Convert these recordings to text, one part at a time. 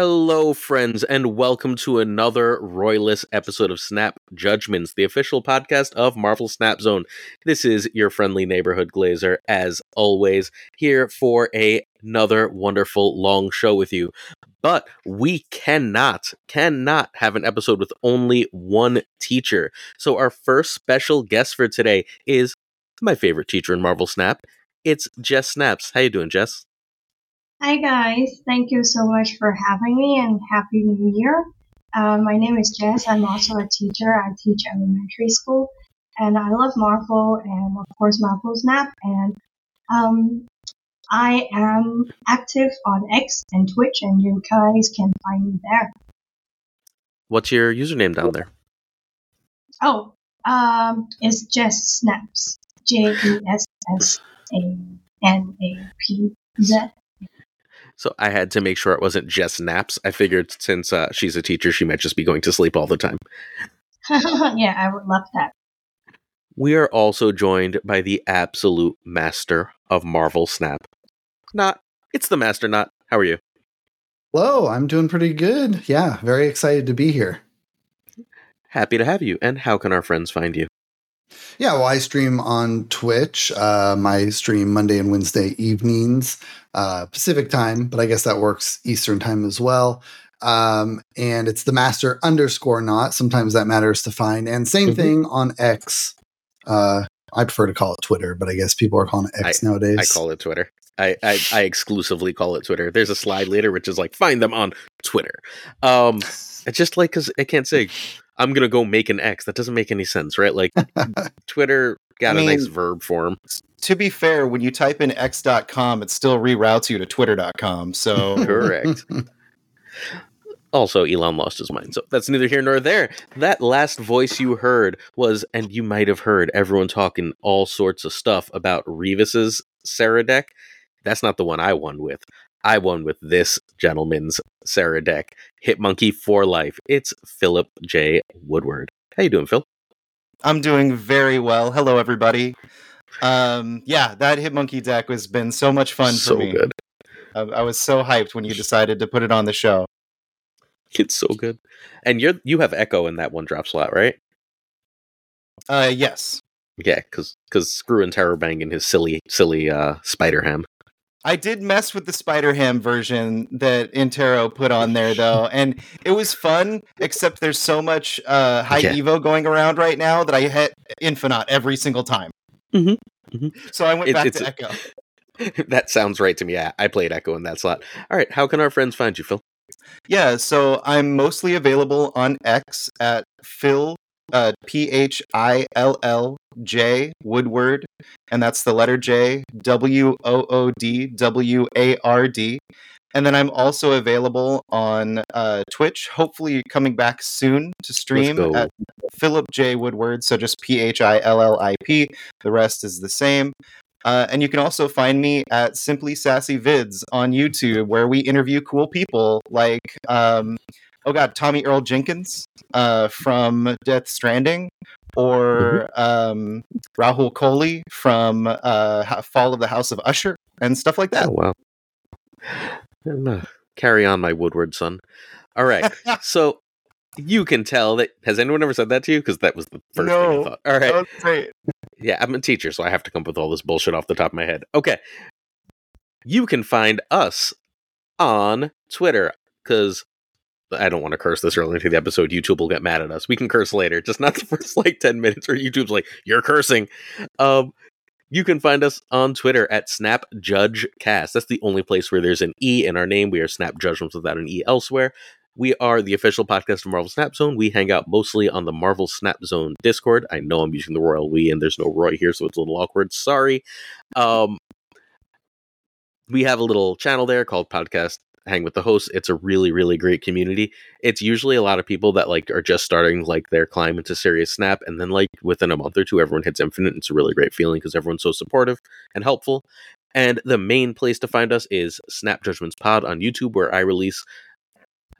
Hello, friends, and welcome to another Royless episode of Snap Judgments, the official podcast of Marvel Snap Zone. This is your friendly neighborhood Glazer, as always, here for a, another wonderful long show with you. But we cannot, cannot have an episode with only one teacher. So our first special guest for today is my favorite teacher in Marvel Snap. It's JessNapz. How you doing, Jess? Hi guys, thank you so much for having me and Happy New Year. Uh, my name is Jess. I'm also a teacher. I teach elementary school and I love Marvel and of course Marvel Snap and um, I am active on X and Twitch and you guys can find me there. What's your username down there? Oh, um, it's JessNapz. J E S S A N A P Z. So I had to make sure it wasn't just naps. I figured since uh, she's a teacher, she might just be going to sleep all the time. yeah, I would love that. We are also joined by the absolute master of Marvel Snap. Not, it's the master, not. How are you? Hello, I'm doing pretty good. Yeah, very excited to be here. Happy to have you. And how can our friends find you? Yeah, well, I stream on Twitch. Um, I stream Monday and Wednesday evenings, uh, Pacific time, but I guess that works Eastern time as well. Um, and it's the master underscore not. Sometimes that matters to find. And same mm-hmm. thing on X. Uh, I prefer to call it Twitter, but I guess people are calling it X I, nowadays. I call it Twitter. I, I, I exclusively call it Twitter. There's a slide later which is like find them on Twitter. Um, it's just like because I can't say I'm gonna go make an X. That doesn't make any sense, right? Like Twitter got I mean, a nice verb form. To be fair, when you type in x.com, it still reroutes you to twitter.com. So correct. also, Elon lost his mind. So that's neither here nor there. That last voice you heard was, and you might have heard everyone talking all sorts of stuff about Revis's Sera deck. That's not the one I won with. I won with this gentleman's Sera deck, Hit-Monkey for life. It's Philip J. Woodward. How you doing, Phil? I'm doing very well. Hello, everybody. Um, yeah, that Hit-Monkey deck has been so much fun so for me. good. I, I was so hyped when you decided to put it on the show. It's so good. And you're you have Echo in that one drop slot, right? Uh, yes. Yeah, because because screw and terror banging his silly silly uh spider ham. I did mess with the Spider Ham version that Intero put on there though, and it was fun. Except there's so much uh, high. Evo going around right now that I hit Infinite every single time. Mm-hmm. Mm-hmm. So I went it, back to Echo. that sounds right to me. Yeah, I played Echo in that slot. All right, how can our friends find you, Phil? Yeah, so I'm mostly available on X at Phil uh, P H I L L J Woodward, and that's the letter J W O O D W A R D. And then I'm also available on uh, Twitch, hopefully coming back soon to stream at Philip J. Woodward. So just P H I L L I P. The rest is the same. Uh, and you can also find me at Simply Sassy Vids on YouTube, where we interview cool people like um, oh god, Tommy Earl Jenkins uh, from Death Stranding, or mm-hmm. um, Rahul Kohli from uh, Fall of the House of Usher, and stuff like that. Oh wow! Carry on, my Woodward son. All right, so you can tell that. Has anyone ever said that to you? Because that was the first no, thing I thought. All right, yeah, I'm a teacher, so I have to come up with all this bullshit off the top of my head. Okay, you can find us on Twitter because I don't want to curse this early into the episode. YouTube will get mad at us. We can curse later, just not the first like 10 minutes where YouTube's like, you're cursing. Um, you can find us on Twitter at Snap Judge Cast. That's the only place where there's an E in our name. We are Snap Judgments without an E elsewhere. We are the official podcast of Marvel Snap Zone. We hang out mostly on the Marvel Snap Zone Discord. I know I'm using the royal we, and there's no Roy here, so it's a little awkward. Sorry. Um, we have a little channel there called Podcast hang with the hosts. It's a really, really great community. It's usually a lot of people that like are just starting like their climb into serious snap, and then like within a month or two, everyone hits infinite. It's a really great feeling because everyone's so supportive and helpful. And the main place to find us is Snap Judgments Pod on YouTube, where I release,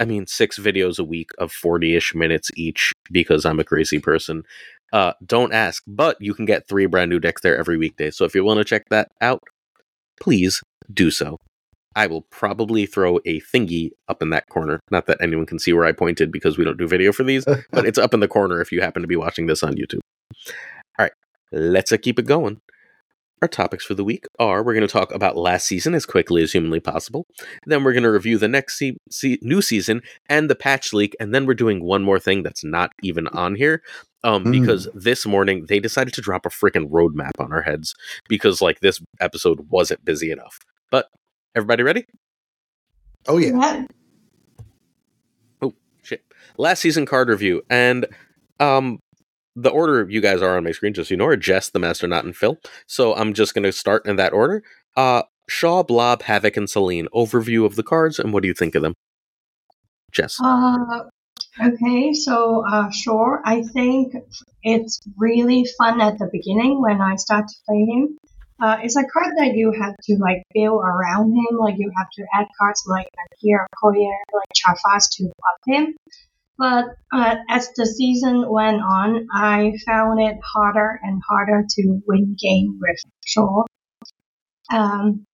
I mean, six videos a week of 40 ish minutes each because I'm a crazy person. Uh, don't ask, but you can get three brand new decks there every weekday. So if you want to check that out, please do so. I will probably throw a thingy up in that corner. Not that anyone can see where I pointed because we don't do video for these, but it's up in the corner if you happen to be watching this on YouTube. All right, let's uh, keep it going. Our topics for the week are we're going to talk about last season as quickly as humanly possible. Then we're going to review the next se- se- new season and the patch leak. And then we're doing one more thing that's not even on here um, mm. because this morning they decided to drop a freaking roadmap on our heads because like this episode wasn't busy enough. But everybody ready? Oh yeah. Oh shit! Last season card review and um the order you guys are on my screen, just so you know, are Jess, the Master Not, and Phil. So I'm just going to start in that order. Uh, Shaw, Blob, Havoc, and Selene. Overview of the cards, and what do you think of them? Jess. Uh, okay, so uh, sure. I think it's really fun at the beginning when I start to play him. Uh, it's a card that you have to like build around him. Like you have to add cards like here, Koya, like Chavez to up him. But uh, as the season went on, I found it harder and harder to win game with Shaw. Um,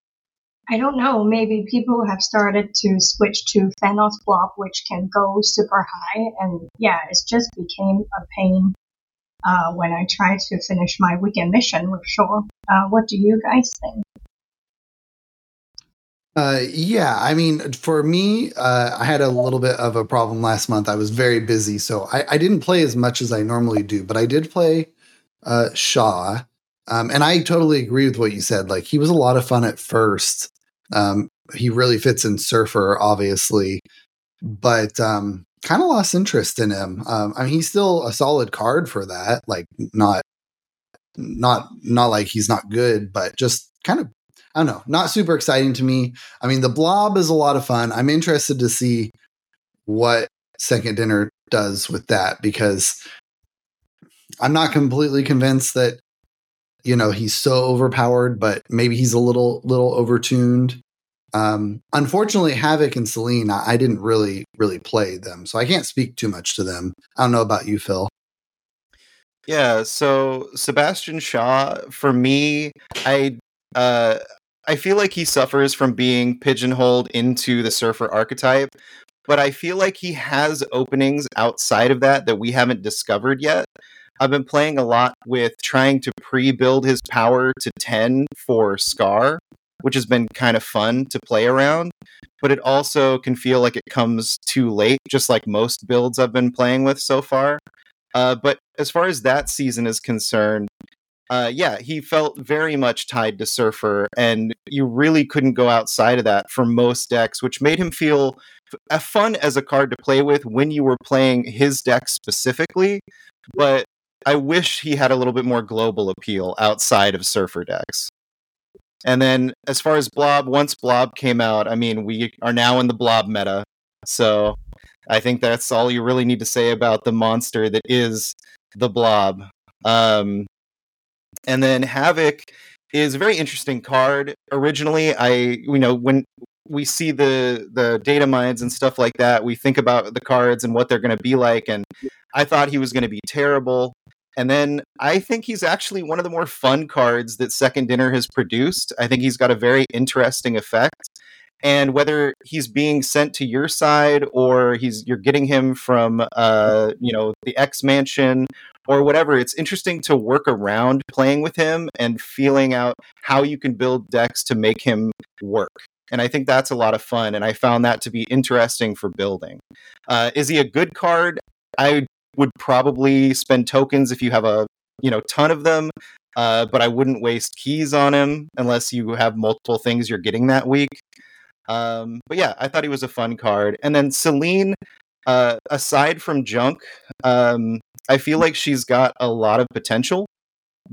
I don't know, maybe people have started to switch to Thanos Blob, which can go super high, and yeah, it just became a pain uh, when I try to finish my weekend mission with Shaw. Uh, what do you guys think? Uh, yeah, I mean, for me, uh, I had a little bit of a problem last month. I was very busy, so I, I didn't play as much as I normally do, but I did play uh, Shaw. Um, and I totally agree with what you said. Like, he was a lot of fun at first. Um, he really fits in Surfer, obviously, but um, kind of lost interest in him. Um, I mean, he's still a solid card for that. Like, not, not, not like he's not good, but just kind of I don't know, not super exciting to me. I mean, the blob is a lot of fun. I'm interested to see what second dinner does with that because I'm not completely convinced that you know he's so overpowered, but maybe he's a little little overtuned. Um, unfortunately, Havoc and Selene, I, I didn't really really play them, so I can't speak too much to them. I don't know about you, Phil. Yeah, so Sebastian Shaw, for me, I uh, I feel like he suffers from being pigeonholed into the surfer archetype, but I feel like he has openings outside of that that we haven't discovered yet. I've been playing a lot with trying to pre build his power to 10 for Skaar, which has been kind of fun to play around, but it also can feel like it comes too late, just like most builds I've been playing with so far. Uh, but as far as that season is concerned, uh, yeah, he felt very much tied to Surfer, and you really couldn't go outside of that for most decks, which made him feel f- fun as a card to play with when you were playing his deck specifically. But I wish he had a little bit more global appeal outside of Surfer decks. And then as far as Blob, once Blob came out, I mean, we are now in the Blob meta. So I think that's all you really need to say about the monster that is the Blob. Um, and then Havoc is a very interesting card. Originally, I you know when we see the the data mines and stuff like that, we think about the cards and what they're going to be like. And I thought he was going to be terrible. And then I think he's actually one of the more fun cards that Second Dinner has produced. I think he's got a very interesting effect. And whether he's being sent to your side or he's you're getting him from uh, you know the X Mansion or whatever. It's interesting to work around playing with him and feeling out how you can build decks to make him work. And I think that's a lot of fun. And I found that to be interesting for building. Uh, is he a good card? I would probably spend tokens if you have a you know ton of them. Uh, but I wouldn't waste keys on him unless you have multiple things you're getting that week. Um, but yeah, I thought he was a fun card. And then Selene, uh, aside from junk, um, I feel like she's got a lot of potential,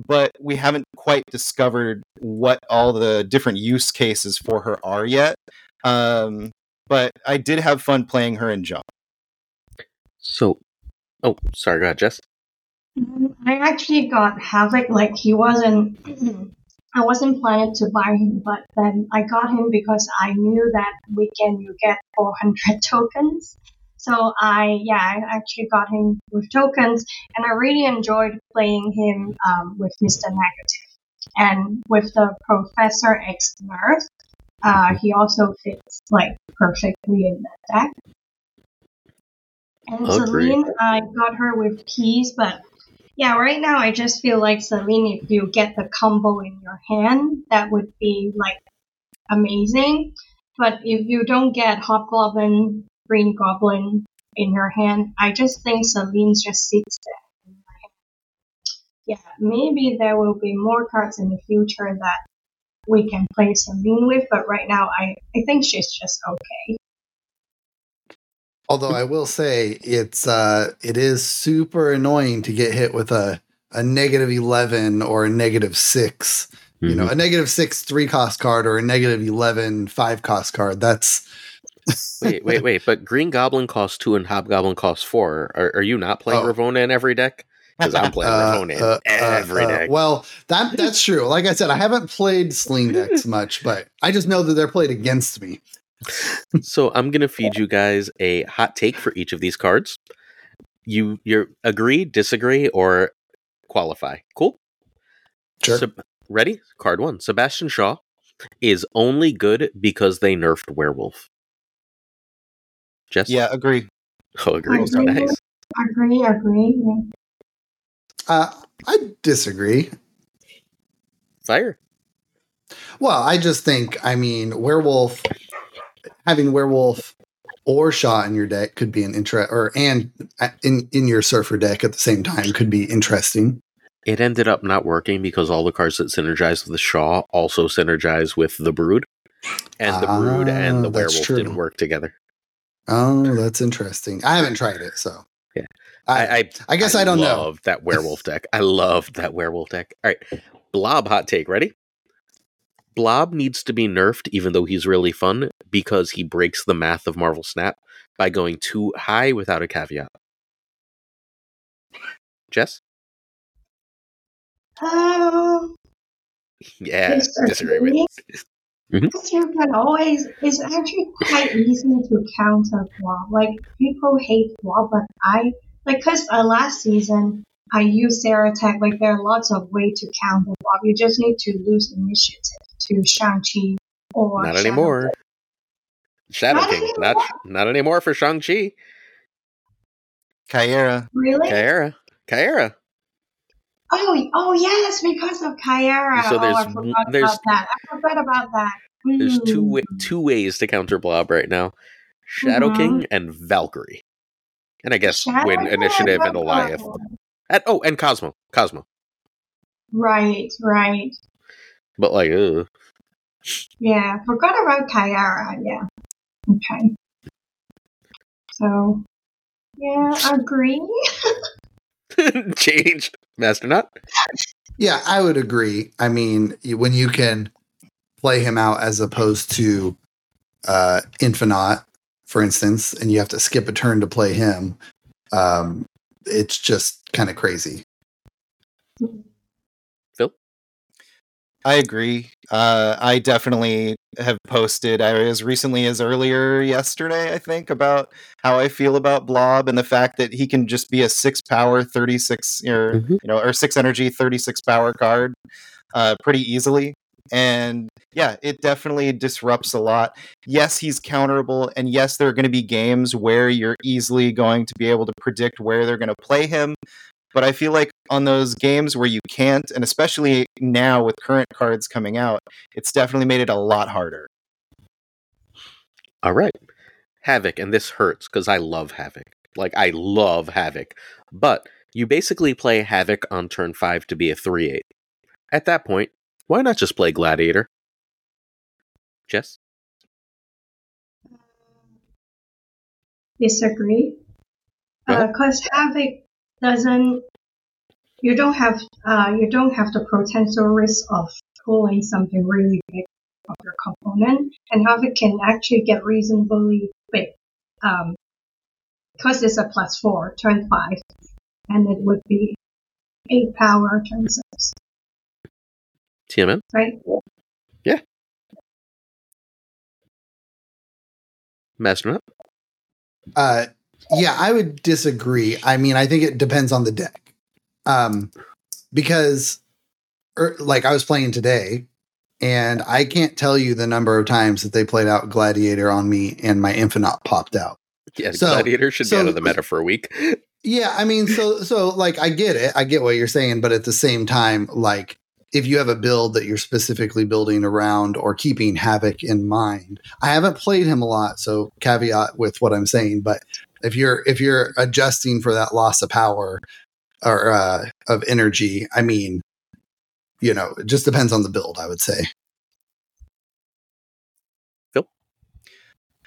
but we haven't quite discovered what all the different use cases for her are yet. Um, but I did have fun playing her in junk. So, oh, sorry, go ahead, Jess. Um, I actually got Havoc. Like he wasn't. I wasn't planning to buy him, but then I got him because I knew that weekend you get 400 tokens. So I, yeah, I actually got him with tokens, and I really enjoyed playing him um, with Mr. Negative and with the Professor X Nerf. uh, he also fits like perfectly in that deck. And oh, Selene, I got her with peas, but yeah, right now I just feel like Selene, if you get the combo in your hand, that would be like amazing. But if you don't get Hobgoblin, Green Goblin in your hand, I just think Selene just sits there. Yeah, maybe there will be more cards in the future that we can play Selene with, but right now I, I think she's just okay. Although I will say it's uh it is super annoying to get hit with a a negative 11 or a negative 6. Mm-hmm. You know, mm-hmm. a negative 6 3 cost card or a negative 11 5 cost card. That's wait, wait, wait. But Green Goblin costs 2 and Hobgoblin costs 4. Are, are you not playing oh. Ravonna in every deck? Because I'm playing uh, Ravonna in uh, uh every uh, deck. well, that that's true. Like I said, I haven't played Sling decks much, but I just know that they're played against me so I'm gonna feed you guys a hot take for each of these cards. You you agree, disagree, or qualify. Cool. Sure. So, ready? Card one. Sebastian Shaw is only good because they nerfed Werewolf. Jess? Yeah, agree. Oh, agree. agree. Nice. Agree, agree. Uh, I disagree. Fire. Well, I just think, I mean, Werewolf having werewolf or Shaw in your deck could be an interest, or and uh, in in your surfer deck at the same time could be interesting. It ended up not working because all the cards that synergize with the Shaw also synergize with the Brood, and the ah, Brood and the Werewolf true. didn't work together. Oh, that's interesting. I haven't tried it, so yeah. I I, I guess I, I don't know. that werewolf deck. I love that werewolf deck. All right, Blob hot take. Ready? Blob needs to be nerfed, even though he's really fun, because he breaks the math of Marvel Snap by going too high without a caveat. Jess? Um, yeah, disagree with mm-hmm. You can always, it's actually quite easy to counter Blob. Like, people hate Blob, but I, like, because uh, last season, I use Sera Tech. Like, there are lots of ways to counter Blob. You just need to lose initiative to Shang-Chi or Not anymore. Shadow not King. Anymore. Not not anymore for Shang-Chi. Caiera. Really? Caiera. Caiera. Oh, oh yes, because of Caiera. So there's, oh, I forgot there's, about that. I forgot about that. Mm. There's two hmm. two ways to counter Blob right now: Shadow mm-hmm. King and Valkyrie, and I guess Shadow win initiative and Goliath. And, oh, and Cosmo. Cosmo. Right, right. But like, ugh. Yeah, forgot about Caiera. Yeah. Okay. So, yeah, agree. Changed, Master Nut. Yeah, I would agree. I mean, when you can play him out as opposed to uh Infinite, for instance, and you have to skip a turn to play him, um, it's just kind of crazy. Mm-hmm. I agree. Uh, I definitely have posted I, as recently as earlier yesterday, I think, about how I feel about Blob and the fact that he can just be a six power, thirty six, or mm-hmm. you know, or six energy, thirty six power card, uh, pretty easily. And yeah, it definitely disrupts a lot. Yes, he's counterable, and yes, there are going to be games where you're easily going to be able to predict where they're going to play him. But I feel like on those games where you can't, and especially now with current cards coming out, it's definitely made it a lot harder. All right. Havoc, and this hurts because I love Havoc. Like, I love Havoc. But you basically play Havoc on turn 5 to be a 3 8. At that point, why not just play Gladiator? Jess? Disagree. Because uh, Havoc doesn't you don't have uh, you don't have the potential risk of pulling something really big of your component, and it can actually get reasonably big. Um, because it's a plus four turn five, and it would be eight power turn six. TMN, right? Yeah. Master Uh, yeah, I would disagree. I mean, I think it depends on the deck. Um, because er, like I was playing today and I can't tell you the number of times that they played out Gladiator on me and my Infinite popped out. Yeah, so, Gladiator should so, be out of the meta for a week. Yeah, I mean, so so like I get it, I get what you're saying, but at the same time, like if you have a build that you're specifically building around or keeping Havoc in mind, I haven't played him a lot, so caveat with what I'm saying. But if you're if you're adjusting for that loss of power or uh, of energy, I mean, you know, it just depends on the build. I would say. Phil,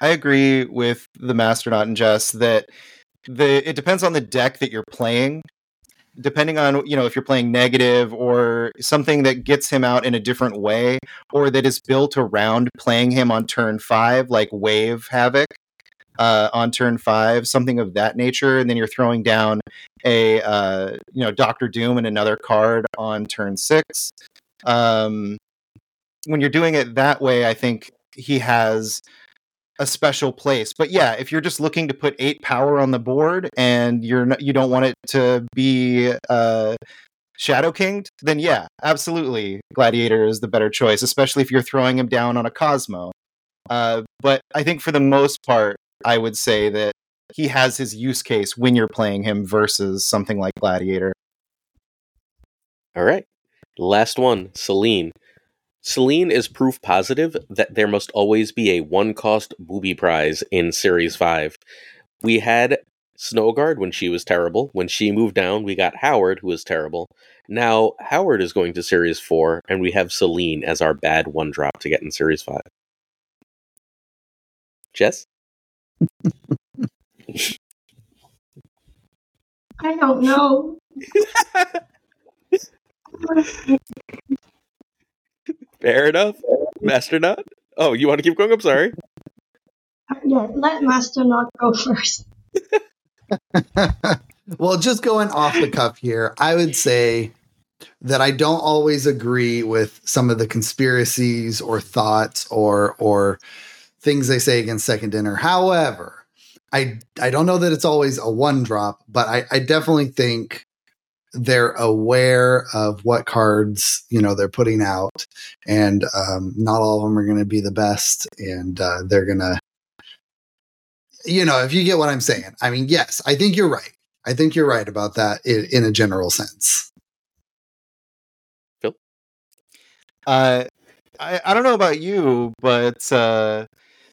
I agree with the Masternaut and Jess that the it depends on the deck that you're playing depending on you know if you're playing negative or something that gets him out in a different way or that is built around playing him on turn five like wave havoc uh, on turn five something of that nature and then you're throwing down a uh, you know doctor doom and another card on turn six. Um, when you're doing it that way i think he has a special place. But yeah, if you're just looking to put eight power on the board and you're not, you don't want it to be uh, Shadow Kinged, then yeah, absolutely, Gladiator is the better choice, especially if you're throwing him down on a Cosmo. Uh, but I think for the most part, I would say that he has his use case when you're playing him versus something like Gladiator. All right. Last one, Selene. Selene is proof positive that there must always be a one cost booby prize in Series 5. We had Snowguard when she was terrible. When she moved down, we got Howard, who was terrible. Now, Howard is going to Series 4, and we have Selene as our bad one drop to get in Series 5. Jess? I don't know. Fair enough. Master Masternaut? Oh, you want to keep going? I'm sorry. Yeah, let Master Masternaut go first. well, just going off the cuff here, I would say that I don't always agree with some of the conspiracies or thoughts or or things they say against second dinner. However, I I don't know that it's always a one drop, but I, I definitely think they're aware of what cards you know they're putting out and um, not all of them are going to be the best and uh, they're going to you know if you get what i'm saying. I mean yes i think you're right. I think you're right about that in, in a general sense. Phil? Uh, I, I don't know about you but uh,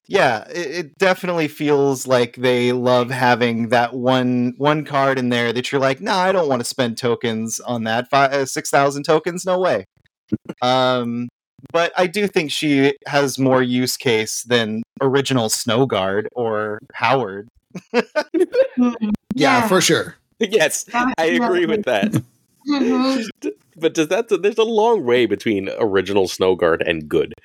yeah, it, it, definitely feels like they love having that one one card in there that you're like, nah, I don't want to spend tokens on that. Five, uh, six thousand tokens, no way. um, but I do think she has more use case than original Snow Guard or Howard. Mm-hmm. yeah, yeah, for sure. Yes, I agree with that. Mm-hmm. But does that? There's a long way between original Snow Guard and good.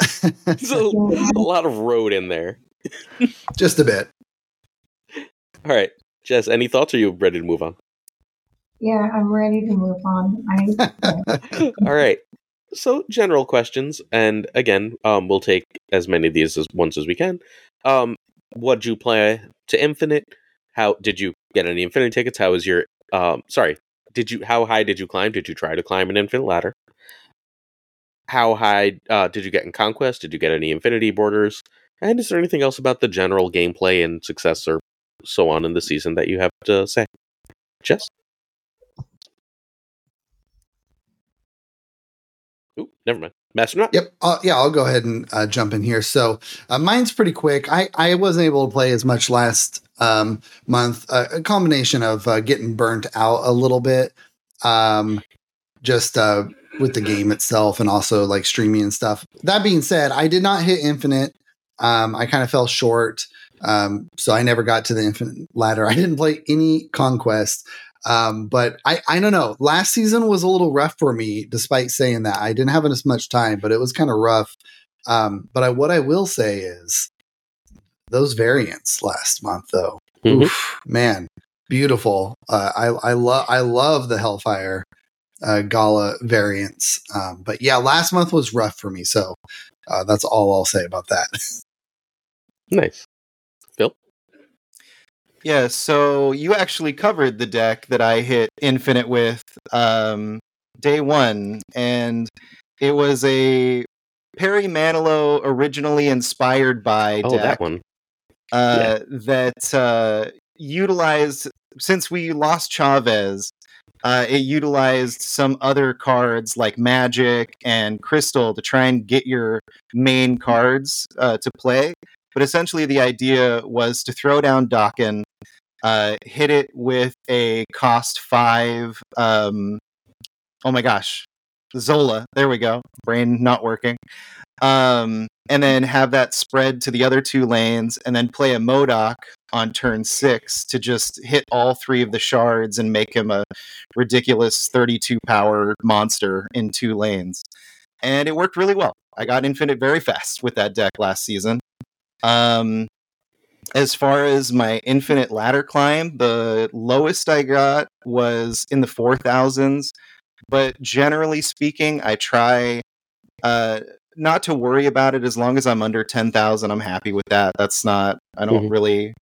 There's a, a lot of road in there. Just a bit. All right, Jess. Any thoughts? Or are you ready to move on? Yeah, I'm ready to move on. I, All right. So, general questions, and again, um, we'll take as many of these as once as we can. Um, what did you play to Infinite? How did you get any Infinite tickets? How was your um? Sorry, did you? How high did you climb? Did you try to climb an Infinite ladder? How high uh, did you get in Conquest? Did you get any Infinity borders? And is there anything else about the general gameplay and success or so on in the season that you have to say? Jess? Ooh, never mind. Master Yep. Uh, yeah, I'll go ahead and uh, jump in here. So uh, mine's pretty quick. I, I wasn't able to play as much last um, month. Uh, a combination of uh, getting burnt out a little bit. Um, just uh, with the game itself and also like streaming and stuff. That being said, I did not hit infinite. Um, I kind of fell short. Um, so I never got to the infinite ladder. I didn't play any conquest. Um, but I, I don't know. Last season was a little rough for me, despite saying that. I didn't have as much time, but it was kind of rough. Um, but I, what I will say is those variants last month, though, mm-hmm. oof, man, beautiful. Uh, I, I love, I love the Hellfire uh, Gala variants. Um, but yeah, last month was rough for me. So uh, that's all I'll say about that. nice. Phil? Yeah, so you actually covered the deck that I hit Infinite with um, day one. And It was a Perry Manilow originally inspired by oh, deck. that one. Uh, yeah. That uh, utilized since we lost Chavez, uh, it utilized some other cards like Magic and Crystal to try and get your main cards uh, to play. But essentially, the idea was to throw down Daken, uh, hit it with a cost five. Um, oh my gosh, Zola. There we go. Brain not working. Um, and then have that spread to the other two lanes, and then play a MODOK on turn six to just hit all three of the shards and make him a ridiculous 32 power monster in two lanes. And it worked really well. I got infinite very fast with that deck last season. Um, as far as my infinite ladder climb, the lowest I got was in the 4000s. But generally speaking, I try uh, not to worry about it as long as I'm under 10,000. I'm happy with that. That's not, I don't mm-hmm. really,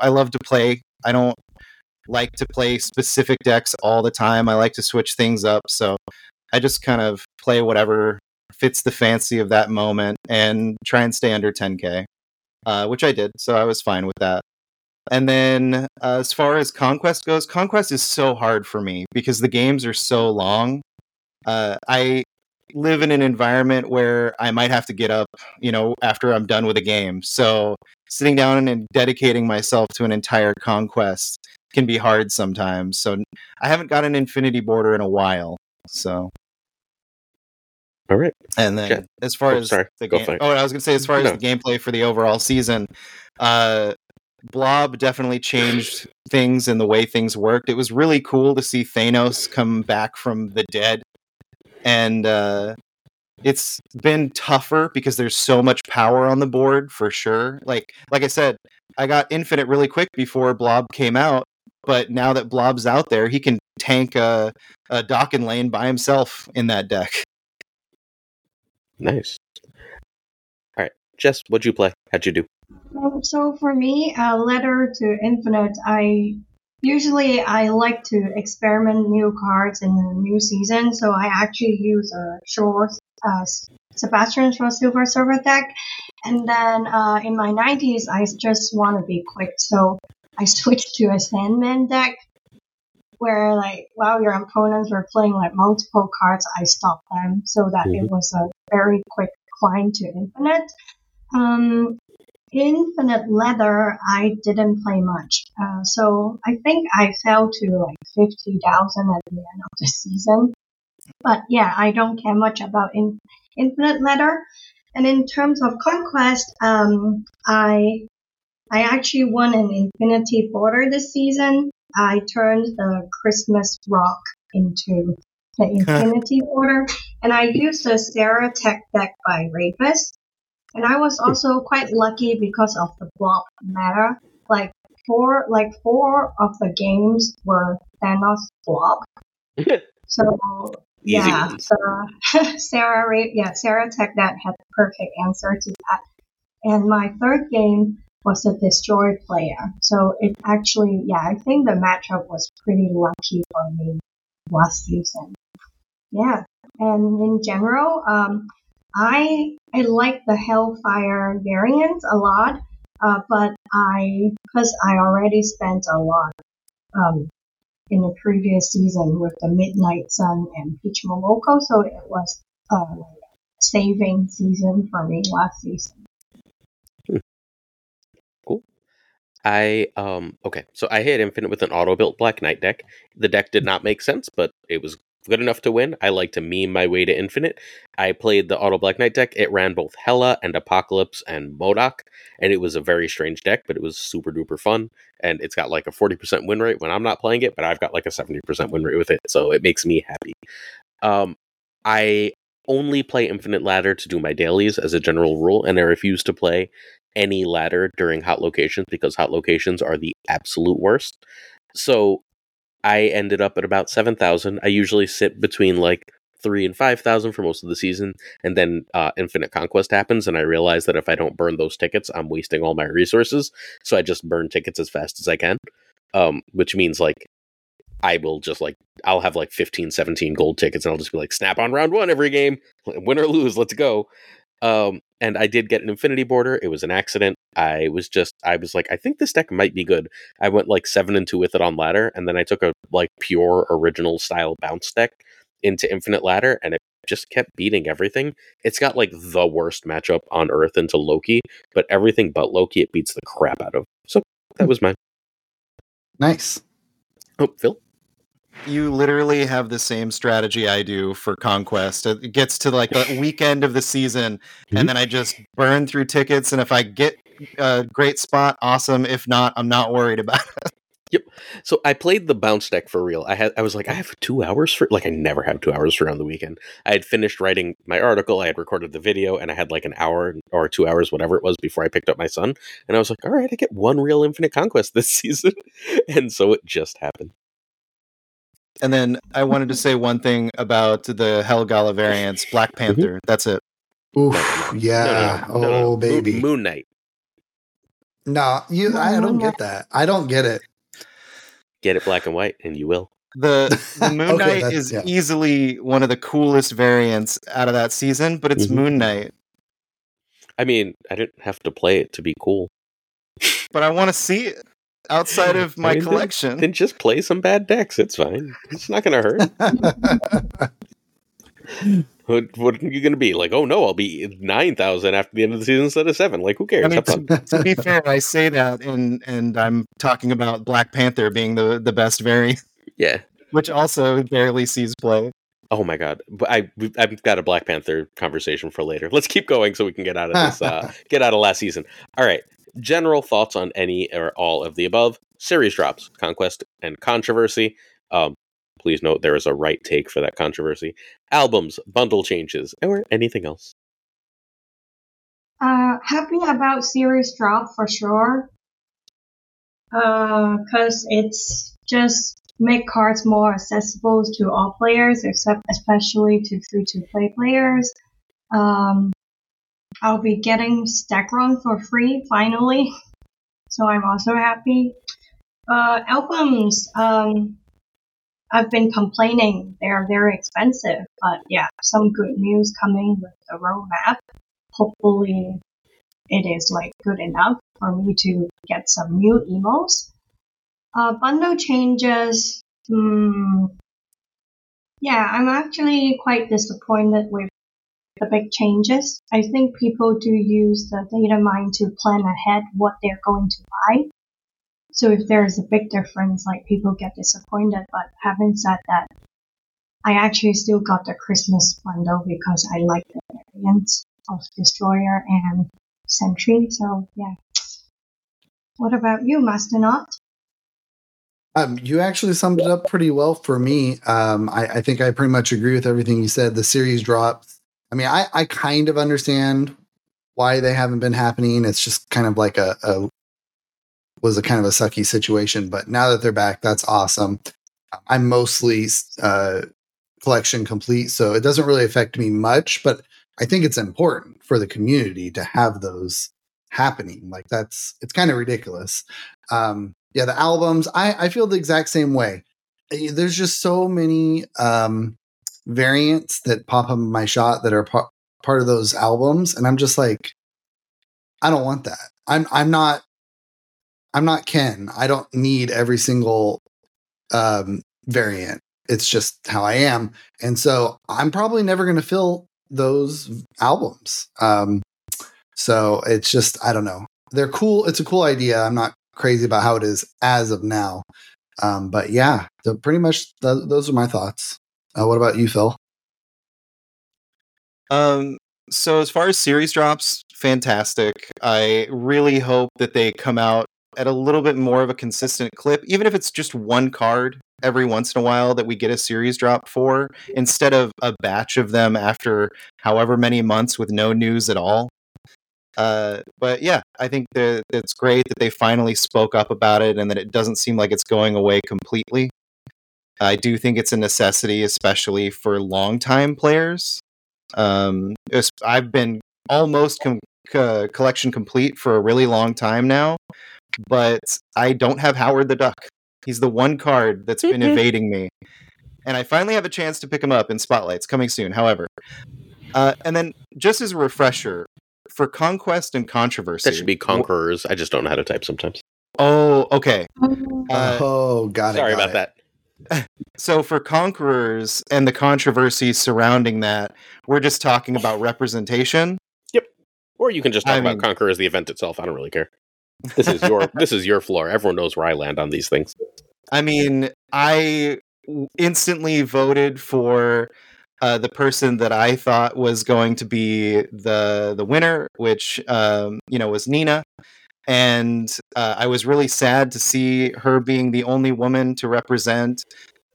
I love to play. I don't like to play specific decks all the time. I like to switch things up. So I just kind of play whatever fits the fancy of that moment and try and stay under 10K uh, which I did, so I was fine with that. And then uh, as far as Conquest goes, Conquest is so hard for me because the games are so long. Uh, I live in an environment where I might have to get up, you know, after I'm done with a game. So sitting down and dedicating myself to an entire conquest can be hard sometimes. So I haven't got an infinity border in a while. So all right. And then as far oh, as sorry. the game, oh, I was going to say as far no. as the gameplay for the overall season, uh, Blob definitely changed things and the way things worked. It was really cool to see Thanos come back from the dead, and uh, it's been tougher because there's so much power on the board for sure. Like like I said, I got Infinite really quick before Blob came out, but now that Blob's out there, he can tank a, a Daken lane by himself in that deck. Nice. All right, Jess, what'd you play? How'd you do? So for me, a letter to Infinite, I usually I like to experiment new cards in the new season. So I actually use a short uh, Sebastian Shaw Silver Surfer deck, and then uh, in my 90s, I just want to be quick, so I switched to a Sandman deck where like while your opponents were playing like multiple cards, I stopped them so that mm-hmm. it was a very quick climb to infinite. Um, infinite Leather, I didn't play much, uh, so I think I fell to like fifty thousand at the end of the season. But yeah, I don't care much about in, infinite Leather. And in terms of conquest, um, I I actually won an infinity border this season. I turned the Christmas rock into the Infinity Order, and I used the Sera Tech deck by Rapus. And I was also quite lucky because of the blob meta. Like four, like four of the games were Thanos blob. so yeah, so Sera, yeah, Sera Tech that had the perfect answer to that. And my third game was a destroy player. So it actually, yeah, I think the matchup was pretty lucky for me last season. Yeah, and in general, um, I I like the Hellfire variant a lot, uh, but I because I already spent a lot um, in the previous season with the Midnight Sun and Peach Momoko, so it was uh, saving season for me last season. I um okay, so I hit infinite with an auto built Black Knight deck. The deck did not make sense, but it was good enough to win. I like to meme my way to infinite. I played the auto Black Knight deck. It ran both Hela and Apocalypse and MODOK, and it was a very strange deck, but it was super duper fun. And it's got like a 40% win rate when I'm not playing it, but I've got like a 70% win rate with it, so it makes me happy. Um I only play Infinite Ladder to do my dailies as a general rule, and I refuse to play any ladder during hot locations because hot locations are the absolute worst. So I ended up at about 7,000. I usually sit between like three and 5,000 for most of the season. And then uh, Infinite Conquest happens. And I realize that if I don't burn those tickets, I'm wasting all my resources. So I just burn tickets as fast as I can, um, which means like I will just like I'll have like 15, 17 gold tickets, and I'll just be like, snap on round one every game, win or lose, let's go. Um, and I did get an Infinity Border. It was an accident. I was just, I was like, I think this deck might be good. I went like seven and two with it on ladder, and then I took a like pure original style bounce deck into Infinite Ladder, and it just kept beating everything. It's got like the worst matchup on Earth into Loki, but everything but Loki, it beats the crap out of. So that hmm. was mine. Nice. Oh, Phil you literally have the same strategy I do for Conquest. It gets to like the weekend of the season, and then I just burn through tickets. And if I get a great spot, awesome. If not, I'm not worried about it. Yep. So I played the bounce deck for real. I had I was like, I have two hours for like I never have two hours for on the weekend. I had finished writing my article, I had recorded the video, and I had like an hour or two hours, whatever it was, before I picked up my son. And I was like, all right, I get one real Infinite Conquest this season. and so it just happened. And then I wanted to say one thing about the Helgala variants, Black mm-hmm. Panther. Mm-hmm. That's it. Oof, yeah. No, no, no, oh, baby. Moon Knight. No, you. I don't get that. I don't get it. Get it black and white, and you will. The, the Moon okay, Knight is yeah. easily one of the coolest variants out of that season, but it's mm-hmm. Moon Knight. I mean, I didn't have to play it to be cool. But I want to see it outside of my I mean, collection. Then, then, just play some bad decks. It's fine. It's not going to hurt. what, what, are you going to be like? Oh no, I'll be nine thousand after the end of the season instead of seven. Like who cares? I mean, to, to, be fair, I say that, and and I'm talking about Black Panther being the the best variant. Yeah, which also barely sees play. Oh my god! I I've got a Black Panther conversation for later. Let's keep going so we can get out of this. Uh, get out of last season. All right general thoughts on any or all of the above. Series drops, conquest and controversy. Um, please note there is a right take for that controversy. Albums, bundle changes, or anything else. Uh, happy about series drop for sure. Uh, cause it's just make cards more accessible to all players, except especially to free to play players. Um, I'll be getting Stegron for free finally, so I'm also happy. Uh, albums, um, I've been complaining they're very expensive, but yeah, some good news coming with the roadmap. Hopefully, it is like good enough for me to get some new emos. Uh, bundle changes. Hmm, yeah, I'm actually quite disappointed with the big changes. I think people do use the data mine to plan ahead what they're going to buy. So if there's a big difference, like people get disappointed. But having said that, I actually still got the Christmas bundle because I like the variants of Destroyer and Sentry. So yeah. What about you, Masternaut? Um, you actually summed it up pretty well for me. Um, I, I, think I pretty much agree with everything you said. The series drops I mean, I, I kind of understand why they haven't been happening. It's just kind of like a, a was a kind of a sucky situation. But now that they're back, that's awesome. I'm mostly uh, collection complete, so it doesn't really affect me much. But I think it's important for the community to have those happening. Like that's it's kind of ridiculous. Um, yeah, the albums. I I feel the exact same way. Eh, there's just so many um, variants that pop up in my shot that are part of those albums, and I'm just like, I don't want that. I'm I'm not I'm not Ken. I don't need every single um, variant. It's just how I am, and so I'm probably never going to fill those albums. Um, so it's just I don't know. They're cool. It's a cool idea. I'm not crazy about how it is as of now. Um, but yeah, so pretty much th- those are my thoughts. Uh, what about you, Phil? Um, so as far as series drops, fantastic. I really hope that they come out at a little bit more of a consistent clip, even if it's just one card every once in a while that we get a series drop for, instead of a batch of them after however many months with no news at all. Uh, but yeah, I think that it's great that they finally spoke up about it and that it doesn't seem like it's going away completely. I do think it's a necessity, especially for long-time players. Um, I've been almost com- co- collection complete for a really long time now, but I don't have Howard the Duck. He's the one card that's been evading me. And I finally have a chance to pick him up in Spotlights coming soon, however. Uh, and then, just as a refresher, for Conquest and Controversy. That should be Conquerors. I just don't know how to type sometimes. Oh, okay. Uh, oh, got it. Sorry got about it. that. So for Conquerors and the controversy surrounding that, we're just talking about representation. Yep. Or you can just talk I about mean, Conquerors the event itself. I don't really care. This is your this is your floor. Everyone knows where I land on these things. I mean, I instantly voted for uh, the person that I thought was going to be the the winner, which um, you know was Nina, and uh, I was really sad to see her being the only woman to represent.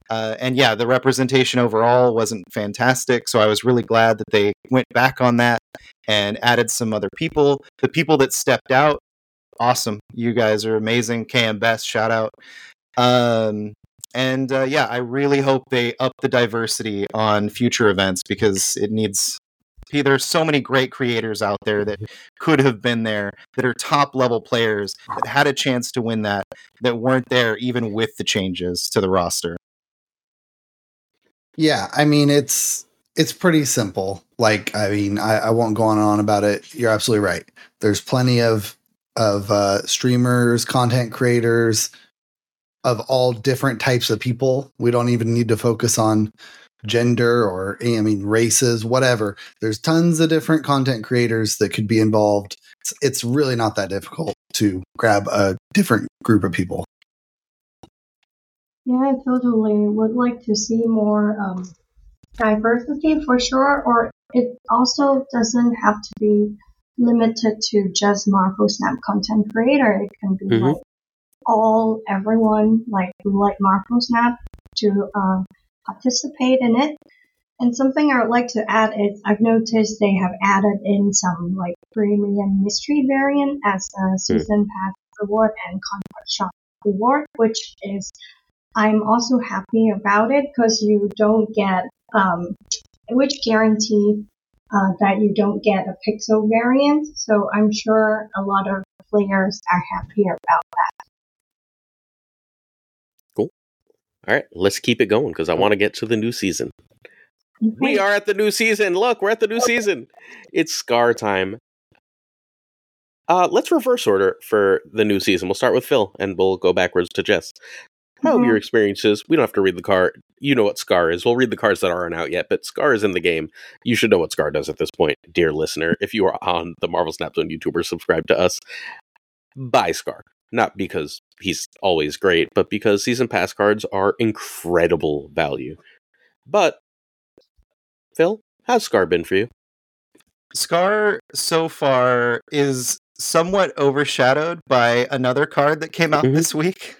Uh, and yeah, the representation overall wasn't fantastic, so I was really glad that they went back on that and added some other people. The people that stepped out, awesome! You guys are amazing. KM Best, shout out. Um, and uh, yeah, I really hope they up the diversity on future events because it needs. There's so many great creators out there that could have been there that are top level players that had a chance to win that that weren't there even with the changes to the roster. Yeah, I mean it's it's pretty simple. Like I mean, I, I won't go on and on about it. You're absolutely right. There's plenty of of uh, streamers, content creators, of all different types of people. We don't even need to focus on gender or I mean races, whatever. There's tons of different content creators that could be involved. It's, it's really not that difficult to grab a different group of people. Yeah, I totally would like to see more um, diversity for sure, or it also doesn't have to be limited to just Marvel Snap content creator. It can be mm-hmm. like all everyone like who like Marvel Snap to uh, participate in it. And something I would like to add is I've noticed they have added in some like premium mystery variant as a hmm. season pass reward and contract shop reward, which is I'm also happy about it because you don't get um, which guarantee uh, that you don't get a pixel variant. So I'm sure a lot of players are happy about that. All right, let's keep it going because I want to get to the new season. We are at the new season. Look, we're at the new season. It's Skaar time. Uh, let's reverse order for the new season. We'll start with Phil and we'll go backwards to Jess. How mm-hmm. your experiences? We don't have to read the card. You know what Skaar is. We'll read the cards that aren't out yet, but Skaar is in the game. You should know what Skaar does at this point, dear listener. If you are on the Marvel Snap Zone YouTuber, subscribe to us. Buy Skaar not because he's always great, but because season pass cards are incredible value. But Phil, how's Skaar been for you? Skaar so far is somewhat overshadowed by another card that came out mm-hmm. this week.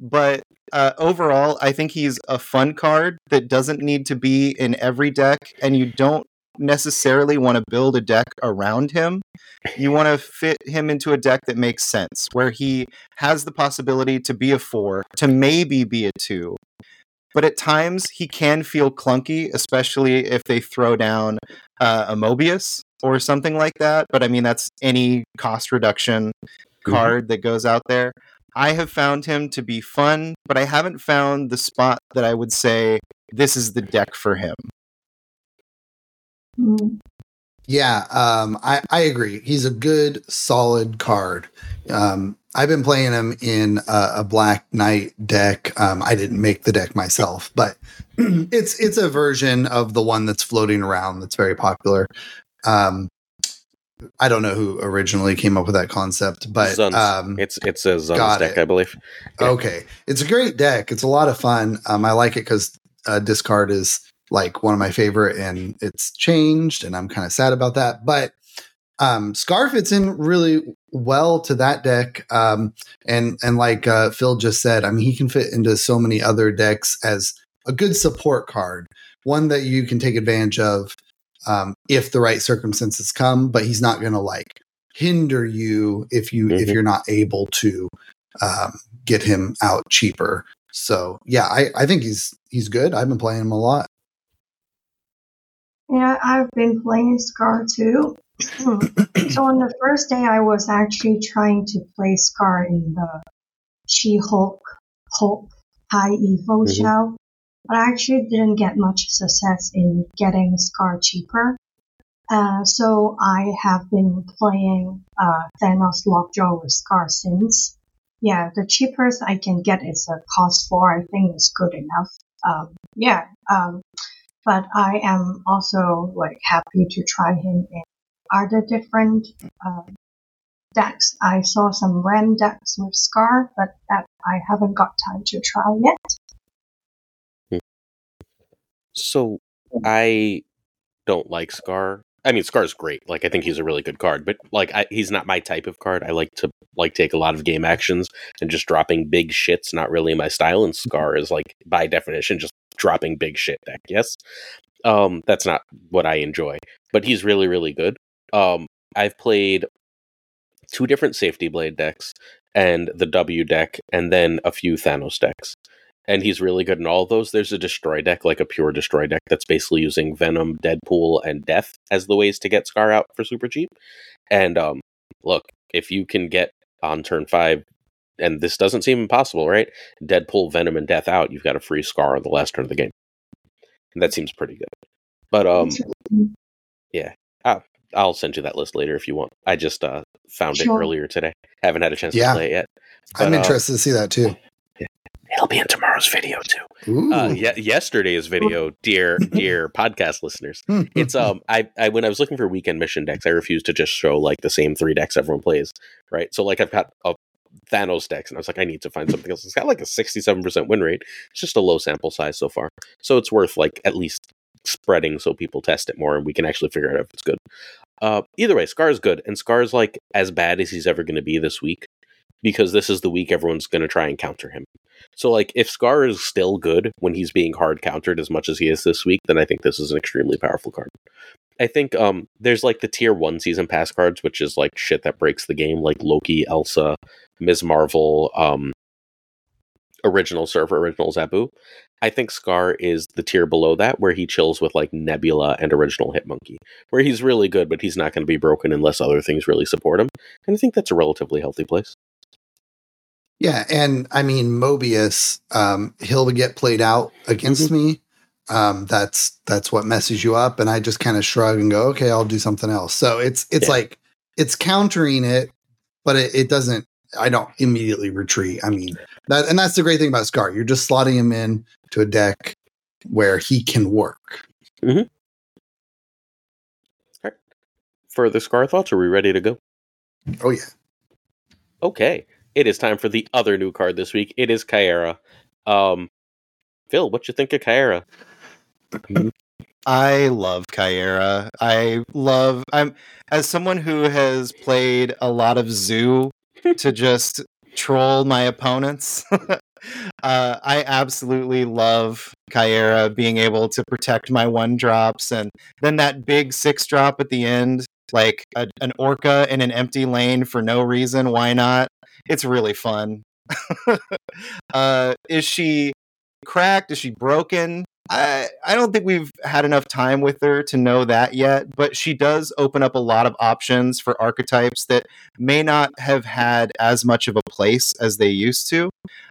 But uh, overall, I think he's a fun card that doesn't need to be in every deck, and you don't necessarily want to build a deck around him. You want to fit him into a deck that makes sense, where he has the possibility to be a four, to maybe be a two. But at times he can feel clunky, especially if they throw down uh, a Mobius or something like that. But I mean, that's any cost reduction mm-hmm. card mm-hmm. that goes out there. I have found him to be fun, but I haven't found the spot that I would say this is the deck for him. Mm-hmm. Yeah, um, I, I agree. He's a good, solid card. Um, I've been playing him in a, a Black Knight deck. Um, I didn't make the deck myself, but it's it's a version of the one that's floating around that's very popular. Um, I don't know who originally came up with that concept, but um, it's it's a Zun's deck, it. I believe. Yeah. Okay, it's a great deck. It's a lot of fun. Um, I like it because uh, discard is like one of my favorite and it's changed and I'm kind of sad about that. But um Skaar fits in really well to that deck. Um and and like uh Phil just said, I mean he can fit into so many other decks as a good support card, one that you can take advantage of um if the right circumstances come, but he's not gonna like hinder you if you mm-hmm. if you're not able to um get him out cheaper. So yeah, I, I think he's he's good. I've been playing him a lot. Yeah, I've been playing Skaar too. so on the first day, I was actually trying to play Skaar in the She-Hulk Hulk High Evo mm-hmm. shell, but I actually didn't get much success in getting Skaar cheaper. Uh, so I have been playing uh, Thanos Lockjaw with Skaar since. Yeah, the cheapest I can get is a cost four. I think is good enough. Um, yeah, um, but I am also like happy to try him in other different uh, decks. I saw some Ram decks with Skaar, but that I haven't got time to try yet. So I don't like Skaar. I mean, Skaar's great. Like, I think he's a really good card, but like, I, he's not my type of card. I like to like take a lot of game actions and just dropping big shits. Not really my style. And Skaar is like, by definition, just dropping big shit deck. Yes, um, that's not what I enjoy. But he's really, really good. Um, I've played two different safety blade decks and the W deck, and then a few Thanos decks and he's really good in all those. There's a destroy deck, like a pure destroy deck, that's basically using Venom, Deadpool, and Death as the ways to get Skaar out for super cheap. And um, look, if you can get on turn five, and this doesn't seem impossible, right? Deadpool, Venom, and Death out, you've got a free Skaar on the last turn of the game, and that seems pretty good. But um, yeah, I'll, I'll send you that list later if you want. I just uh, found sure. it earlier today. Haven't had a chance yeah. to play it yet. But, I'm uh, interested uh, to see that too. It'll be in tomorrow's video too. Uh, ye- yesterday's video, dear dear podcast listeners. It's um I, I when I was looking for weekend mission decks, I refused to just show like the same three decks everyone plays, right? So like I've got a Thanos decks, and I was like, I need to find something else. It's got like a sixty-seven percent win rate. It's just a low sample size so far, so it's worth like at least spreading so people test it more, and we can actually figure out if it's good. Uh, either way, Skaar's good, and Skaar's like as bad as he's ever going to be this week because this is the week everyone's going to try and counter him. So, like, if Skaar is still good when he's being hard countered as much as he is this week, then I think this is an extremely powerful card. I think um, there's like the tier one season pass cards, which is like shit that breaks the game, like Loki, Elsa, Ms. Marvel, um, original Sera, original Zabu. I think Skaar is the tier below that, where he chills with like Nebula and original Hit-Monkey, where he's really good, but he's not going to be broken unless other things really support him. And I think that's a relatively healthy place. Yeah, and I mean Mobius, um, he'll get played out against mm-hmm. me. Um, that's that's what messes you up, and I just kind of shrug and go, okay, I'll do something else. So it's it's yeah. like it's countering it, but it, it doesn't. I don't immediately retreat. I mean that, and that's the great thing about Skaar. You're just slotting him in to a deck where he can work. Mm-hmm. All right. Further Skaar thoughts? Are we ready to go? Oh yeah. Okay it is time for the other new card this week. It is Caiera. Um, Phil, what you think of Caiera? I love Caiera. I love. I'm as someone who has played a lot of Zoo to just troll my opponents. uh, I absolutely love Caiera being able to protect my one drops, and then that big six drop at the end, like a, an Orka in an empty lane for no reason. Why not? it's really fun. uh, is she cracked? Is she broken? I I don't think we've had enough time with her to know that yet, but she does open up a lot of options for archetypes that may not have had as much of a place as they used to.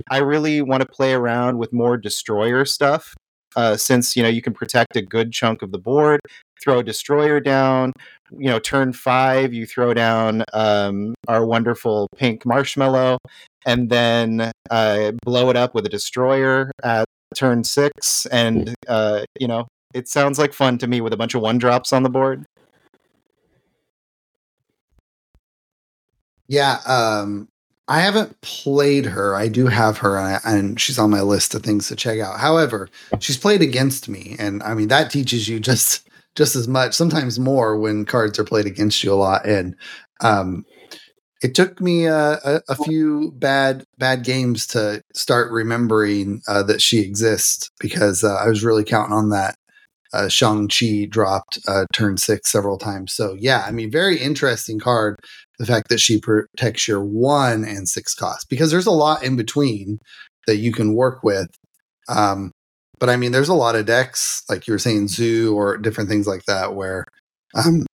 I really want to play around with more destroyer stuff. Uh, since you know you can protect a good chunk of the board, throw a destroyer down, you know, turn five, you throw down um, our wonderful pink marshmallow, and then uh, blow it up with a destroyer at turn six. And, uh, you know, it sounds like fun to me with a bunch of one drops on the board. Yeah, um, I haven't played her. I do have her, and, I, and, she's on my list of things to check out. However, she's played against me, and I mean that teaches you just just as much, sometimes more, when cards are played against you a lot. And um, it took me uh, a, a, few bad bad games to start remembering uh, that she exists because uh, I was really counting on that. Uh, Shang Chi dropped uh, turn six several times. So yeah, I mean, very interesting card. The fact that she protects your one and six cost because there's a lot in between that you can work with. Um, but I mean, there's a lot of decks, like you were saying, Zoo or different things like that, where um,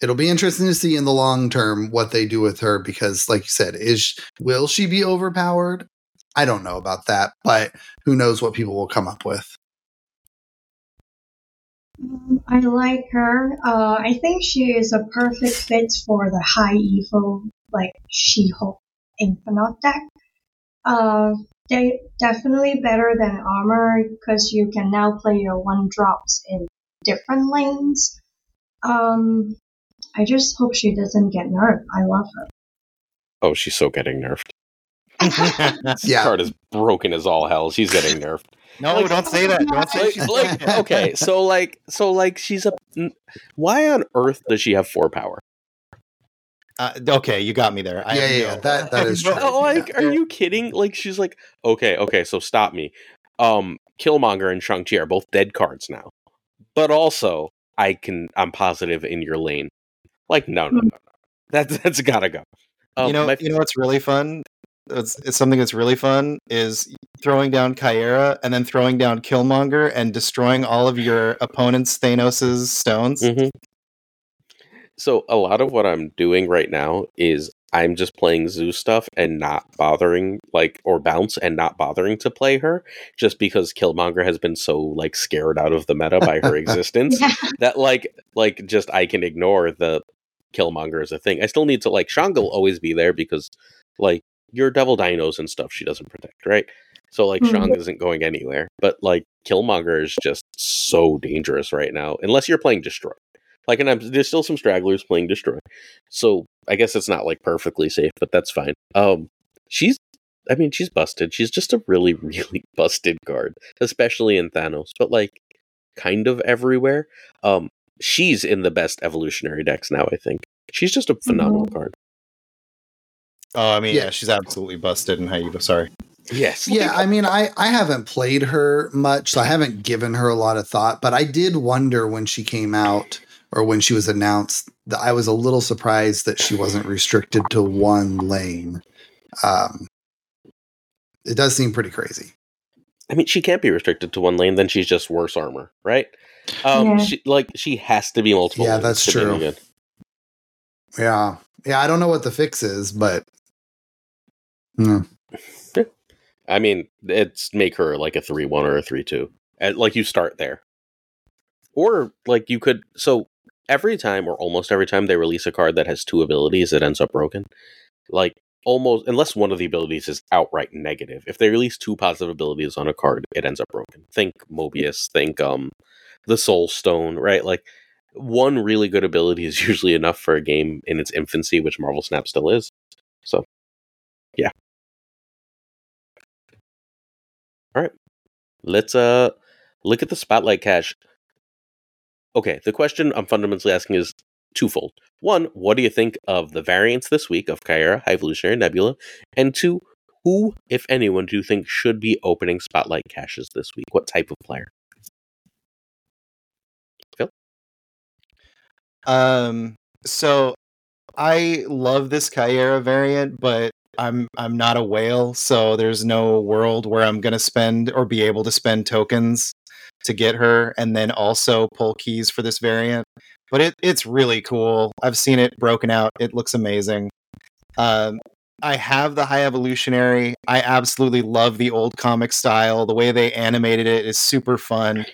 it'll be interesting to see in the long term what they do with her because, like you said, is will she be overpowered? I don't know about that, but who knows what people will come up with. Um, I like her. Uh, I think she is a perfect fit for the high evil, like She-Hulk Infinite deck. Uh, they definitely better than armor because you can now play your one drops in different lanes. Um, I just hope she doesn't get nerfed. I love her. Oh, she's so getting nerfed. Yeah. This card is broken as all hell. She's getting nerfed. no, Like- don't say that. Don't say she's like, okay, so like, so like, she's a. Why on earth does she have four power? Uh, okay, you got me there. I yeah, have yeah, no- yeah, that that is true. Oh, like, yeah. are you kidding? Like, she's like, okay, okay, so stop me. Um, Killmonger and Shang Chi are both dead cards now, but also I can, I'm positive in your lane. Like, no, no, no, no. That's that's gotta go. Um, you know, my- you know what's really fun? It's, it's something that's really fun is throwing down Caiera and then throwing down Killmonger and destroying all of your opponent's Thanos's stones. Mhm. So a lot of what I'm doing right now is I'm just playing Zoo stuff and not bothering like or bounce and not bothering to play her just because Killmonger has been so like scared out of the meta by her existence Yeah. that like like just I can ignore the Killmonger as a thing. I still need to like Shang will always be there because like your devil dinos and stuff she doesn't protect, right? So like Mhm. Shang isn't going anywhere. But like Killmonger is just so dangerous right now. Unless you're playing Destroy. Like and I'm, there's still some stragglers playing Destroy. So I guess it's not like perfectly safe, but that's fine. Um she's I mean, she's busted. She's just a really, really busted card, especially in Thanos, but like kind of everywhere. Um, she's in the best evolutionary decks now. I think she's just a phenomenal card. Oh, I mean, yeah. Yeah. she's absolutely busted in Haiba. Sorry. Yes. Yeah, I mean, I I haven't played her much, so I haven't given her a lot of thought. But I did wonder when she came out or when she was announced that I was a little surprised that she wasn't restricted to one lane. Um, it does seem pretty crazy. I mean, she can't be restricted to one lane. Then she's just worse armor, right? Um, Yeah. she like she has to be multiple. Yeah, that's to be any true. Yeah, yeah. I don't know what the fix is, but Hmm. I mean, it's make her like a three one or a three two. And like you start there, or like you could. So every time or almost every time they release a card that has two abilities, it ends up broken. Like almost unless one of the abilities is outright negative. If they release two positive abilities on a card, it ends up broken. Think Mobius. Think um the Soul Stone. Right, like. One really good ability is usually enough for a game in its infancy, which Marvel Snap still is. So, yeah. All right. Let's uh look at the spotlight cache. Okay, the question I'm fundamentally asking is twofold. One, what do you think of the variants this week of Caiera, High Evolutionary Nebula? And two, who, if anyone, do you think should be opening spotlight caches this week? What type of player? Phil? Um, so I love this Caiera variant, but I'm I'm not a whale, so there's no world where I'm gonna spend or be able to spend tokens to get her, and then also pull keys for this variant. But it it's really cool. I've seen it broken out. It looks amazing. Um, I have the High Evolutionary. I absolutely love the old comic style. The way they animated it is super fun.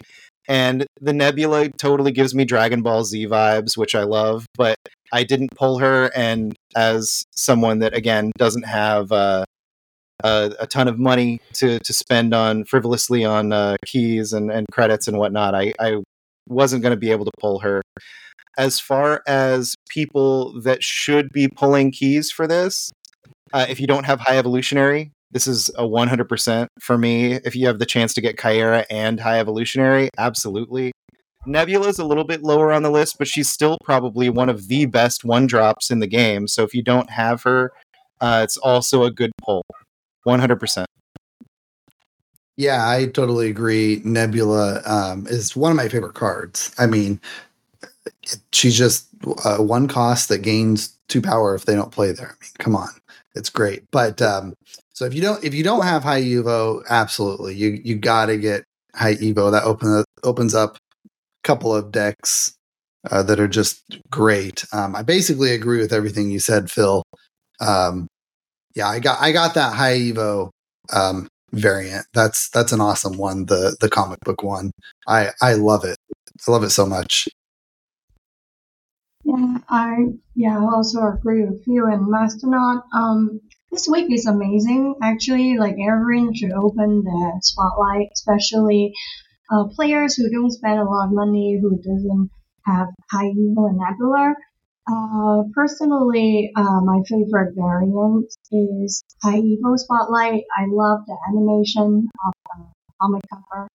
And the Nebula totally gives me Dragon Ball Z vibes, which I love, but I didn't pull her. And as someone that, again, doesn't have uh, a, a ton of money to, to spend on frivolously on uh, keys and, and credits and whatnot, I, I wasn't going to be able to pull her. As far as people that should be pulling keys for this, uh, if you don't have High Evolutionary, this is a 100% for me. If you have the chance to get Caiera and High Evolutionary, absolutely. Nebula's a little bit lower on the list, but she's still probably one of the best one drops in the game. So if you don't have her, uh, it's also a good pull. 100%. Yeah, I totally agree. Nebula um, is one of my favorite cards. I mean, she's just uh, one cost that gains two power if they don't play there. I mean, come on, it's great. But um, so if you don't if you don't have high Evo, absolutely you you got to get high Evo. That open opens up a couple of decks uh, that are just great. Um, I basically agree with everything you said, Phil. Um, yeah, I got I got that high Evo um, variant. That's that's an awesome one. The the comic book one. I I love it. I love it so much. Yeah, I yeah I also agree with you. And Masternaut, um, this week is amazing. Actually, like everyone should open the spotlight, especially uh, players who don't spend a lot of money, who doesn't have high evo and nebula. Uh, personally, uh, my favorite variant is High Evo Spotlight. I love the animation of the comic cover.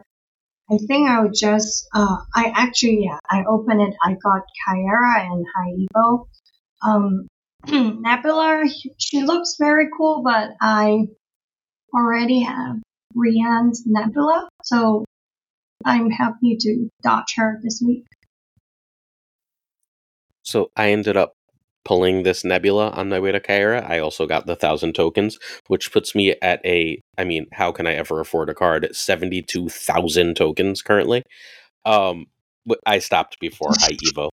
I think I would just, uh, I actually, yeah, I opened it. I got Caiera and High Evo. Um, Nebula, she looks very cool, but I already have Rianne's Nebula, so I'm happy to dodge her this week. So I ended up pulling this nebula on my way to Caiera. I also got the thousand tokens, which puts me at a. I mean, how can I ever afford a card? Seventy-two thousand tokens currently. Um, I stopped before high evo.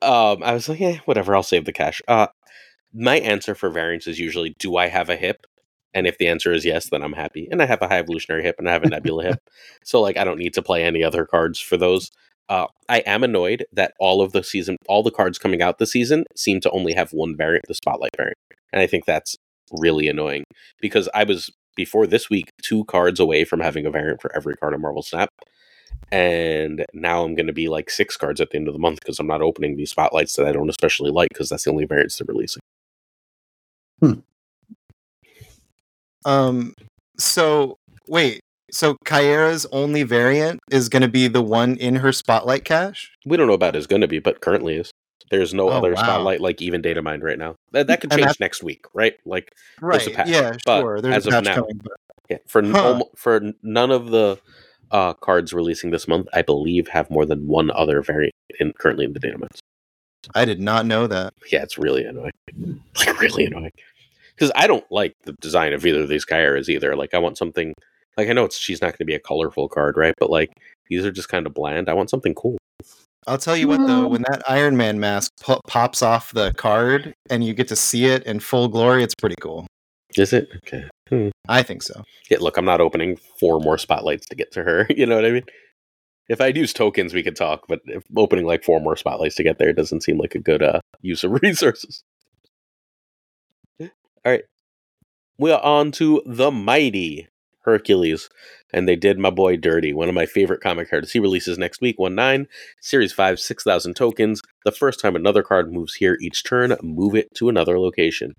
Um, I was like, yeah, whatever. I'll save the cash. Uh, my answer for variants is usually, do I have a hip? And if the answer is yes, then I'm happy. And I have a high evolutionary hip and I have a nebula hip. So like I don't need to play any other cards for those. Uh, I am annoyed that all of the season, all the cards coming out this season seem to only have one variant, the Spotlight variant, and I think that's really annoying because I was before this week two cards away from having a variant for every card in Marvel Snap, and now I'm going to be like six cards at the end of the month because I'm not opening these spotlights that I don't especially like because that's the only variants they're releasing. Hmm. Um. So wait, so Caiera's only variant is going to be the one in her spotlight cache. We don't know about is going to be, but currently is. There's no oh, other wow. spotlight like even data mined right now. That that could change next week, right? Like right, yeah, but sure. There's as of now, coming, but... yeah, for huh. for none of the uh, cards releasing this month, I believe have more than one other variant in currently in the data mines. I did not know that. Yeah, it's really annoying. Like really annoying. Because I don't like the design of either of these Caieras either. Like I want something like I know it's she's not going to be a colorful card, right? But like these are just kind of bland. I want something cool. I'll tell you what though, when that Iron Man mask po- pops off the card and you get to see it in full glory, it's pretty cool. Is it? Okay. Hmm. I think so. Yeah, look, I'm not opening four more spotlights to get to her. You know what I mean? If I'd use tokens, we could talk, but opening like four more spotlights to get there doesn't seem like a good uh, use of resources. All right. We are on to the mighty Hercules, and they did my boy dirty. One of my favorite comic cards. He releases next week, 1 9, Series 5, 6,000 tokens. The first time another card moves here each turn, move it to another location.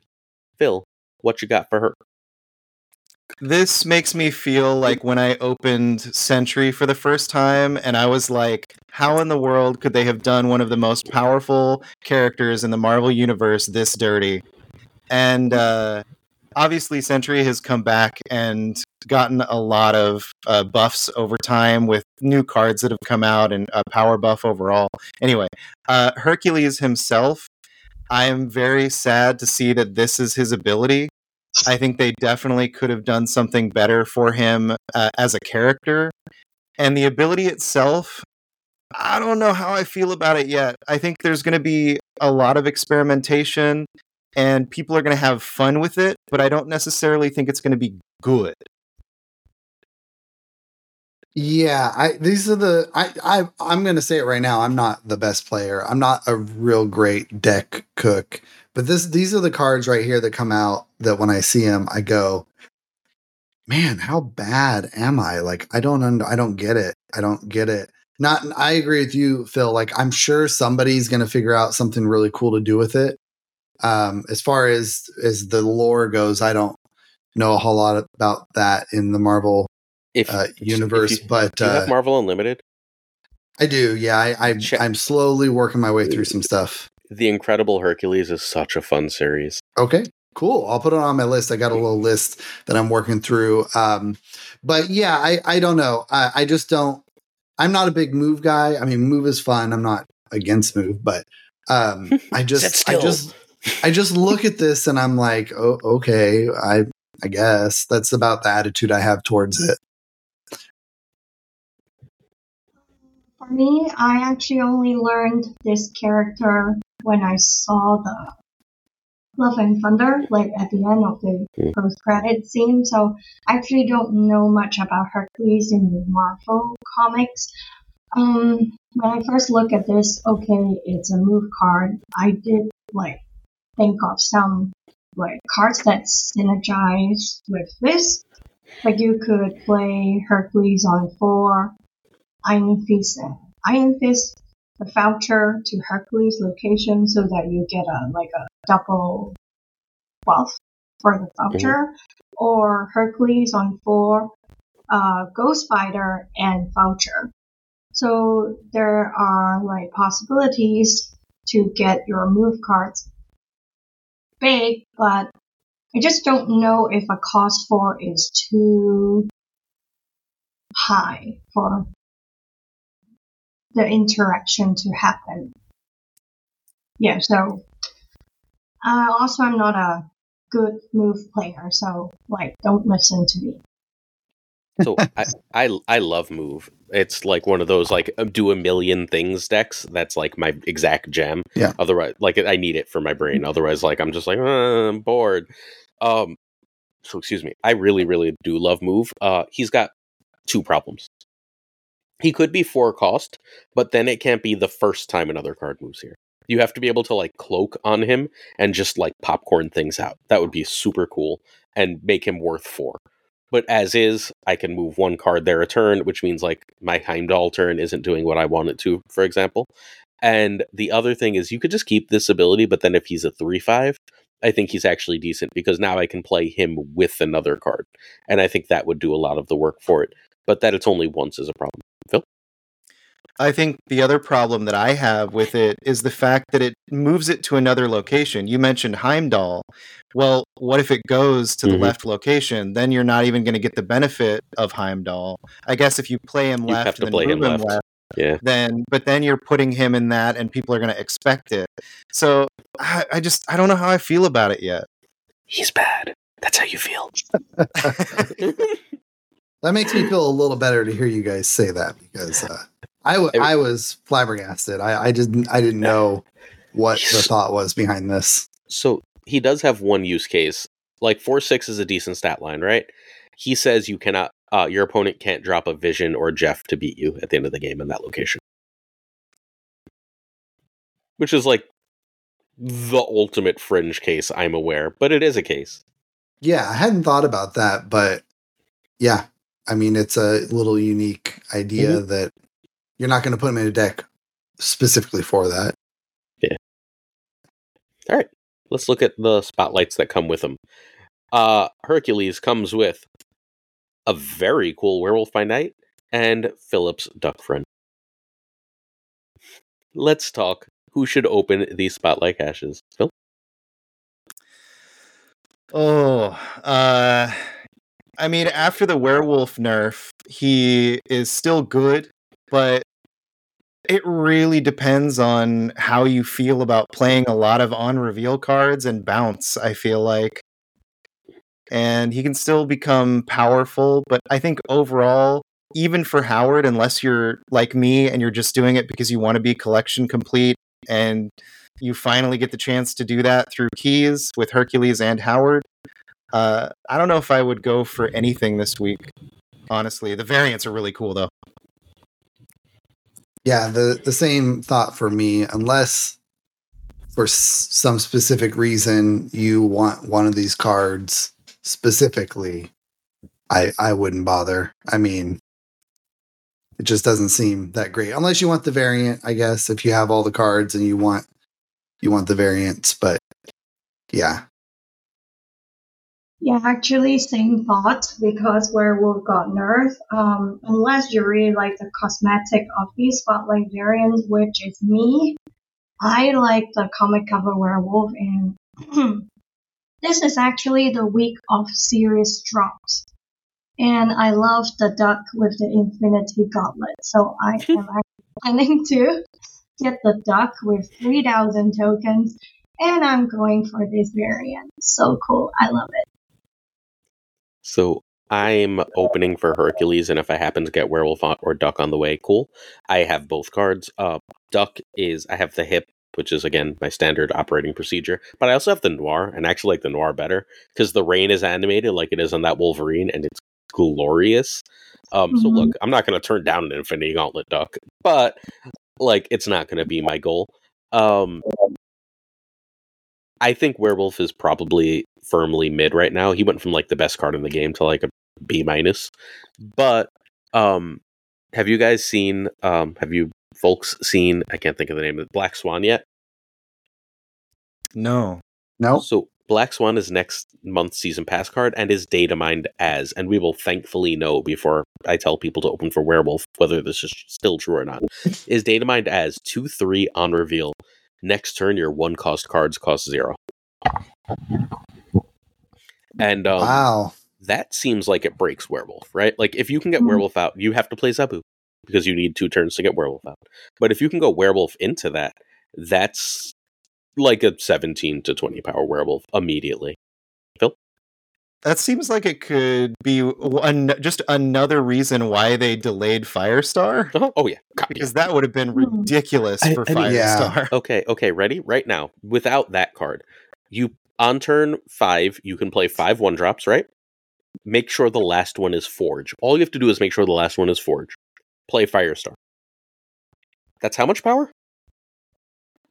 Phil, what you got for her? This makes me feel like when I opened Sentry for the first time, and I was like, how in the world could they have done one of the most powerful characters in the Marvel Universe this dirty? And uh, obviously Sentry has come back and gotten a lot of uh, buffs over time with new cards that have come out and a power buff overall. Anyway, uh, Hercules himself, I am very sad to see that this is his ability. I think they definitely could have done something better for him uh, as a character. And the ability itself, I don't know how I feel about it yet. I think there's going to be a lot of experimentation and people are going to have fun with it, but I don't necessarily think it's going to be good. Yeah, I these are the I I I'm going to say it right now. I'm not the best player. I'm not a real great deck cook, but this these are the cards right here that come out that when I see them I go, "Man, how bad am I?" Like I don't under, I don't get it. I don't get it. Not I agree with you, Phil. Like I'm sure somebody's going to figure out something really cool to do with it um, as far as as the lore goes, I don't know a whole lot about that in the Marvel if, uh, universe. If you, but do you uh, have Marvel Unlimited? I do. Yeah, I, I I'm slowly working my way through some stuff. The Incredible Hercules is such a fun series. Okay, cool. I'll put it on my list. I got a little list that I'm working through. Um, but yeah, I I don't know. I, I just don't. I'm not a big move guy. I mean, move is fun. I'm not against move, but um, I just I just I just look at this and I'm like, oh, okay, I I guess that's about the attitude I have towards it. For me, I actually only learned this character when I saw the Love and Thunder, like at the end of the mm. post credit scene. So I actually don't know much about Hercules in the Marvel comics. Um, when I first look at this, okay, it's a move card. I did like think of some like cards that synergize with this. Like you could play Hercules on four, Iron Fist, Iron Fist, the Vulture to Hercules location so that you get a like a double buff for the Vulture, mm-hmm. or Hercules on four, uh, Ghost Spider and Vulture. So there are like possibilities to get your move cards big, but I just don't know if a cost four is too high for the interaction to happen. Yeah, so uh, also I'm not a good move player, so like don't listen to me. So I, I I love move. It's like one of those like uh, do a million things decks. That's like my exact gem. Yeah. Otherwise, like I need it for my brain. Otherwise, like I'm just like uh, I'm bored. Um. So excuse me. I really really do love move. Uh, he's got two problems. He could be four cost, but then it can't be the first time another card moves here. You have to be able to like cloak on him and just like popcorn things out. That would be super cool and make him worth four. But as is, I can move one card there a turn, which means like my Heimdall turn isn't doing what I want it to, for example. And the other thing is you could just keep this ability, but then if he's a 3 5, I think he's actually decent because now I can play him with another card. And I think that would do a lot of the work for it. But that it's only once is a problem. Phil? I think the other problem that I have with it is the fact that it moves it to another location. You mentioned Heimdall. Well, what if it goes to the mm-hmm. left location? Then you're not even going to get the benefit of Heimdall. I guess if you play him you left and move him left. left, yeah. Then, but then you're putting him in that, and people are going to expect it. So I, I just I don't know how I feel about it yet. He's bad. That's how you feel. That makes me feel a little better to hear you guys say that because uh, I, w- I was flabbergasted. I, I didn't I didn't know what the thought was behind this. So he does have one use case. Like four six is a decent stat line, right? He says you cannot uh, your opponent can't drop a vision or Jeff to beat you at the end of the game in that location. Which is like the ultimate fringe case, I'm aware, but it is a case. Yeah, I hadn't thought about that, but yeah, I mean, it's a little unique idea mm-hmm. that you're not going to put them in a deck specifically for that. Yeah. All right. Let's look at the spotlights that come with them. Uh, Hercules comes with a very cool Werewolf by Night and Phillips Duck Friend. Let's talk. Who should open these spotlight caches? Phil? Oh, uh, I mean, after the werewolf nerf, he is still good, but it really depends on how you feel about playing a lot of on reveal cards and bounce, I feel like. And he can still become powerful, but I think overall, even for Howard, unless you're like me and you're just doing it because you want to be collection complete and you finally get the chance to do that through keys with Hercules and Howard, uh, I don't know if I would go for anything this week. Honestly, the variants are really cool though. Yeah, the the same thought for me. Unless for s- some specific reason you want one of these cards specifically, I I wouldn't bother. I mean, it just doesn't seem that great unless you want the variant. I guess if you have all the cards and you want you want the variants, but yeah, yeah, actually, same thought because werewolf got nerfed. Um, unless you really like the cosmetic of the spotlight variant, which is me, I like the comic cover werewolf, and this is actually the week of serious drops. And I love the duck with the infinity gauntlet, so I am planning to get the duck with 3,000 tokens, and I'm going for this variant. So cool, I love it. So I'm opening for Hercules, and if I happen to get Werewolf or Duck on the way, cool. I have both cards. Uh, Duck is I have the hip which is again my standard operating procedure. But I also have the Noir, and I actually like the Noir better because the rain is animated like it is on that Wolverine, and it's glorious. Um, mm-hmm. So look, I'm not going to turn down an Infinity Gauntlet duck, but like it's not going to be my goal. Um, I think Werewolf is probably firmly mid right now. He went from like the best card in the game to like a B minus. But um, have you guys seen? Um, have you folks seen? I can't think of the name of Black Swan yet. No. No. So Black Swan is next month's season pass card and is data mined as, and we will thankfully know before I tell people to open for Werewolf whether this is still true or not. is data mined as two three on reveal. Next turn, your one cost cards cost zero. And um, wow, that seems like it breaks Werewolf, right? Like if you can get mm-hmm. Werewolf out, you have to play Zabu because you need two turns to get Werewolf out. But if you can go Werewolf into that, that's like a 17 to 20 power werewolf immediately. Phil? That seems like it could be one, just another reason why they delayed Firestar. Oh, oh yeah. because that would have been hmm. ridiculous I, for I mean, Firestar. Yeah. Okay, okay, ready? Right now, without that card, you on turn five, you can play five one drops, right? Make sure the last one is Forge. All you have to do is make sure the last one is Forge. Play Firestar. That's how much power?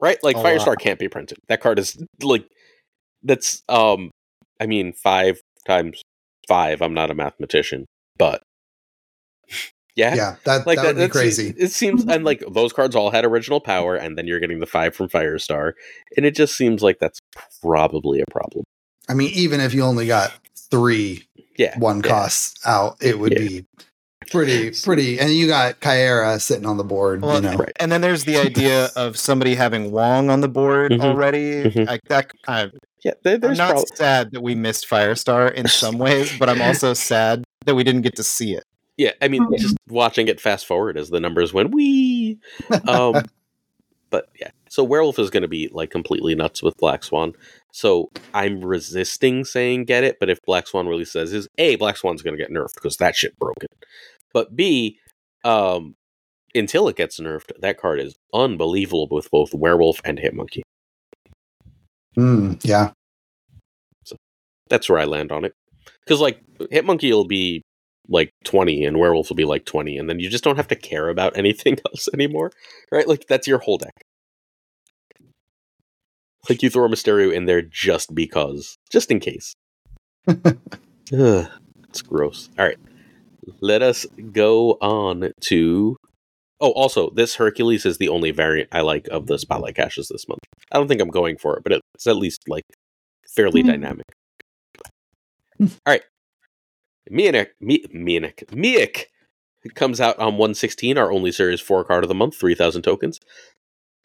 right? Like Firestar lot. can't be printed. That card is like that's um I mean five times five. I'm not a mathematician, but yeah, yeah, that like that, that crazy. It seems and like those cards all had original power, and then you're getting the five from Firestar, and it just seems like that's probably a problem. I mean, even if you only got three, yeah, one yeah. costs out, it would yeah. be pretty pretty and you got Caiera sitting on the board well, you know. right. and then there's the idea of somebody having Wong on the board mm-hmm. already. Mm-hmm. I, that I, yeah there, I'm not prob- sad that we missed Firestar in some ways but I'm also sad that we didn't get to see it. Yeah I mean just watching it fast forward as the numbers went we um but yeah. So werewolf is going to be like completely nuts with black swan. So i'm resisting saying get it but if black swan really says is a black swan's going to get nerfed because that shit broken but B, um, until it gets nerfed, that card is unbelievable with both Werewolf and Hit-Monkey. Mm, yeah. So that's where I land on it. Because like Hit-Monkey will be like 20 and Werewolf will be like 20, and then you just don't have to care about anything else anymore. Right? Like that's your whole deck. Like you throw a Mysterio in there just because. Just in case. Ugh, it's gross. All right let us go on to. Oh, also, this Hercules is the only variant I like of the Spotlight Caches this month. I don't think I'm going for it, but it's at least like fairly mm-hmm. dynamic. All right. Mianik, Mianik, Miek comes out on 116, our only series 4 card of the month, 3,000 tokens.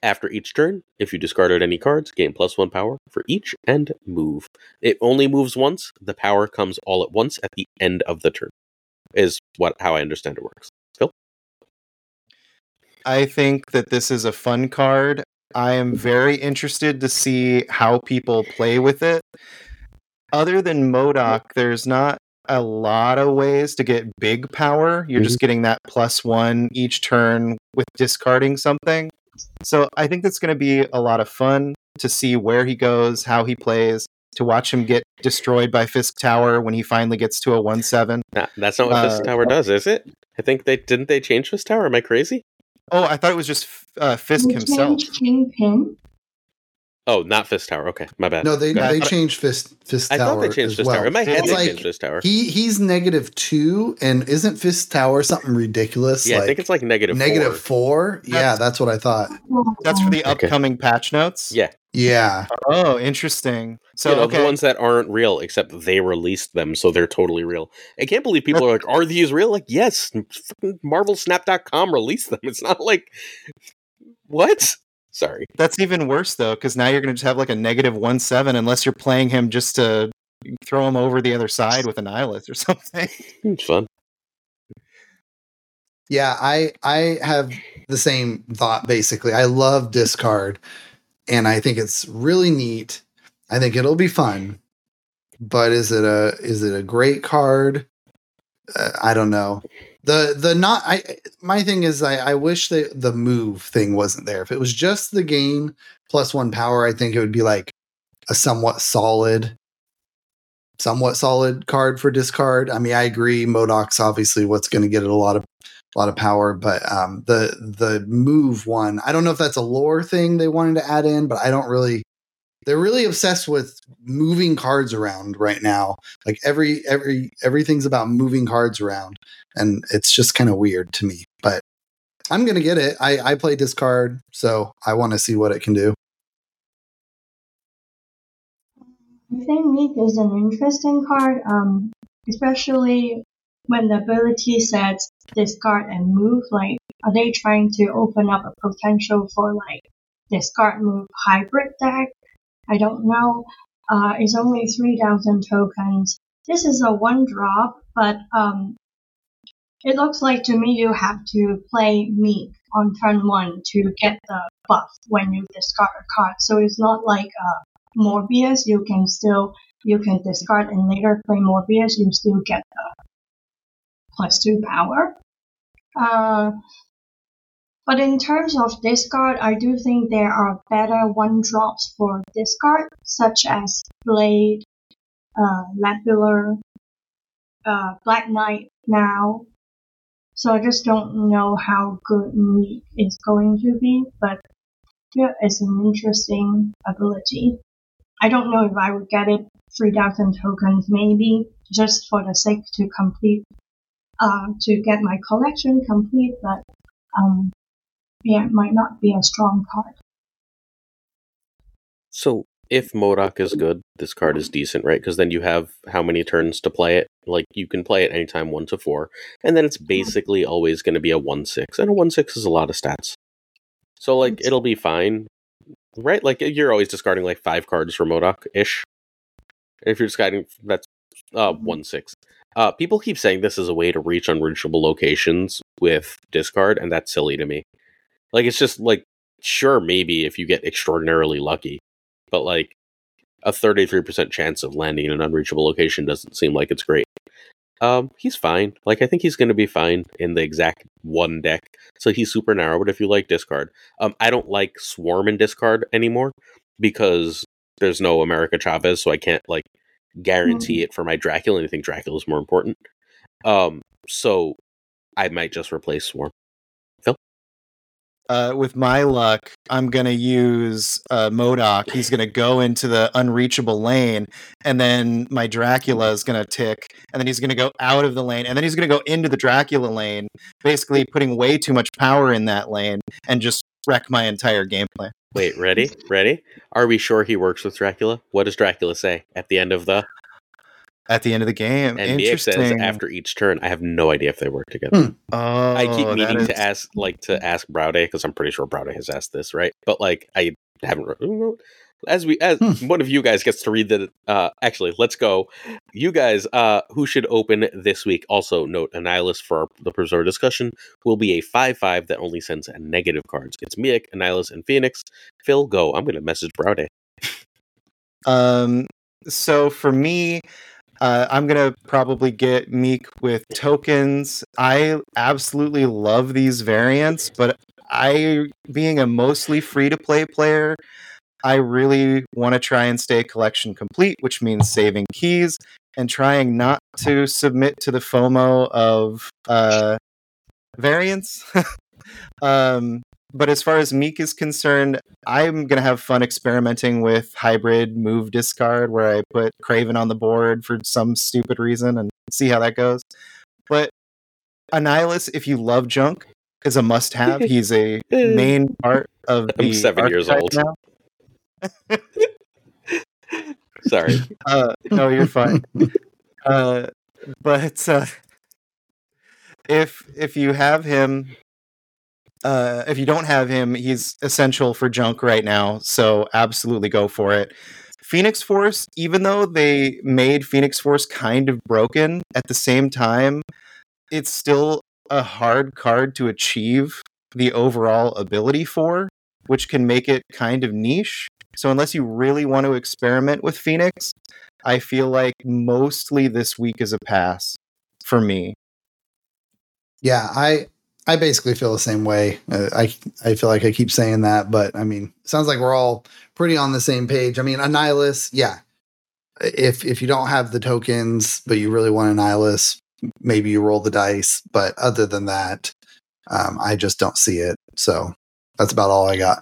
After each turn, if you discarded any cards, gain plus one power for each and move. It only moves once. The power comes all at once at the end of the turn is what how I understand it works. Phil? I think that this is a fun card. I am very interested to see how people play with it. Other than MODOK, there's not a lot of ways to get big power. You're mm-hmm. just getting that plus one each turn with discarding something. So I think that's going to be a lot of fun to see where he goes, how he plays to watch him get destroyed by Fisk Tower when he finally gets to a one seven. Nah, that's not what uh, Fisk Tower does, is it? I think they didn't they change Fisk Tower. Am I crazy? Oh, I thought it was just uh, Fisk himself. Kingpin. Oh, not Fisk Tower. Okay, my bad. No, they they changed Fist Fisk Tower. I thought they changed Fist well. Tower. In my head, it's they like, changed Fisk Tower. He he's negative two, and isn't Fisk Tower something ridiculous? Yeah, like I think it's like negative negative four. four? Yeah, that's what I thought. That's for the upcoming okay. patch notes. Yeah, yeah. Oh, interesting. So you know, okay. the ones that aren't real, except they released them, so they're totally real. I can't believe people are like, "Are these real?" Like, yes, MarvelSnap.com released them. It's not like what. Sorry. That's even worse though, because now you're going to just have like a negative one seven, unless you're playing him just to throw him over the other side with a nihilist or something. It's fun. Yeah, I I have the same thought basically. I love discard, and I think it's really neat. I think it'll be fun, but is it a is it a great card? Uh, I don't know. The the not I my thing is I, I wish the the move thing wasn't there. If it was just the gain plus one power, I think it would be like a somewhat solid somewhat solid card for discard. I mean, I agree. MODOK's obviously what's going to get it a lot of a lot of power, but um, the the move one, I don't know if that's a lore thing they wanted to add in, but I don't really. They're really obsessed with moving cards around right now. Like every every everything's about moving cards around, and it's just kind of weird to me. But I'm gonna get it. I I play discard, so I want to see what it can do. I think Miek is an interesting card, um, especially when the ability says discard and move. Like, are they trying to open up a potential for like discard move hybrid deck? I don't know. Uh, it's only 3,000 tokens. This is a one drop, but um, it looks like to me you have to play Miek on turn one to get the buff when you discard a card. So it's not like uh, Morbius, you can still you can discard and later play Morbius, you still get the plus two power. Uh, but in terms of discard, I do think there are better one drops for discard, such as Blade, uh, Labular, uh, Black Knight now. So I just don't know how good Miek is going to be, but yeah, it's an interesting ability. I don't know if I would get it 3,000 tokens, maybe just for the sake to complete, uh, to get my collection complete, but, um, yeah, it might not be a strong card. So if MODOK is good, this card is decent, right? Because then you have how many turns to play it? Like you can play it anytime one to four, and then it's basically always going to be a one six, and a one six is a lot of stats. So like it'll be fine right? Like you're always discarding like five cards for MODOK ish. If you're discarding, that's uh mm-hmm. one six. Uh, people keep saying this is a way to reach unreachable locations with discard, and that's silly to me. Like it's just like sure maybe if you get extraordinarily lucky, but like a 33% chance of landing in an unreachable location doesn't seem like it's great. Um, he's fine. Like I think he's going to be fine in the exact one deck. So he's super narrow. But if you like discard, um, I don't like swarm and discard anymore because there's no America Chavez, so I can't like guarantee mm-hmm. it for my Dracula. And I think Dracula is more important. Um, so I might just replace swarm uh, with my luck, I'm going to use uh, MODOK. He's going to go into the unreachable lane, and then my Dracula is going to tick, and then he's going to go out of the lane, and then he's going to go into the Dracula lane, basically putting way too much power in that lane and just wreck my entire gameplay. Wait, ready? Ready? Are we sure he works with Dracula? What does Dracula say at the end of the at the end of the game. And BX says after each turn, I have no idea if they work together. Hmm. Oh, I keep meaning is... to ask, like, to ask Brode because I'm pretty sure Brode has asked this, right? But like, I haven't. As we, as hmm. one of you guys gets to read the. Uh, actually, let's go. You guys, uh, who should open this week? Also, note Annihilus for our, the preserve discussion will be a five-five that only sends negative cards. It's Miek, Annihilus, and Phoenix. Phil, go. I'm going to message Browde. Um. So for me, uh, I'm gonna probably get Miek with tokens. I absolutely love these variants, but I, being a mostly free to play player, I really want to try and stay collection complete, which means saving keys and trying not to submit to the FOMO of uh, variants. um, but as far as Miek is concerned, I'm gonna have fun experimenting with hybrid move discard, where I put Kraven on the board for some stupid reason and see how that goes. But Annihilus, if you love junk, is a must-have. He's a main part of the. I'm seven years old. Now. Sorry. Uh, no, you're fine. Uh, but uh, if if you have him uh, if you don't have him, he's essential for junk right now. So absolutely go for it. Phoenix Force, even though they made Phoenix Force kind of broken, at the same time, it's still a hard card to achieve the overall ability for, which can make it kind of niche. So unless you really want to experiment with Phoenix, I feel like mostly this week is a pass for me. Yeah, I I basically feel the same way. Uh, I I feel like I keep saying that, but I mean, sounds like we're all pretty on the same page. I mean, Annihilus, yeah. If if you don't have the tokens, but you really want Annihilus, maybe you roll the dice. But other than that, um, I just don't see it. So that's about all I got.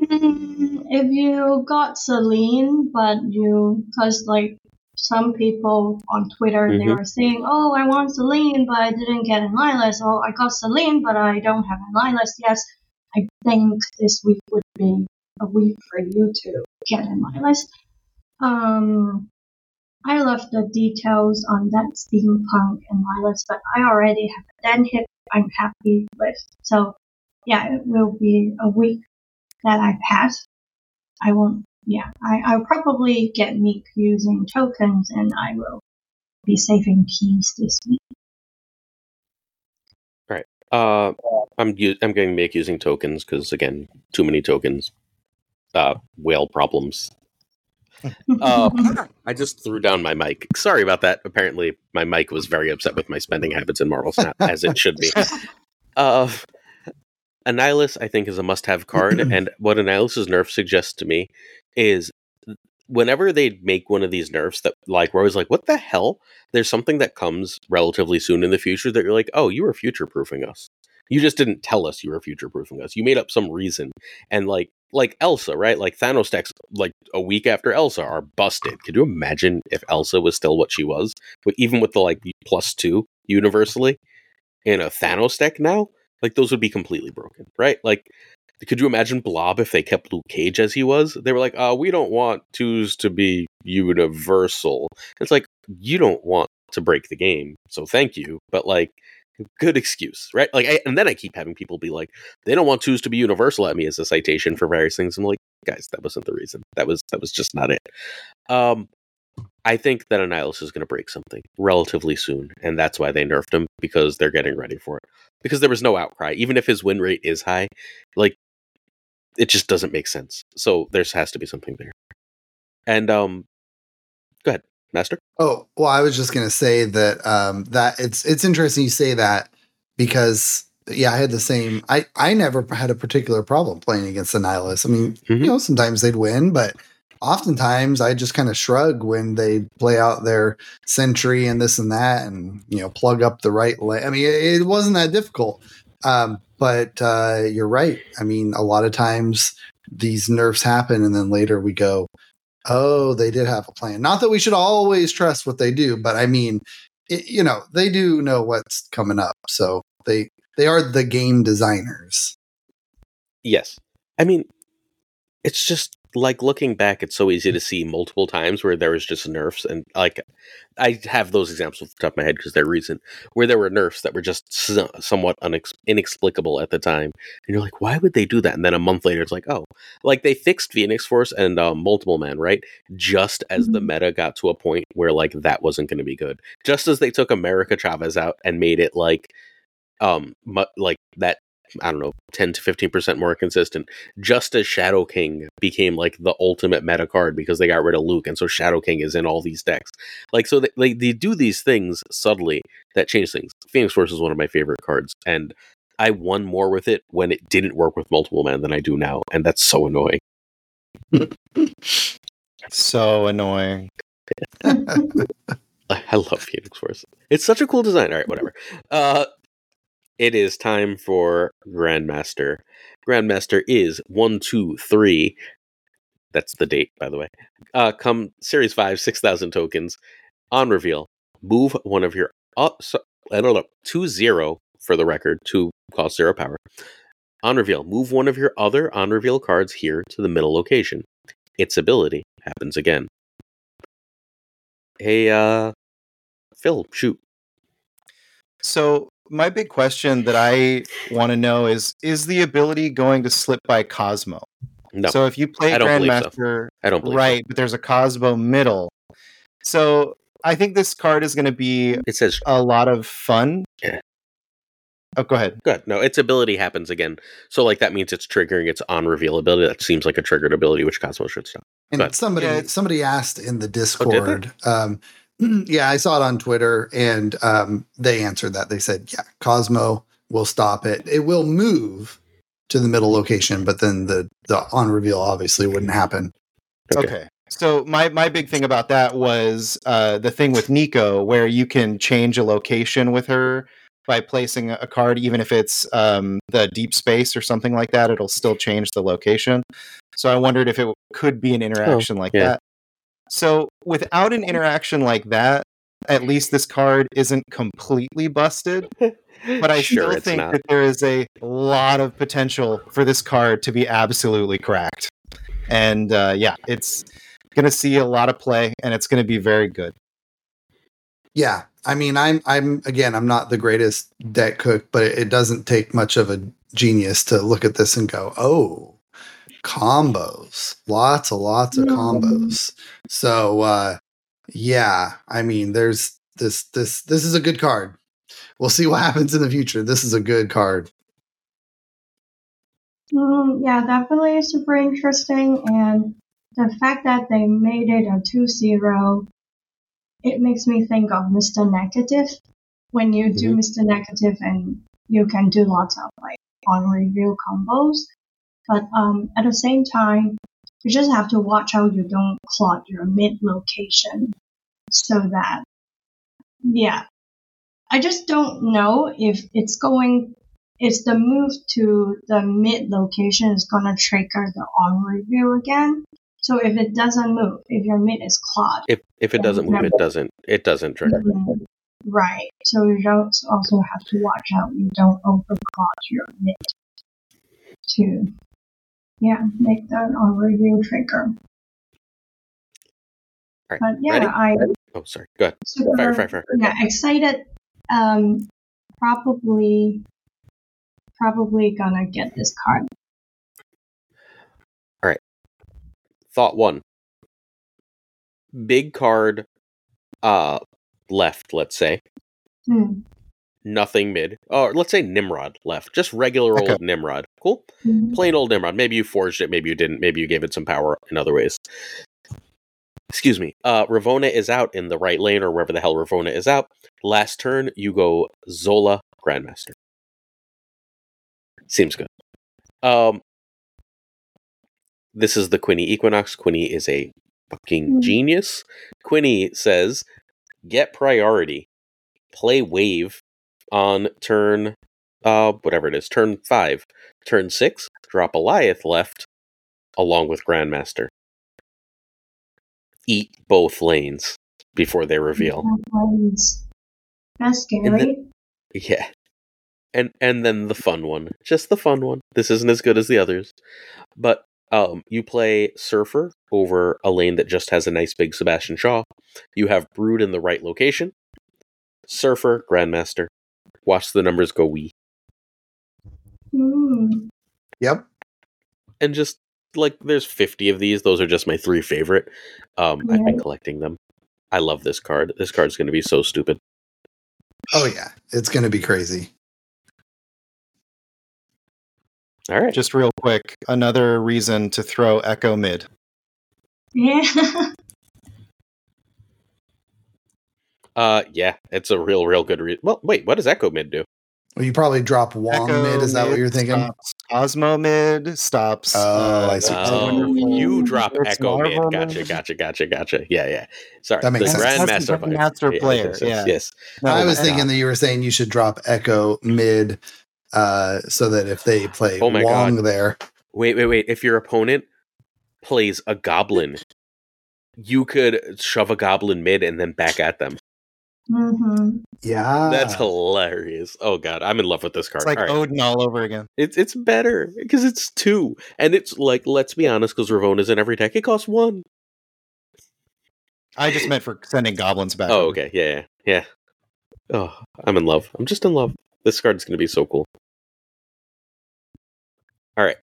Mm, if you got Selene, but you, because like some people on Twitter, mm-hmm. they were saying, "Oh, I want Selene, but I didn't get Annihilus." Oh, I got Selene, but I don't have Annihilus. Yes, I think this week would be a week for you to get Annihilus. Um, I love the details on that steampunk Annihilus, but I already have a den hit I'm happy with. So yeah, it will be a week that I pass. I won't, yeah, I, I'll probably get Miek using tokens and I will be saving keys this week. Right. Uh, I'm u- I'm getting Miek using tokens because again, too many tokens. Uh, whale problems. uh, I just threw down my mic. Sorry about that. Apparently, my mic was very upset with my spending habits in Marvel Snap, as it should be. Uh, Annihilus, I think, is a must have card. and what Annihilus's nerf suggests to me is whenever they make one of these nerfs that, like, we're always like, what the hell? There's something that comes relatively soon in the future that you're like, oh, you were future proofing us. You just didn't tell us you were future proofing us. You made up some reason. And, like, like Elsa, right? Like Thanos decks, like a week after Elsa, are busted. Could you imagine if Elsa was still what she was, but even with the like plus two universally in a Thanos deck now? Like those would be completely broken, right? Like, could you imagine Blob if they kept Luke Cage as he was? They were like, "Oh, we don't want twos to be universal." It's like you don't want to break the game, so thank you, but like, good excuse, right? Like, I, and then I keep having people be like, "They don't want twos to be universal" at me as a citation for various things. I'm like, guys, that wasn't the reason. That was that was just not it. Um, I think that Annihilus is going to break something relatively soon, and that's why they nerfed him because they're getting ready for it because there was no outcry. Even if his win rate is high, like it just doesn't make sense. So there has to be something there. And um, go ahead, Master. Oh well, I was just gonna say that um, that it's it's interesting you say that because yeah, I had the same. I I never had a particular problem playing against the Nihilus. I mean, mm-hmm. you know, sometimes they'd win, but oftentimes I just kind of shrug when they play out their Sentry and this and that, and you know, plug up the right. La- I mean, it, it, wasn't that difficult. Um, but uh, you're right. I mean, a lot of times these nerfs happen, and then later we go, "Oh, they did have a plan." Not that we should always trust what they do, but I mean, it, you know, they do know what's coming up, so they they are the game designers. Yes, I mean, it's just like looking back, it's so easy to see multiple times where there was just nerfs, and like I have those examples off the top of my head because they're recent, where there were nerfs that were just so, somewhat unex- inexplicable at the time, and you're like, why would they do that? And then a month later, it's like, oh, like they fixed Phoenix Force and um, Multiple Man, right? Just as mm-hmm. the meta got to a point where like that wasn't going to be good, just as they took America Chavez out and made it like um mu- like that I don't know, 10 to 15% more consistent, just as Shadow King became like the ultimate meta card because they got rid of Luke. And so Shadow King is in all these decks. Like, so they, like, they do these things subtly that change things. Phoenix Force is one of my favorite cards. And I won more with it when it didn't work with multiple men than I do now. And that's so annoying. so annoying. I love Phoenix Force. It's such a cool design. All right, whatever. Uh, it is time for Grandmaster. Grandmaster is one, two, three. That's the date, by the way. Uh, come Series 5, 6,000 tokens. On reveal, move one of your. Uh, so, I don't know. 2 0 for the record, 2 cost 0 power. On reveal, move one of your other on reveal cards here to the middle location. Its ability happens again. Hey, uh, Phil, shoot. So my big question that I want to know is is the ability going to slip by Cosmo? No. So if you play I Grandmaster, so. I don't right, so. but there's a Cosmo middle. So I think this card is going to be it says a lot of fun. Yeah. Oh, go ahead. Good. No, its ability happens again. So, like, that means it's triggering its on reveal ability. That seems like a triggered ability, which Cosmo should stop. And somebody yeah. somebody asked in the oh, Discord, oh, um, yeah, I saw it on Twitter, and um, they answered that. They said, "Yeah, Cosmo will stop it. It will move to the middle location, but then the the on reveal obviously wouldn't happen." Okay. okay. So my my big thing about that was uh, the thing with Nico, where you can change a location with her by placing a card, even if it's um, the deep space or something like that. It'll still change the location. So I wondered if it could be an oh, interaction oh, like yeah. that. So without an interaction like that, at least this card isn't completely busted. But I sure still think not. that there is a lot of potential for this card to be absolutely cracked. And uh, yeah, it's going to see a lot of play, and it's going to be very good. Yeah, I mean, I'm I'm again, I'm not the greatest deck cook, but it, it doesn't take much of a genius to look at this and go, "Oh, combos, lots and lots of combos." So, uh, yeah, I mean, there's this this this is a good card. We'll see what happens in the future. This is a good card. Mm, yeah, definitely super interesting, and the fact that they made it a 2-0, it makes me think of Mr. Negative. When you do mm-hmm. Mr. Negative and you can do lots of like on review combos. But um, at the same time, you just have to watch out you don't clog your mid location so that, yeah. I just don't know if it's going, if the move to the mid location is going to trigger the on review again. So if it doesn't move, if your mid is clogged, if if it doesn't move, it doesn't it doesn't trigger. Mm-hmm. Right. So you don't also have to watch out you don't overclog your mid to yeah make that on review trigger. Right. But yeah, Ready? I oh sorry, go ahead. Super, fire, fire, fire. Yeah, excited. Um, probably probably gonna get this card All right. Thought one. Big card uh left, let's say. Hmm. Nothing mid. Or let's say Nimrod left. Just regular okay. old Nimrod. Cool? Mm-hmm. Plain old Nimrod. Maybe you forged it, maybe you didn't, maybe you gave it some power in other ways. Excuse me. Uh Ravonna is out in the right lane or wherever the hell Ravonna is out. Last turn, you go Zola Grandmaster. Seems good. Um this is the Quinny Equinox. Quinny is a fucking mm-hmm. genius. Quinny says, get priority. Play wave on turn uh whatever it is, turn five. Turn six, drop Alioth left along with Grandmaster. Eat both lanes before they reveal. That's scary. Then, yeah. And and then the fun one. Just the fun one. This isn't as good as the others. But um, you play Surfer over a lane that just has a nice big Sebastian Shaw. You have Brood in the right location. Surfer, Grandmaster. Watch the numbers go wee. Mm. Yep. And just like there's 50 of these. Those are just my three favorite. Um, yeah. I've been collecting them. I love this card. This card's going to be so stupid. Oh yeah, it's going to be crazy. All right. Just real quick, another reason to throw Echo mid. Yeah. uh, yeah, it's a real, real good reason. Well, wait, what does Echo mid do? Well, you probably drop Wong Echo mid. Is that what you're thinking? Stops Osmo mid stops. Oh, uh, I see. Oh, you drop Echo mid. Gotcha, gotcha, gotcha, gotcha. Yeah, yeah. Sorry, that makes the sense. Grandmaster Master player. Yes, yes. yes. No, I was thinking that you were saying you should drop Echo mid uh, so that if they play oh my Wong God. there. Wait, wait, wait. If your opponent plays a goblin, you could shove a goblin mid and then back at them. Mm-hmm. Yeah, that's hilarious. Oh god, I'm in love with this card. It's like all right. Odin all over again. It's it's better because it's two, and it's like let's be honest, because Ravonna's in every deck. It costs one. I just meant for sending goblins back. Oh, okay, yeah, yeah. Oh, I'm in love. I'm just in love. This card's going to be so cool. All right.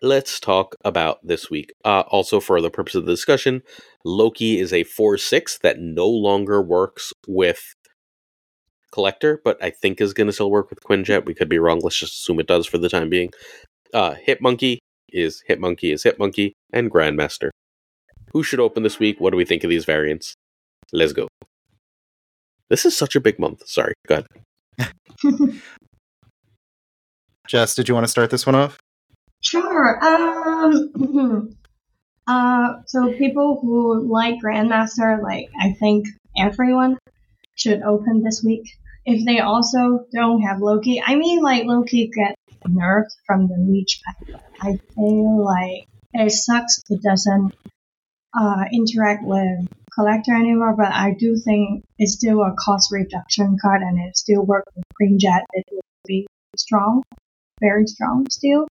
Let's talk about this week. Uh, also, for the purpose of the discussion, Loki is a 4 6 that no longer works with Collector, but I think is going to still work with Quinjet. We could be wrong. Let's just assume it does for the time being. Uh, Hitmonkey is Hitmonkey is Hitmonkey, and Grandmaster. Who should open this week? What do we think of these variants? Let's go. This is such a big month. Sorry, go ahead. Jess, did you want to start this one off? Sure. Um, uh, so people who like Grandmaster, like I think everyone should open this week. If they also don't have Loki, I mean, like Loki get nerfed from the Leech pack. I feel like it sucks. It doesn't uh, interact with collector anymore, but I do think it's still a cost reduction card and it still works with Quinjet. It would be strong, very strong still.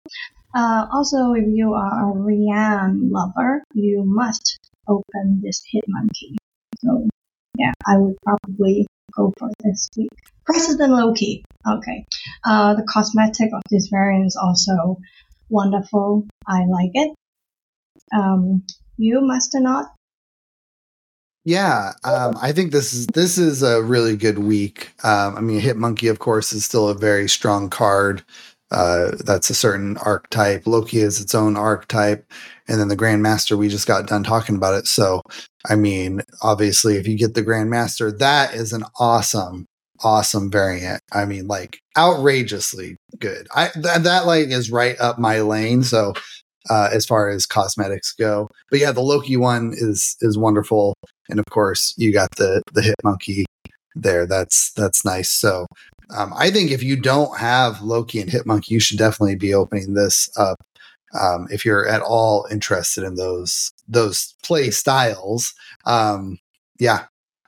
Uh, also, if you are a Rian lover, you must open this Hit Monkey. So, yeah, I would probably go for this week. President Loki. Okay. Uh, the cosmetic of this variant is also wonderful. I like it. Um, you, Master Not? Yeah, um, I think this is this is a really good week. Um, I mean, Hit Monkey, of course, is still a very strong card. Uh, that's a certain archetype. Loki is its own archetype, and then the Grandmaster. We just got done talking about it. So, I mean, obviously, if you get the Grandmaster, that is an awesome, awesome variant. I mean, like outrageously good. I th- that like is right up my lane. So, uh, as far as cosmetics go, but yeah, the Loki one is is wonderful and of course you got the the hit monkey there. That's that's nice. So um, I think if you don't have Loki and Hitmonkey, you should definitely be opening this up um, if you're at all interested in those those play styles. Um, yeah,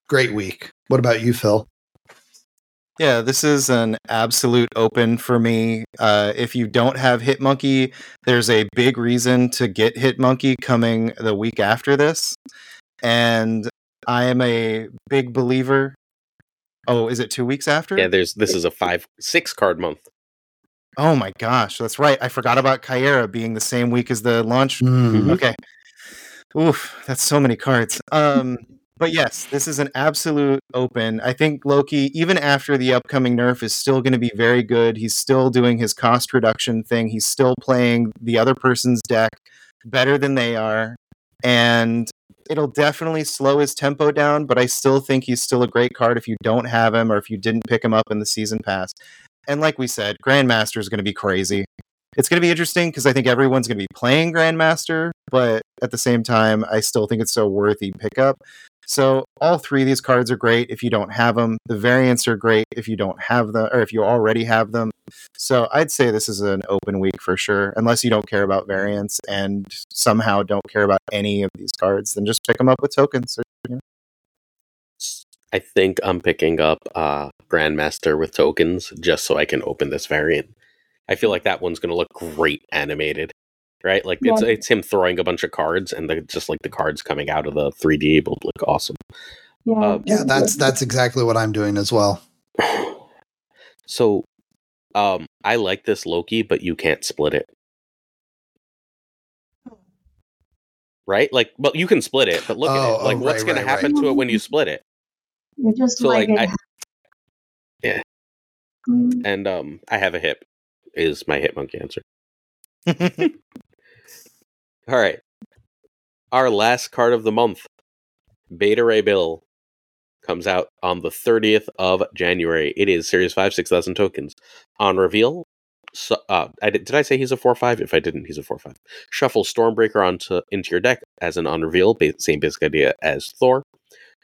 great week. What about you, Phil? Yeah, this is an absolute open for me. Uh, if you don't have Hitmonkey, there's a big reason to get Hitmonkey coming the week after this. And I am a big believer. Oh, is it two weeks after? Yeah, there's this is a five six card month. Oh my gosh, that's right. I forgot about Caiera being the same week as the launch. Mm-hmm. Okay. Oof, that's so many cards. Um, but yes, this is an absolute open. I think Loki, even after the upcoming nerf, is still going to be very good. He's still doing his cost reduction thing. He's still playing the other person's deck better than they are. And it'll definitely slow his tempo down, but I still think he's still a great card if you don't have him or if you didn't pick him up in the season pass. And like we said, Grandmaster is going to be crazy. It's going to be interesting because I think everyone's going to be playing Grandmaster, but at the same time, I still think it's a worthy pickup. So all three of these cards are great if you don't have them. The variants are great if you don't have them, or if you already have them. So I'd say this is an open week for sure, unless you don't care about variants and somehow don't care about any of these cards. Then just pick them up with tokens. Or, you know. I think I'm picking up uh, Grandmaster with tokens just so I can open this variant. I feel like that one's going to look great animated right? Like yeah. it's it's him throwing a bunch of cards and the, just like the cards coming out of the 3D will look awesome. Yeah, uh, yeah, that's that's exactly what I'm doing as well. So, um, I like this Loki, but you can't split it. Right? Like, well, you can split it, but look oh, at it. Oh, like, oh, what's right, going right, to happen right. to it when you split it? You're just so like, like I, yeah. Mm. And um, I have a hip. Is my hip monkey answer? All right. Our last card of the month, Beta Ray Bill, comes out on the 30th of January. It is Series 5, 6,000 tokens. On reveal, so, uh, I did, did I say he's a 4 5? If I didn't, he's a 4 5. Shuffle Stormbreaker onto into your deck as an on reveal, ba- same basic idea as Thor.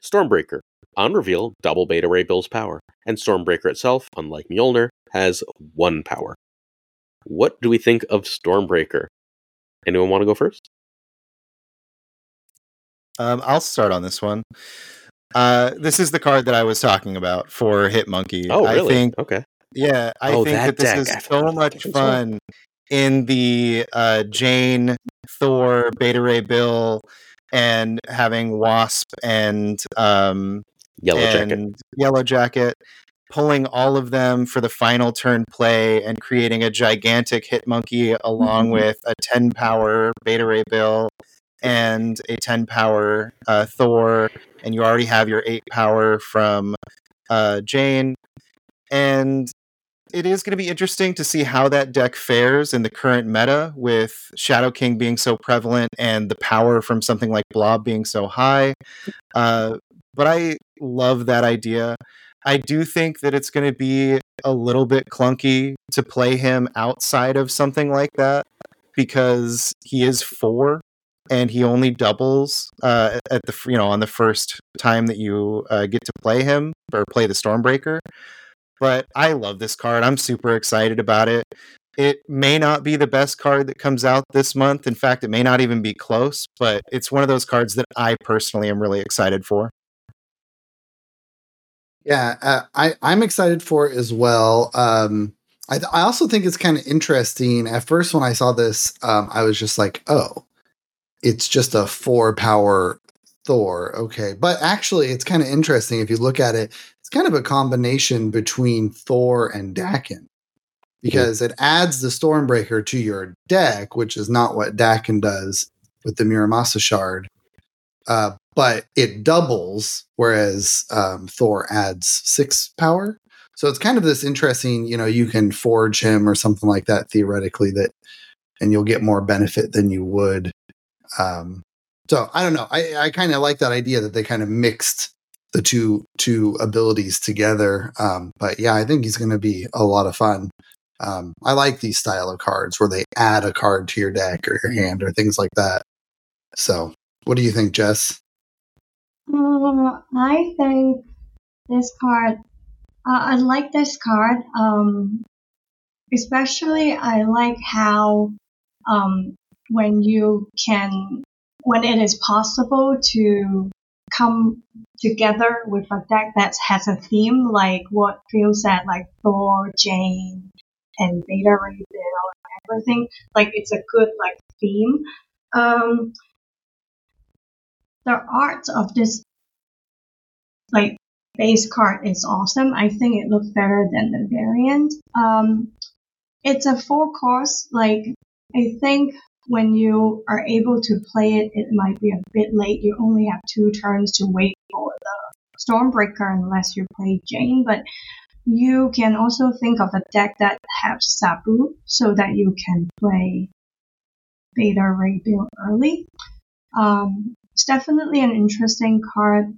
Stormbreaker, on reveal, double Beta Ray Bill's power. And Stormbreaker itself, unlike Mjolnir, has one power. What do we think of Stormbreaker? Anyone want to go first? Um, I'll start on this one. Uh, this is the card that I was talking about for Hit Monkey. Oh, really? I think, okay. Yeah, I oh, think that, that this is so much fun in the uh, Jane, Thor, Beta Ray Bill, and having Wasp and um, Yellow and Jacket. Yellow Jacket pulling all of them for the final turn play and creating a gigantic hit monkey along mm-hmm. with a 10 power beta ray bill and a 10 power uh, thor and you already have your 8 power from uh, jane and it is going to be interesting to see how that deck fares in the current meta with shadow king being so prevalent and the power from something like blob being so high uh, but I love that idea. I do think that it's going to be a little bit clunky to play him outside of something like that because he is four and he only doubles uh, at the you know on the first time that you uh, get to play him or play the Stormbreaker. But I love this card. I'm super excited about it. It may not be the best card that comes out this month. In fact, it may not even be close, but it's one of those cards that I personally am really excited for. Yeah, uh, I I'm excited for it as well. Um, I I also think it's kind of interesting. At first, when I saw this, um, I was just like, oh, it's just a four power Thor. Okay, but actually, it's kind of interesting if you look at it. It's kind of a combination between Thor and Daken because it adds the Stormbreaker to your deck, which is not what Daken does with the Muramasa Shard. Uh, but it doubles, whereas um, Thor adds six power. So it's kind of this interesting, you know, you can forge him or something like that theoretically that, and you'll get more benefit than you would. Um, so I don't know. I, I kind of like that idea that they kind of mixed the two two abilities together. Um, but yeah, I think he's going to be a lot of fun. Um, I like these style of cards where they add a card to your deck or your hand or things like that. So, what do you think, Jess? I think this card. Uh, I like this card. Um, especially I like how um, when you can, when it is possible to come together with a deck that has a theme, like what Phil said, like Thor, Jane, and Beta Ray Bill and everything. Like it's a good like theme. Um, the art of this like base card is awesome. I think it looks better than the variant. Um, it's a full course. Like I think when you are able to play it, it might be a bit late. You only have two turns to wait for the Stormbreaker unless you play Jane, but you can also think of a deck that has Zabu so that you can play Beta Ray Bill early. Um, it's definitely an interesting card.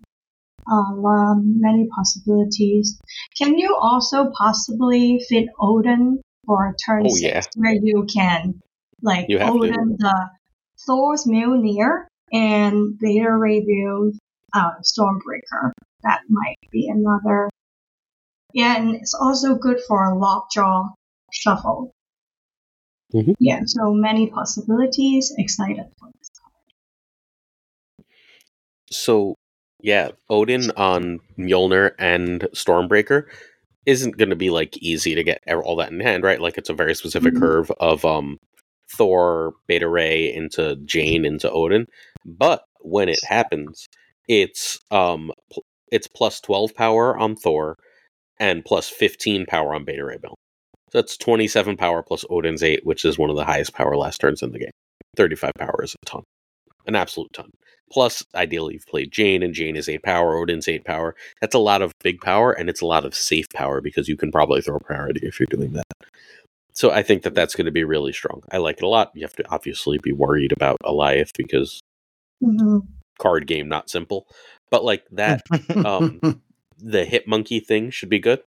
Uh, many possibilities. Can you also possibly fit Odin for turn oh, six yeah. where you can like you Odin to. the Thor's Mjolnir and Ray Bill uh, Stormbreaker? That might be another yeah, and it's also good for a lockjaw shuffle. Mm-hmm. Yeah, so many possibilities. Excited for. So, yeah, Odin on Mjolnir and Stormbreaker isn't going to be like easy to get all that in hand, right? Like it's a very specific mm-hmm. curve of um Thor, Beta Ray into Jane into Odin, but when it happens, it's um pl- it's plus 12 power on Thor, and plus 15 power on Beta Ray Bill. So that's 27 power plus Odin's 8, which is one of the highest power last turns in the game. 35 power is a ton. An absolute ton. Plus, ideally, you've played Jane, and Jane is 8 power, Odin's 8 power. That's a lot of big power, and it's a lot of safe power because you can probably throw priority if you're doing that. So I think that that's going to be really strong. I like it a lot. You have to obviously be worried about Alioth because mm-hmm. card game, not simple. But like that, um, the hit monkey thing should be good.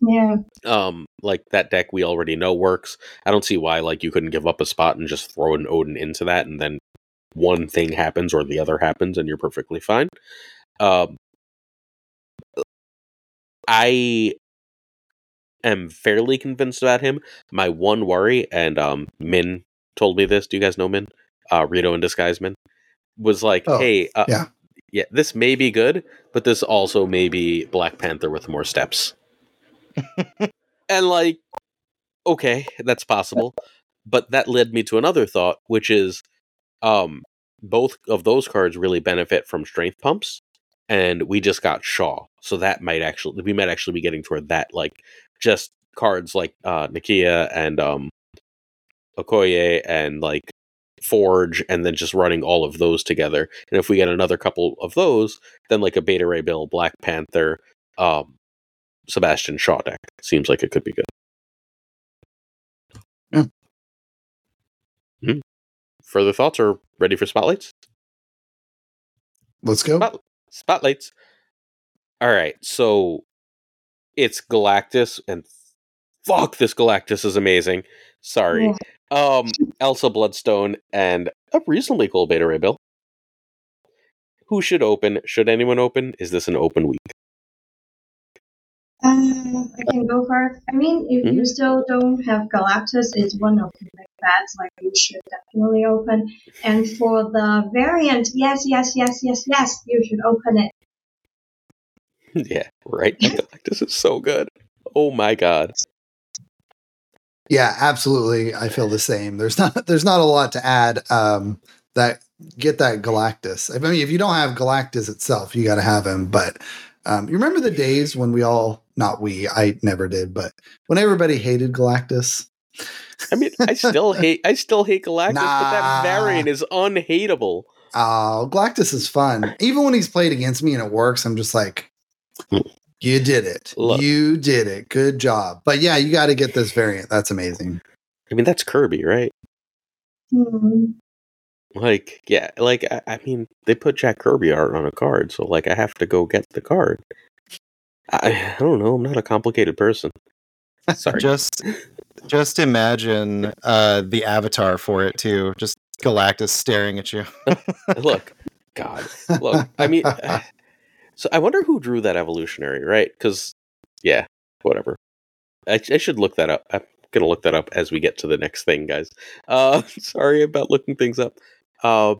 Yeah. Um, like that deck we already know works. I don't see why like you couldn't give up a spot and just throw an Odin into that and then one thing happens or the other happens and you're perfectly fine. Um I am fairly convinced about him. My one worry, and um Min told me this. Do you guys know Min? Uh Rito in disguise Min was like, oh, hey, uh, yeah yeah, this may be good, but this also may be Black Panther with more steps. and like, okay, that's possible. But that led me to another thought, which is um both of those cards really benefit from strength pumps. And we just got Shaw. So that might actually we might actually be getting toward that, like just cards like uh Nakia and um Okoye and like Forge, and then just running all of those together. And if we get another couple of those, then like a Beta Ray Bill, Black Panther, um, Sebastian Shaw deck seems like it could be good. Further thoughts or ready for spotlights? Let's go. Spot- spotlights. All right, so it's Galactus, and fuck, this Galactus is amazing. Sorry, yeah. um, Elsa Bloodstone, and a reasonably cool Beta Ray Bill. Who should open? Should anyone open? Is this an open week? Um, I can go first. I mean, if mm-hmm. you still don't have Galactus, it's one of the big bets. Like you should definitely open. And for the variant, yes, yes, yes, yes, yes, you should open it. yeah, right. Galactus is so good. Oh my god. Yeah, absolutely. I feel the same. There's not there's not a lot to add. Um, that get that Galactus. I mean, if you don't have Galactus itself, you got to have him. But um, you remember the days when we all, not we, I never did, but when everybody hated Galactus. I mean, I still hate, I still hate Galactus, nah. but that variant is unhateable. Oh, Galactus is fun. Even when he's played against me and it works, I'm just like, you did it. Look. You did it. Good job. But yeah, you got to get this variant. That's amazing. I mean, that's Kirby, right? Mm-hmm. Like, yeah, like I, I, mean, they put Jack Kirby art on a card, so like I have to go get the card. I, I don't know. I'm not a complicated person. Sorry. just, just imagine uh, the avatar for it too. Just Galactus staring at you. look, God, look. I mean, so I wonder who drew that evolutionary, right? Because, yeah, whatever. I, I should look that up. I'm gonna look that up as we get to the next thing, guys. Uh, sorry about looking things up. Uh,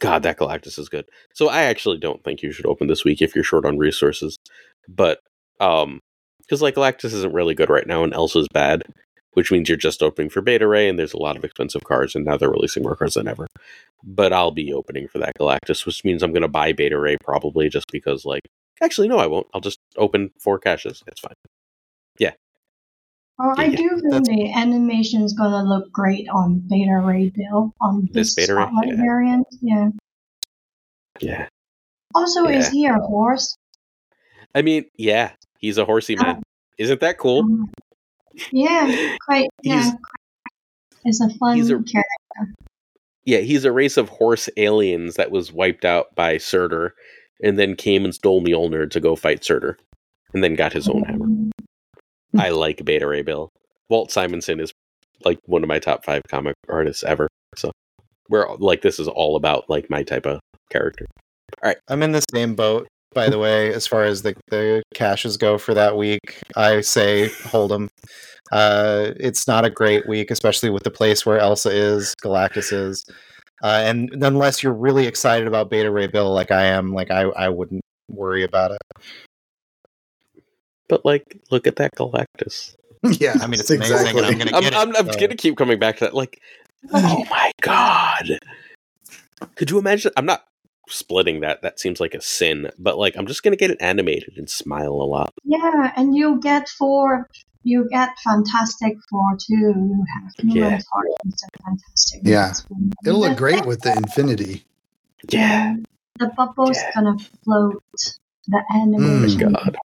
God, that Galactus is good. So I actually don't think you should open this week if you're short on resources. But um, because like Galactus isn't really good right now, and Elsa's bad, which means you're just opening for Beta Ray, and there's a lot of expensive cards, and now they're releasing more cards than ever. But I'll be opening for that Galactus, which means I'm going to buy Beta Ray probably just because, like, actually no, I won't. I'll just open four caches. It's fine. Yeah, Oh, I yeah, do think the animation is gonna look great on Beta Ray Bill on this, this Beta Ray yeah. variant. Yeah. Yeah. Also, yeah. is he a horse? I mean, yeah, he's a horsey man. Isn't that cool? Um, yeah, quite. Yeah, it's a fun a, character. Yeah, he's a race of horse aliens that was wiped out by Surtur, and then came and stole Mjolnir to go fight Surtur, and then got his own hammer. I like Beta Ray Bill. Walt Simonson is like one of my top five comic artists ever. So we're like this is all about like my type of character. All right. I'm in the same boat, by the way, as far as the, the caches go for that week. I say hold them. Uh, it's not a great week, especially with the place where Elsa is, Galactus is. Uh, and unless you're really excited about Beta Ray Bill like I am, like I, I wouldn't worry about it. But like, look at that Galactus. Yeah, I mean it's exactly. amazing, and I'm gonna I'm, I'm, I'm so. gonna keep coming back to that. Like, oh my god, could you imagine? I'm not splitting that. That seems like a sin, but like, I'm just gonna get it animated and smile a lot. Yeah, and you get four. you get Fantastic Four too. You have Human yeah. Torch Fantastic. Yeah, it'll look great with the Infinity. Yeah, the bubble's yeah. gonna float. The animation. Mm, God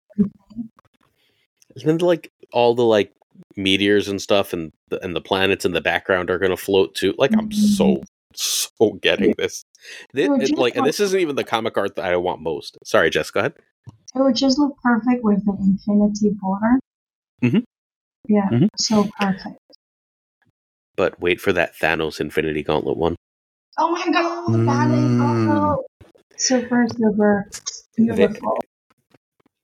and then like all the like meteors and stuff and the, and the planets in the background are going to float too. Like I'm so mm-hmm. so getting this. this it, like and this isn't even the comic art that I want most. Sorry, Jess, go ahead. It would just look perfect with the infinity border. Mm-hmm. Yeah, mm-hmm. so perfect. But wait for that Thanos Infinity Gauntlet one. Oh my god, that is mm. super super beautiful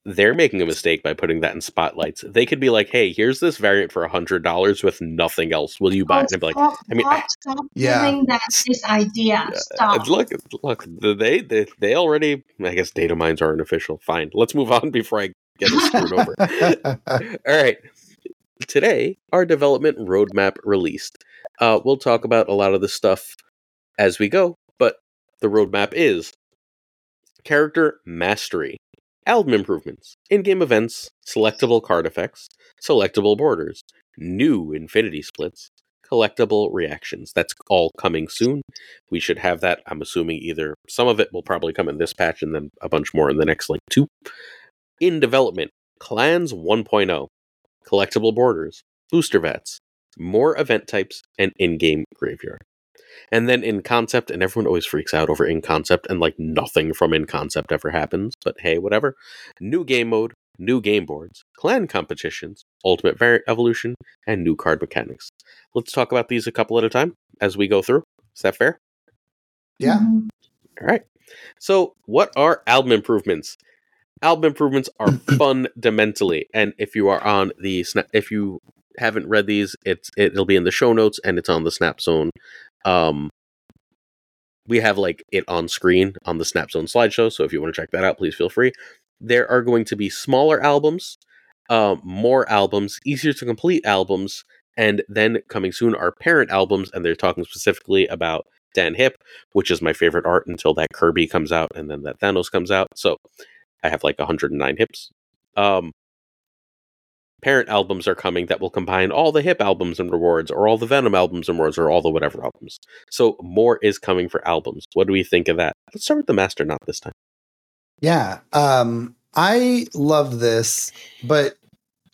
they're making a mistake by putting that in spotlights. They could be like, "Hey, here's this variant for a hundred dollars with nothing else. Will you buy oh, it?" And be like, stop, "I mean, stop, stop yeah, giving that this idea. Stop." Look, look, they they they already. I guess data mines aren't official. Fine, let's move on before I get screwed over. All right. Today, our development roadmap released. Uh, we'll talk about a lot of the stuff as we go, but the roadmap is character mastery album improvements, in game events, selectable card effects, selectable borders, new infinity splits, collectible reactions. That's all coming soon. We should have that. I'm assuming either some of it will probably come in this patch and then a bunch more in the next like two. In development, Clans 1.0, collectible borders, booster vats, more event types, and in game graveyard. And then in concept, and everyone always freaks out over in concept, and like nothing from in concept ever happens. But hey, whatever. New game mode, new game boards, clan competitions, ultimate variant evolution, and new card mechanics. Let's talk about these a couple at a time as we go through. Is that fair? Yeah. Mhm. All right. So, what are album improvements? Album improvements are fundamentally, and if you are on the snap, if you haven't read these, it's it'll be in the show notes and it's on the Snap Zone. Um, we have like it on screen on the Snapzone slideshow, so if you want to check that out, please feel free. There are going to be smaller albums, um, more albums, easier to complete albums, and then coming soon are parent albums, and they're talking specifically about Dan Hipp, which is my favorite art until that Kirby comes out and then that Thanos comes out. So I have like 109 hips. Um, parent albums are coming that will combine all the hip albums and rewards, or all the Venom albums and rewards, or all the whatever albums. So more is coming for albums. What do we think of that? Let's start with the Master not this time. Yeah. Um, I love this, but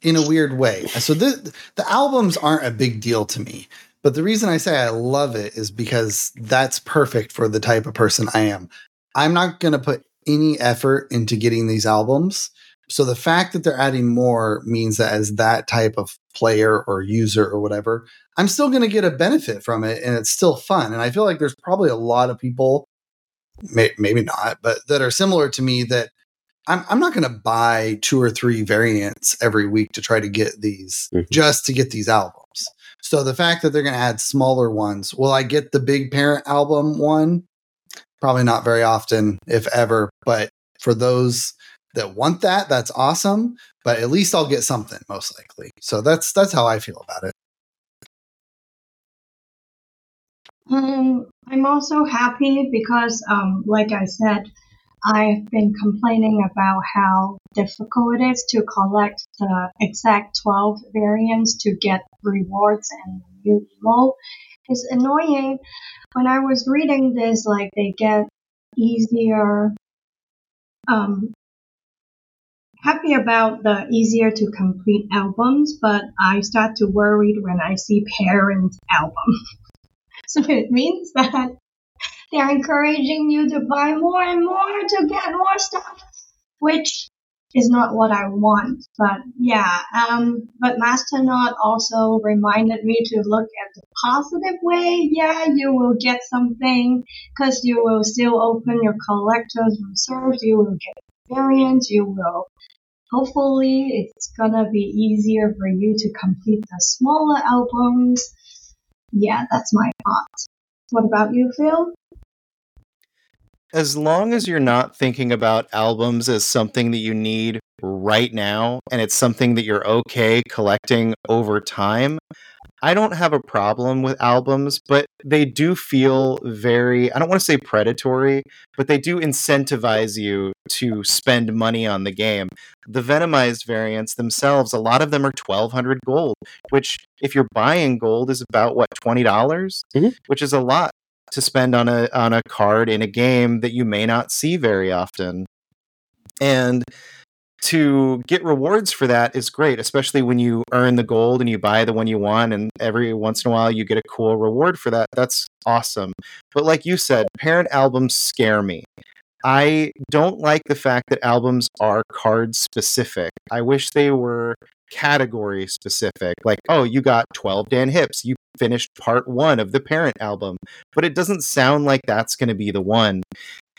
in a weird way. So the the albums aren't a big deal to me. But the reason I say I love it is because that's perfect for the type of person I am. I'm not going to put any effort into getting these albums. So the fact that they're adding more means that as that type of player or user or whatever, I'm still going to get a benefit from it and it's still fun. And I feel like there's probably a lot of people, may, maybe not, but that are similar to me that I'm, I'm not going to buy two or three variants every week to try to get these Mhm. just to get these albums. So the fact that they're going to add smaller ones, will I get the big parent album one? Probably not very often, if ever. But for those that want that, that's awesome. But at least I'll get something, most likely. So that's that's how I feel about it. Um, I'm also happy because, um, like I said, I've been complaining about how difficult it is to collect the exact 12 variants to get rewards and new emo. It's annoying. When I was reading this, like they get easier. Um, happy about the easier to complete albums, but I start to worry when I see parent album. So it means that they're encouraging you to buy more and more to get more stuff, which is not what I want. But yeah, um, but Masternaut also reminded me to look at the positive way. Yeah, you will get something because you will still open your collector's reserves. You will get variants. You will. Hopefully, it's gonna be easier for you to complete the smaller albums yeah, that's my thought. What about you, Phil? as long as you're not thinking about albums as something that you need right now and it's something that you're okay collecting over time, I don't have a problem with albums, but they do feel very, I don't want to say predatory, but they do incentivize you to spend money on the game. The Venomized variants themselves, a lot of them are 1200 gold, which if you're buying gold is about what, $20? dollars Mhm. Which is a lot to spend on a on a card in a game that you may not see very often. And to get rewards for that is great, especially when you earn the gold and you buy the one you want, and every once in a while you get a cool reward for that. That's awesome. But like you said, parent albums scare me. I don't like the fact that albums are card specific. I wish they were category specific. Like, oh, you got 12 Dan Hipps. You finished part one of the parent album. But it doesn't sound like that's going to be the one.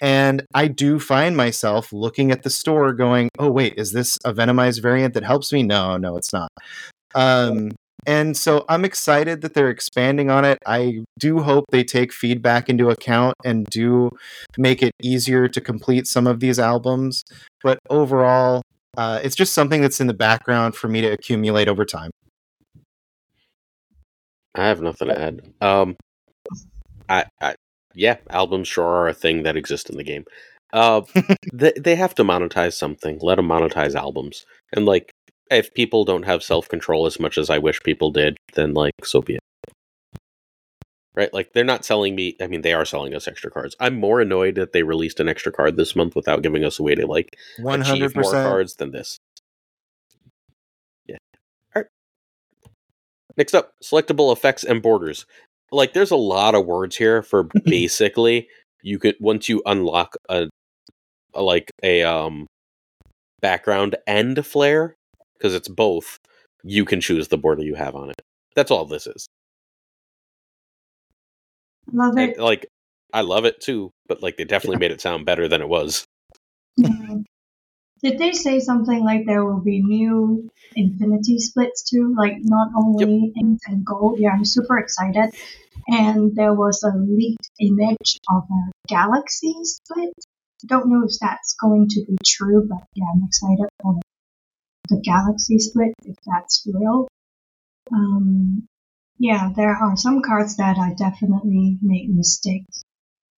And I do find myself looking at the store going, oh, wait, is this a Venomized variant that helps me? No, no, it's not. Um, and so I'm excited that they're expanding on it. I do hope they take feedback into account and do make it easier to complete some of these albums. But overall, uh, it's just something that's in the background for me to accumulate over time. I have nothing to add. Um, I, I, yeah, albums sure are a thing that exist in the game. Uh, they they have to monetize something. Let them monetize albums, and like if people don't have self control as much as I wish people did, then like so be it. Right? Like they're not selling me. I mean, they are selling us extra cards. I'm more annoyed that they released an extra card this month without giving us a way to like One achieve more cards than this. Yeah. All right. Next up, selectable effects and borders. Like there's a lot of words here for basically you could once you unlock a, a like a um background and flare because it's both you can choose the border you have on it that's all this is Love it. And, like i love it too but like they definitely made it sound better than it was Mhm. Did they say something like there will be new infinity splits too? Like not only ink and gold. Yeah, I'm super excited. And there was a leaked image of a galaxy split. Don't know if that's going to be true, but yeah, I'm excited for the galaxy split if that's real. Um, yeah, there are some cards that I definitely made mistakes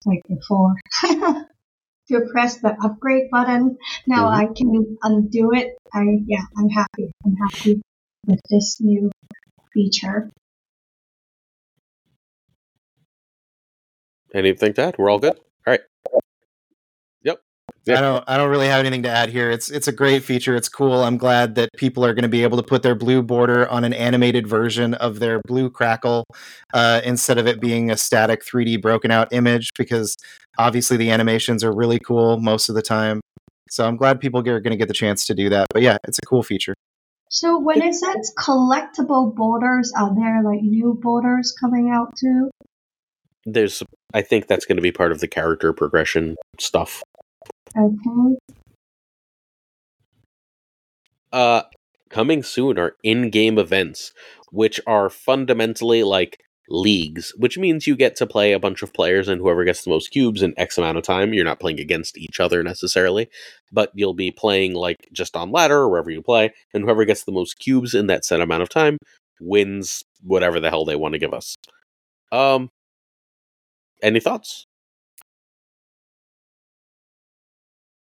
like before. to press the upgrade button. Now Mhm. I can undo it. I yeah, I'm happy. I'm happy with this new feature. anything to add we're all good all right I don't I don't really have anything to add here. It's it's a great feature. It's cool. I'm glad that people are going to be able to put their blue border on an animated version of their blue crackle uh, instead of it being a static 3D broken out image because obviously the animations are really cool most of the time. So I'm glad people are going to get the chance to do that. But yeah, it's a cool feature. So when it says collectible borders, are there like new borders coming out too? there's i think that's going to be part of the character progression stuff Okay. uh coming soon are in-game events which are fundamentally like leagues which means you get to play a bunch of players and whoever gets the most cubes in x amount of time. You're not playing against each other necessarily but you'll be playing like just on ladder or wherever you play and whoever gets the most cubes in that set amount of time wins whatever the hell they want to give us. Um any thoughts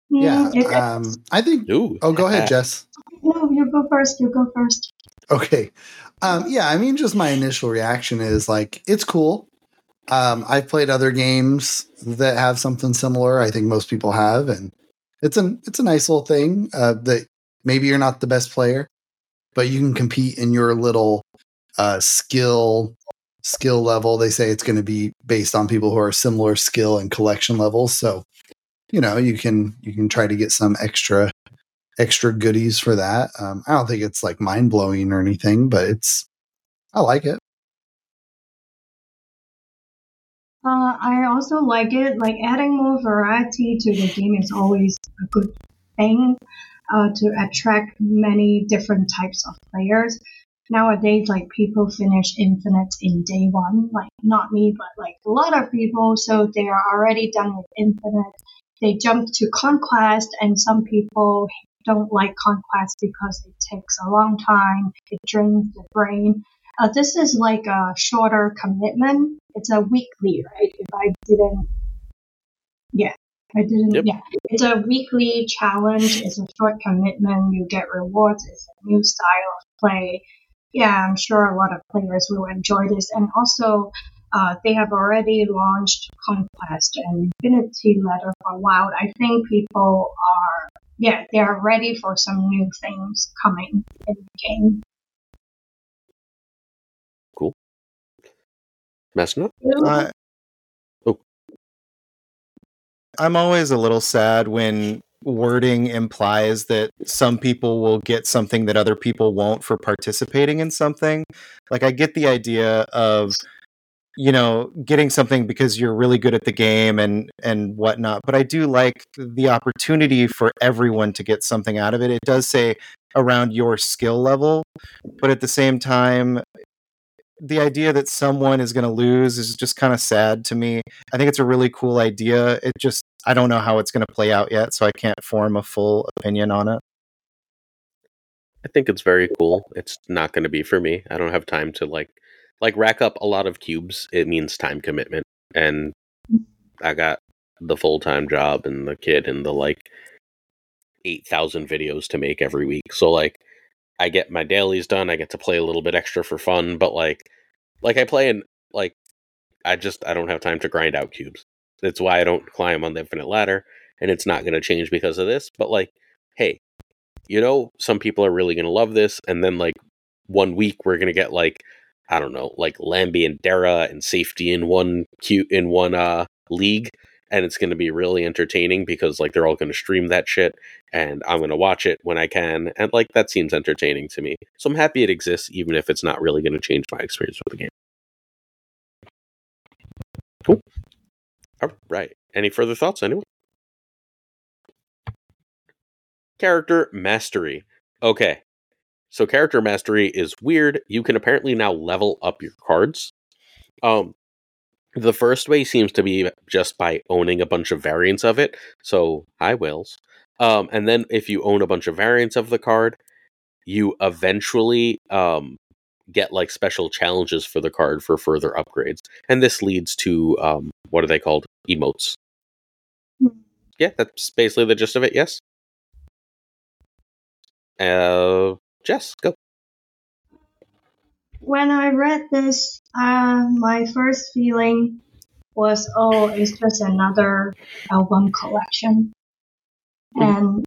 Yeah. Um, I think. Ooh. Oh, go ahead, Jess. no, you go first. You go first. Okay. Um, yeah, I mean, just my initial reaction is like, it's cool. Um, I've played other games that have something similar. I think most people have, and it's an it's a nice little thing uh, that maybe you're not the best player, but you can compete in your little uh, skill skill level. They say it's going to be based on people who are similar skill and collection levels. So, you know, you can you can try to get some extra extra goodies for that. Um, I don't think it's like mind blowing or anything, but it's I like it. Uh, I also like it. Like adding more variety to the game is always a good thing uh, to attract many different types of players. Nowadays, like people finish Infinite in day one. Like not me, but like a lot of people. So they are already done with Infinite. They jump to Conquest, and some people don't like Conquest because it takes a long time. It drains the brain. Uh, this is like a shorter commitment. It's a weekly, right? If I didn't, yeah, I didn't, Yep. yeah. It's a weekly challenge. It's a short commitment. You get rewards. It's a new style of play. Yeah, I'm sure a lot of players will enjoy this. And also, uh, they have already launched Conquest and Infinity Letter for Wild. I think people are, yeah, they are ready for some new things coming in the game. Messing up? I, Oh. I'm always a little sad when wording implies that some people will get something that other people won't for participating in something. Like, I get the idea of you know getting something because you're really good at the game and and whatnot but i do like the opportunity for everyone to get something out of it it does say around your skill level but at the same time the idea that someone is going to lose is just kind of sad to me. I think it's a really cool idea. It just I don't know how it's going to play out yet, so I can't form a full opinion on it. I think it's very cool. It's not going to be for me. I don't have time to like like rack up a lot of cubes. It means time commitment, and I got the full time job and the kid and the like eight thousand videos to make every week. So like, I get my dailies done. I get to play a little bit extra for fun, but like, like I play and like, I just I don't have time to grind out cubes. That's why I don't climb on the infinite ladder, and it's not going to change because of this. But like, hey, you know, some people are really going to love this, and then like one week we're going to get like I don't know, like Lambie and Dara and safety in one cute in one uh league and it's going to be really entertaining because like they're all going to stream that shit and I'm going to watch it when I can and like that seems entertaining to me. So I'm happy it exists even if it's not really going to change my experience with the game. Cool. All right. Any further thoughts anyone? Character mastery. Okay. So character mastery is weird. You can apparently now level up your cards. Um the first way seems to be just by owning a bunch of variants of it. So, hi wills. Um and then if you own a bunch of variants of the card, you eventually um get like special challenges for the card for further upgrades. And this leads to um what are they called? Emotes. Hmm. Yeah, that's basically the gist of it, yes. Uh Jess, go. When I read this, uh, my first feeling was, oh, it's just another album collection. Mm-hmm. And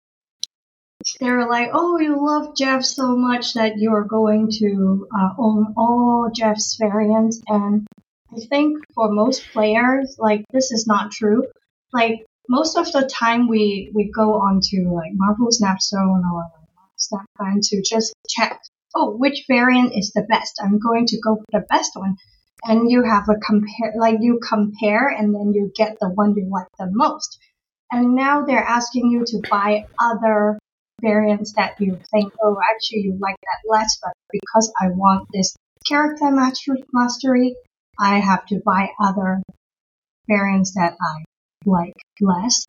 they're like, oh, you love Jeff so much that you're going to uh, own all Jeff's variants. And I think for most players, like, this is not true. Like, most of the time we, we go onto like Marvel Snap Zone or Snapclan to just check, oh, which variant is the best? I'm going to go for the best one. And you have a compare, like you compare and then you get the one you like the most. And now they're asking you to buy other variants that you think, oh, actually you like that less, but because I want this character mastery, I have to buy other variants that I like less.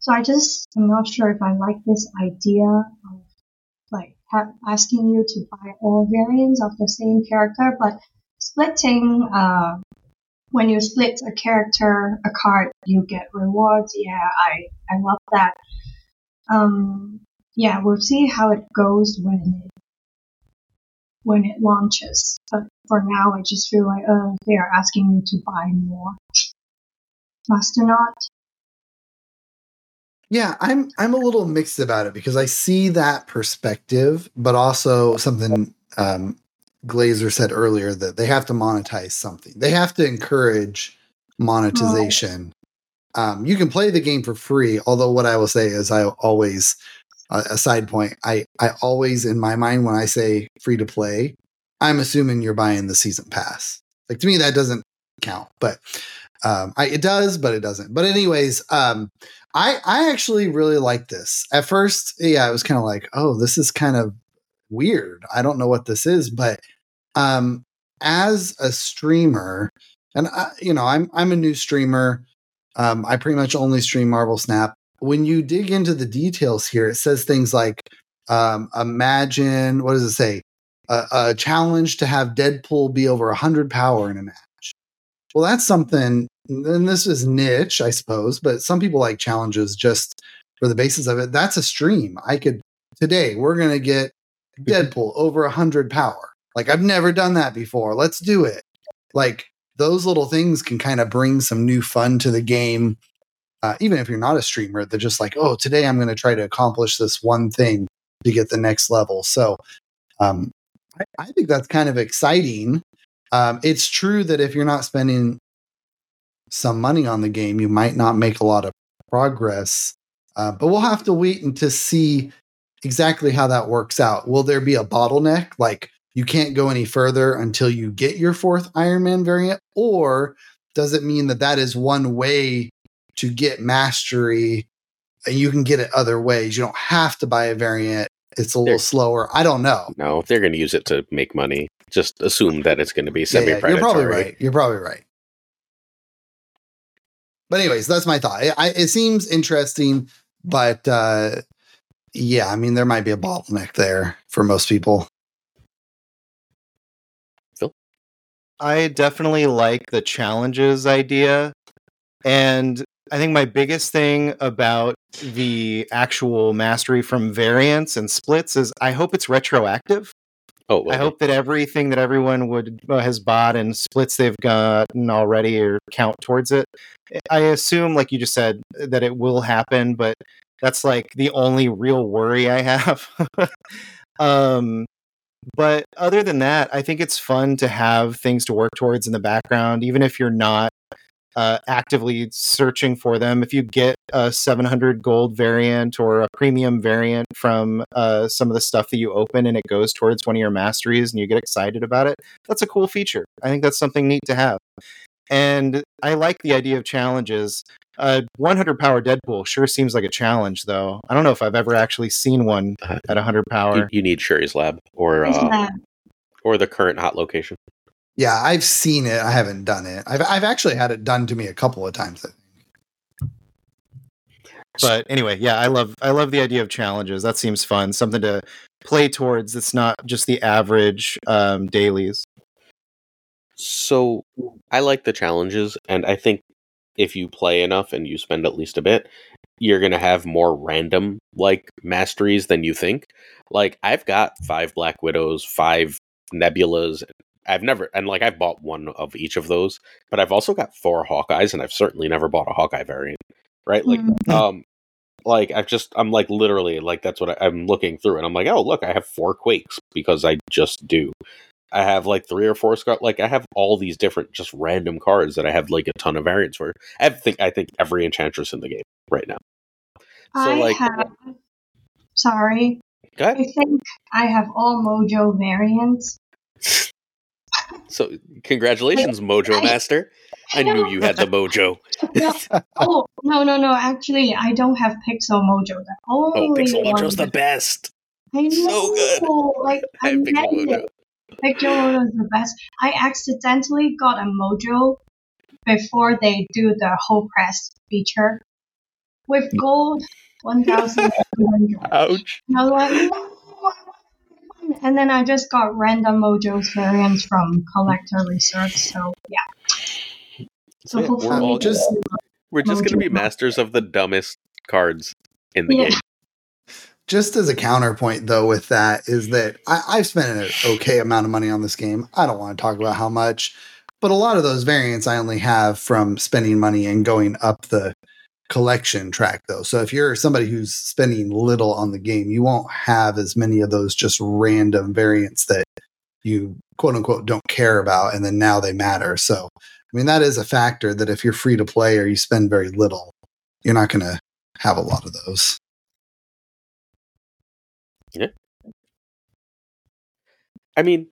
So I just, I'm not sure if I like this idea of asking you to buy all variants of the same character, but splitting, uh, when you split a character, a card, you get rewards. Yeah, I, I love that. Um, yeah, we'll see how it goes when it, when it launches. But for now, I just feel like, oh, they are asking you to buy more. Masternaut, yeah, I'm I'm a little mixed about it because I see that perspective, but also something um, Glazer said earlier that they have to monetize something. They have to encourage monetization. Oh. Um, you can play the game for free, although what I will say is I always uh, a side point. I I always in my mind when I say free to play, I'm assuming you're buying the season pass. Like to me that doesn't count, but um, I, it does, but it doesn't. But anyways, um, I I actually really like this. At first, yeah, I was kind of like, oh, this is kind of weird. I don't know what this is, but um, as a streamer, and I, you know, I'm I'm a new streamer. Um, I pretty much only stream Marvel Snap. When you dig into the details here, it says things like, um, imagine what does it say? A, a challenge to have Deadpool be over hundred power in a match. Well, that's something and this is niche, I suppose, but some people like challenges just for the basis of it. That's a stream. I could today we're gonna get Deadpool over a hundred power. Like I've never done that before. Let's do it. Like those little things can kind of bring some new fun to the game. Uh, even if you're not a streamer, they're just like, oh, today I'm going to try to accomplish this one thing to get the next level. So um, I, I think that's kind of exciting. Um, it's true that if you're not spending some money on the game, you might not make a lot of progress. Uh, but we'll have to wait and to see exactly how that works out. Will there be a bottleneck? Like you can't go any further until you get your fourth Iron Man variant? Or does it mean that that is one way to get mastery and you can get it other ways? You don't have to buy a variant. It's a little they're, slower. I don't know. No, if they're going to use it to make money, just assume that it's going to be semi predatory. Yeah, you're probably right. You're probably right. But anyways, that's my thought. I, it seems interesting, but uh, yeah, I mean, there might be a bottleneck there for most people. Phil, I definitely like the challenges idea, and I think my biggest thing about the actual mastery from variants and splits is I hope it's retroactive. Oh, well, I hope that everything that everyone would uh, has bought and splits they've gotten already or count towards it. I assume, like you just said, that it will happen, but that's like the only real worry I have. um, but other than that, I think it's fun to have things to work towards in the background, even if you're not uh, actively searching for them. If you get a 700 gold variant or a premium variant from uh, some of the stuff that you open and it goes towards one of your masteries and you get excited about it, that's a cool feature. I think that's something neat to have. And I like the idea of challenges. Uh, 100 power Deadpool sure seems like a challenge, though. I don't know if I've ever actually seen one uh, at 100 power. You, you need Shuri's Lab or uh, or the current hot location. Yeah, I've seen it. I haven't done it. I've I've actually had it done to me a couple of times. But anyway, yeah, I love I love the idea of challenges. That seems fun. Something to play towards. It's not just the average um, dailies. So I like the challenges, and I think if you play enough and you spend at least a bit, you're gonna have more random like masteries than you think. Like I've got five Black Widows, five Nebulas, I've never and like I've bought one of each of those, but I've also got four Hawkeyes, and I've certainly never bought a Hawkeye variant. Right? Like, mm-hmm. um, like I've just I'm like literally like that's what I, I'm looking through, and I'm like, oh look, I have four Quakes because I just do. I have like three or four Skaar. Like I have all these different just random cards that I have like a ton of variants for. I think I think every Enchantress in the game right now. So I like, have. Sorry. I think I have all Mojo variants. So, congratulations, Mojo Master. I, I knew you had the mojo. no, oh no, no, no! Actually, I don't have Pixel Mojo. oh, Pixel Mojo's the best. I know. So good. Like I, I Pixel Mojo. Pixel Mojo is the best. I accidentally got a Mojo before they do the whole press feature with mm. gold one thousand. Ouch! I was like, and then I just got random Mojo's variants from Collector Research. So yeah. So, yeah, we're all just we're just going to be masters of the dumbest cards in the yeah. game. Just as a counterpoint, though, with that is that I, I've spent an okay amount of money on this game. I don't want to talk about how much, but a lot of those variants I only have from spending money and going up the collection track though. So if you're somebody who's spending little on the game, you won't have as many of those just random variants that you quote unquote don't care about and then now they matter. So I mean that is a factor that if you're free to play or you spend very little, you're not going to have a lot of those. Yeah. I mean,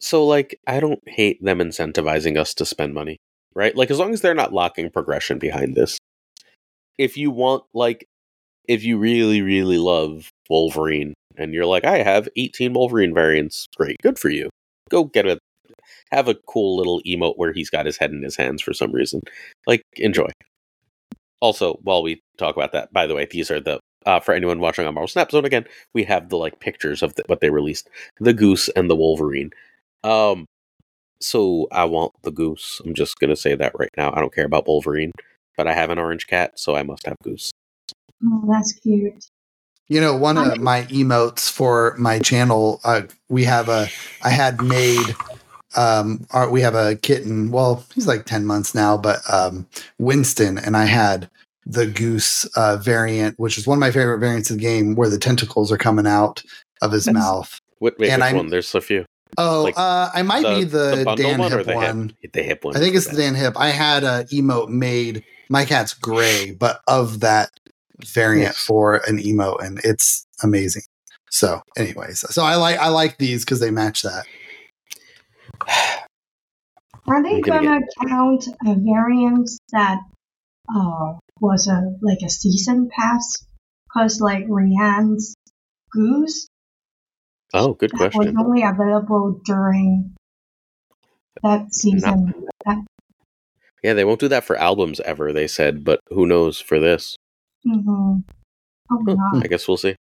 so like I don't hate them incentivizing us to spend money, right? Like as long as they're not locking progression behind this if you want like if you really really love Wolverine and you're like I have 18 Wolverine variants, great, good for you. Go get a have a cool little emote where he's got his head in his hands for some reason. Like enjoy. Also, while we talk about that, by the way, these are the uh, for anyone watching on Marvel Snap Zone again, we have the like pictures of the, what they released, the goose and the Wolverine. Um, so I want the goose. I'm just gonna say that right now. I don't care about Wolverine but I have an orange cat, so I must have Goose. Oh, that's cute. You know, one of my emotes for my channel, uh, we have a, I had made, um, our, we have a kitten. Well, he's like 10 months now, but, um, Winston and I had the goose, uh, variant, which is one of my favorite variants of the game where the tentacles are coming out of his That's, mouth. What, wait, and which one? There's a few. Oh, like uh, I might the, be the, the Dan one Hip the one. Hip, the hip one. I think it's the Dan Hipp. I had a emote made my cat's gray, but of that variant for an emo, and it's amazing. So, anyways, so I like I like these because they match that. Are they gonna, count a variant that uh, was a like a season pass? Cause like Rianne's Goose. Oh, good question. Was only available during that season. That, yeah, they won't do that for albums ever, they said, but who knows for this? Mm-hmm. Oh, I guess we'll see.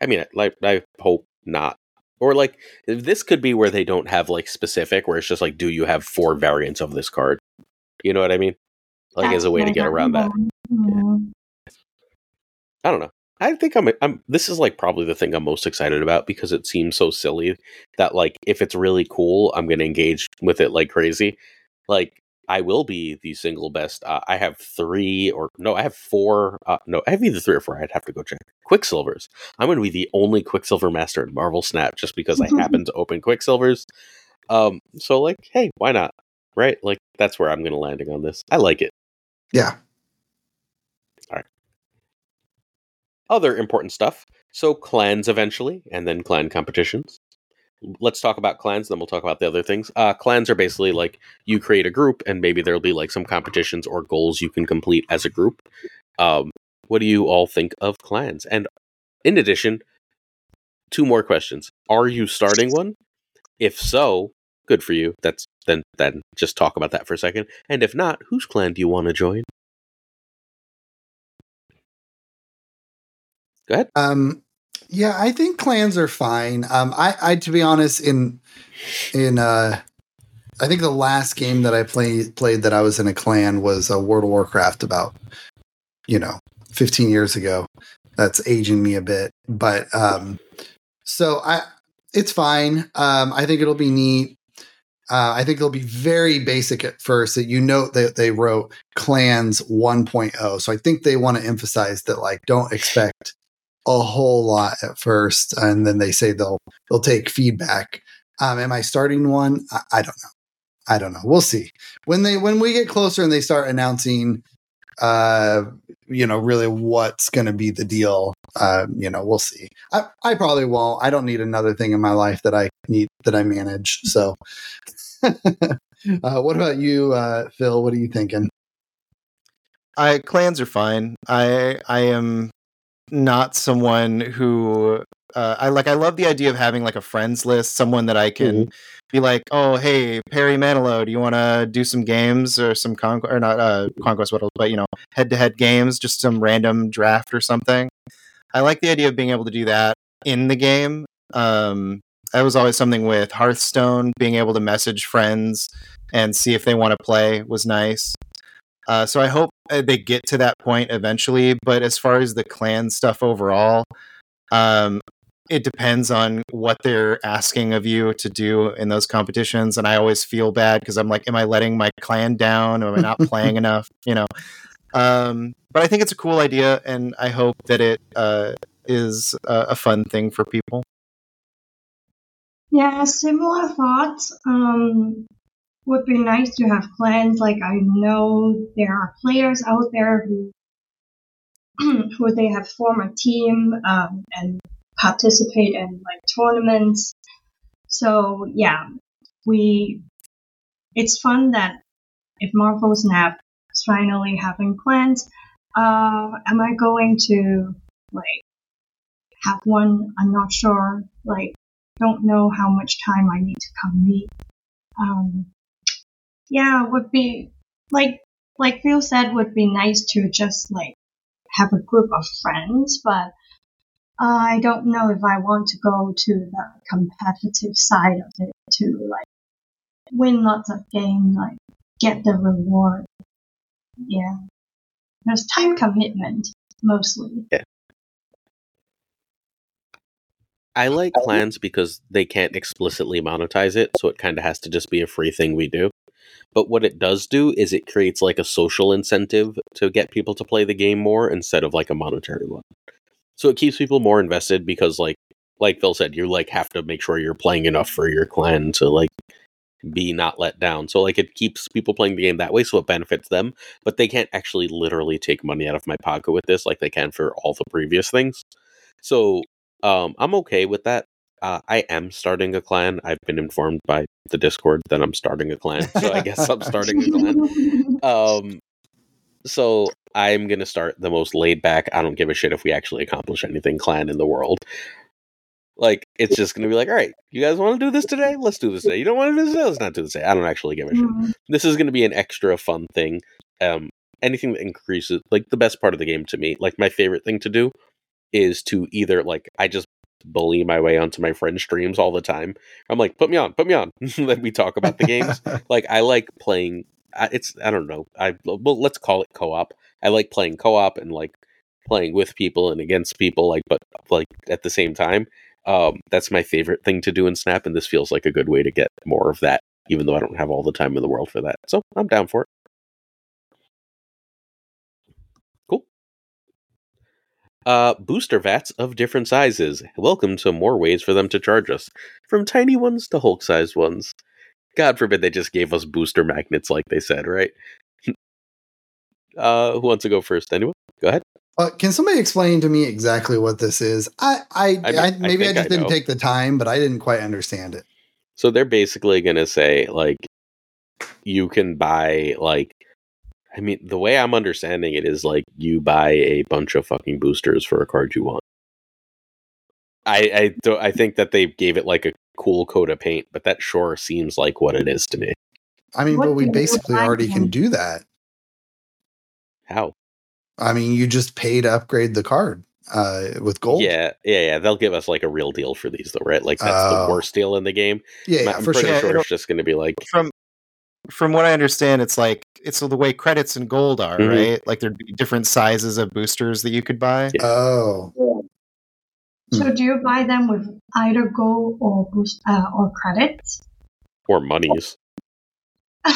I mean, like, I hope not. Or, like, this could be where they don't have, like, specific, where it's just like, do you have four variants of this card? You know what I mean? Like, That's as a way to get around that. Mm-hmm. Yeah. I don't know. I think I'm, I'm. This is like probably the thing I'm most excited about because it seems so silly that like if it's really cool, I'm gonna engage with it like crazy. Like I will be the single best. Uh, I have three or no, I have four. Uh, no, I have either three or four. I'd have to go check. Quicksilvers. I'm going to be the only Quicksilver master in Marvel Snap just because I happen to open Quicksilvers. Um, so like, hey, why not? Right? Like that's where I'm going to landing on this. I like it. Yeah. All right. Other important stuff. So clans eventually, and then clan competitions let's talk about clans then we'll talk about the other things. Uh, clans are basically like you create a group and maybe there'll be like some competitions or goals you can complete as a group. Um, what do you all think of clans? And in addition two more questions. Are you starting one? If so good for you. That's then then just talk about that for a second. And if not whose clan do you want to join? Go ahead. Um yeah, I think clans are fine. Um, I, I to be honest, in in uh, I think the last game that I played played that I was in a clan was a World of Warcraft about you know 15 years ago. That's aging me a bit, but um, so I it's fine. Um, I think it'll be neat. Uh, I think it'll be very basic at first. That you note that they wrote clans 1.0, so I think they want to emphasize that like don't expect a whole lot at first, and then they say they'll they'll take feedback. Um, am I starting one? I, I don't know. I don't know. We'll see when they when we get closer and they start announcing, uh, you know, really what's going to be the deal. Uh, you know, we'll see. I, I probably won't. I don't need another thing in my life that I need that I manage. So, uh, what about you, uh, Phil? What are you thinking? I clans are fine. I I am not someone who uh, I like. I love the idea of having like a friends list, someone that I can mm-hmm. be like, "Oh, hey, Perry Manilow, do you want to do some games or some conquest or not uh, conquest battles, but you know, head to head games, just some random draft or something." I like the idea of being able to do that in the game. Um, that was always something with Hearthstone, being able to message friends and see if they want to play was nice. Uh, so I hope they get to that point eventually. But as far as the clan stuff overall, um, it depends on what they're asking of you to do in those competitions. And I always feel bad because I'm like, am I letting my clan down? Or am I not playing enough? You know. Um, but I think it's a cool idea, and I hope that it uh, is a, a fun thing for people. Yeah, similar thoughts. Um, would be nice to have clans. Like I know there are players out there who who they have formed a team um, and participate in like tournaments. So yeah, we it's fun that if Marvel Snap is finally having clans, uh, am I going to like have one? I'm not sure. Like, don't know how much time I need to come meet. Um, yeah, would be like like Phil said, would be nice to just like have a group of friends, but uh, I don't know if I want to go to the competitive side of it to like win lots of games, like get the reward. Yeah, there's time commitment mostly. Yeah. I like clans because they can't explicitly monetize it, so it kind of has to just be a free thing we do. But what it does do is it creates like a social incentive to get people to play the game more instead of like a monetary one. So it keeps people more invested because like like Phil said, you like have to make sure you're playing enough for your clan to like be not let down. So like it keeps people playing the game that way so it benefits them, but they can't actually literally take money out of my pocket with this like they can for all the previous things. So um I'm okay with that. Uh, I am starting a clan. I've been informed by the Discord that I'm starting a clan, so I guess I'm starting a clan. Um, so I'm gonna start the most laid back. I don't give a shit if we actually accomplish anything clan in the world. Like it's just gonna be like, all right, you guys want to do this today? Let's do this today. You don't want to do this today? Let's not do this today. I don't actually give a shit. Mm-hmm. This is gonna be an extra fun thing. Um, anything that increases like the best part of the game to me, like my favorite thing to do is to either like I just bully my way onto my friend streams all the time. I'm like, put me on, put me on. Let me talk about the games. like I like playing. It's I don't know. I well let's call it co-op. I like playing co-op and like playing with people and against people. Like but like at the same time. Um, that's my favorite thing to do in Snap, and this feels like a good way to get more of that even though I don't have all the time in the world for that. So I'm down for it. Uh, booster vats of different sizes. Welcome to more ways for them to charge us, from tiny ones to Hulk sized ones. God forbid they just gave us booster magnets like they said, right? uh, who wants to go first? Anyone? Go ahead. Uh, can somebody explain to me exactly what this is? I, I, I, I maybe I, I just didn't take the time, but I didn't quite understand it. So they're basically going to say like you can buy like I mean the way I'm understanding it is like you buy a bunch of fucking boosters for a card you want. I I do, I think that they gave it like a cool coat of paint, but that sure seems like what it is to me. I mean, what but we basically already can do that. How? I mean, you just pay to upgrade the card uh, with gold. Yeah, yeah, yeah. They'll give us like a real deal for these, though, right? Like that's uh, the worst deal in the game. Yeah, yeah I'm for pretty sure. sure it's just going to be like from from what I understand, it's like it's the way credits and gold are, mm-hmm. right? Like there'd be different sizes of boosters that you could buy. Yeah. Oh. So do you buy them with either gold or boost uh, or credits? Or monies.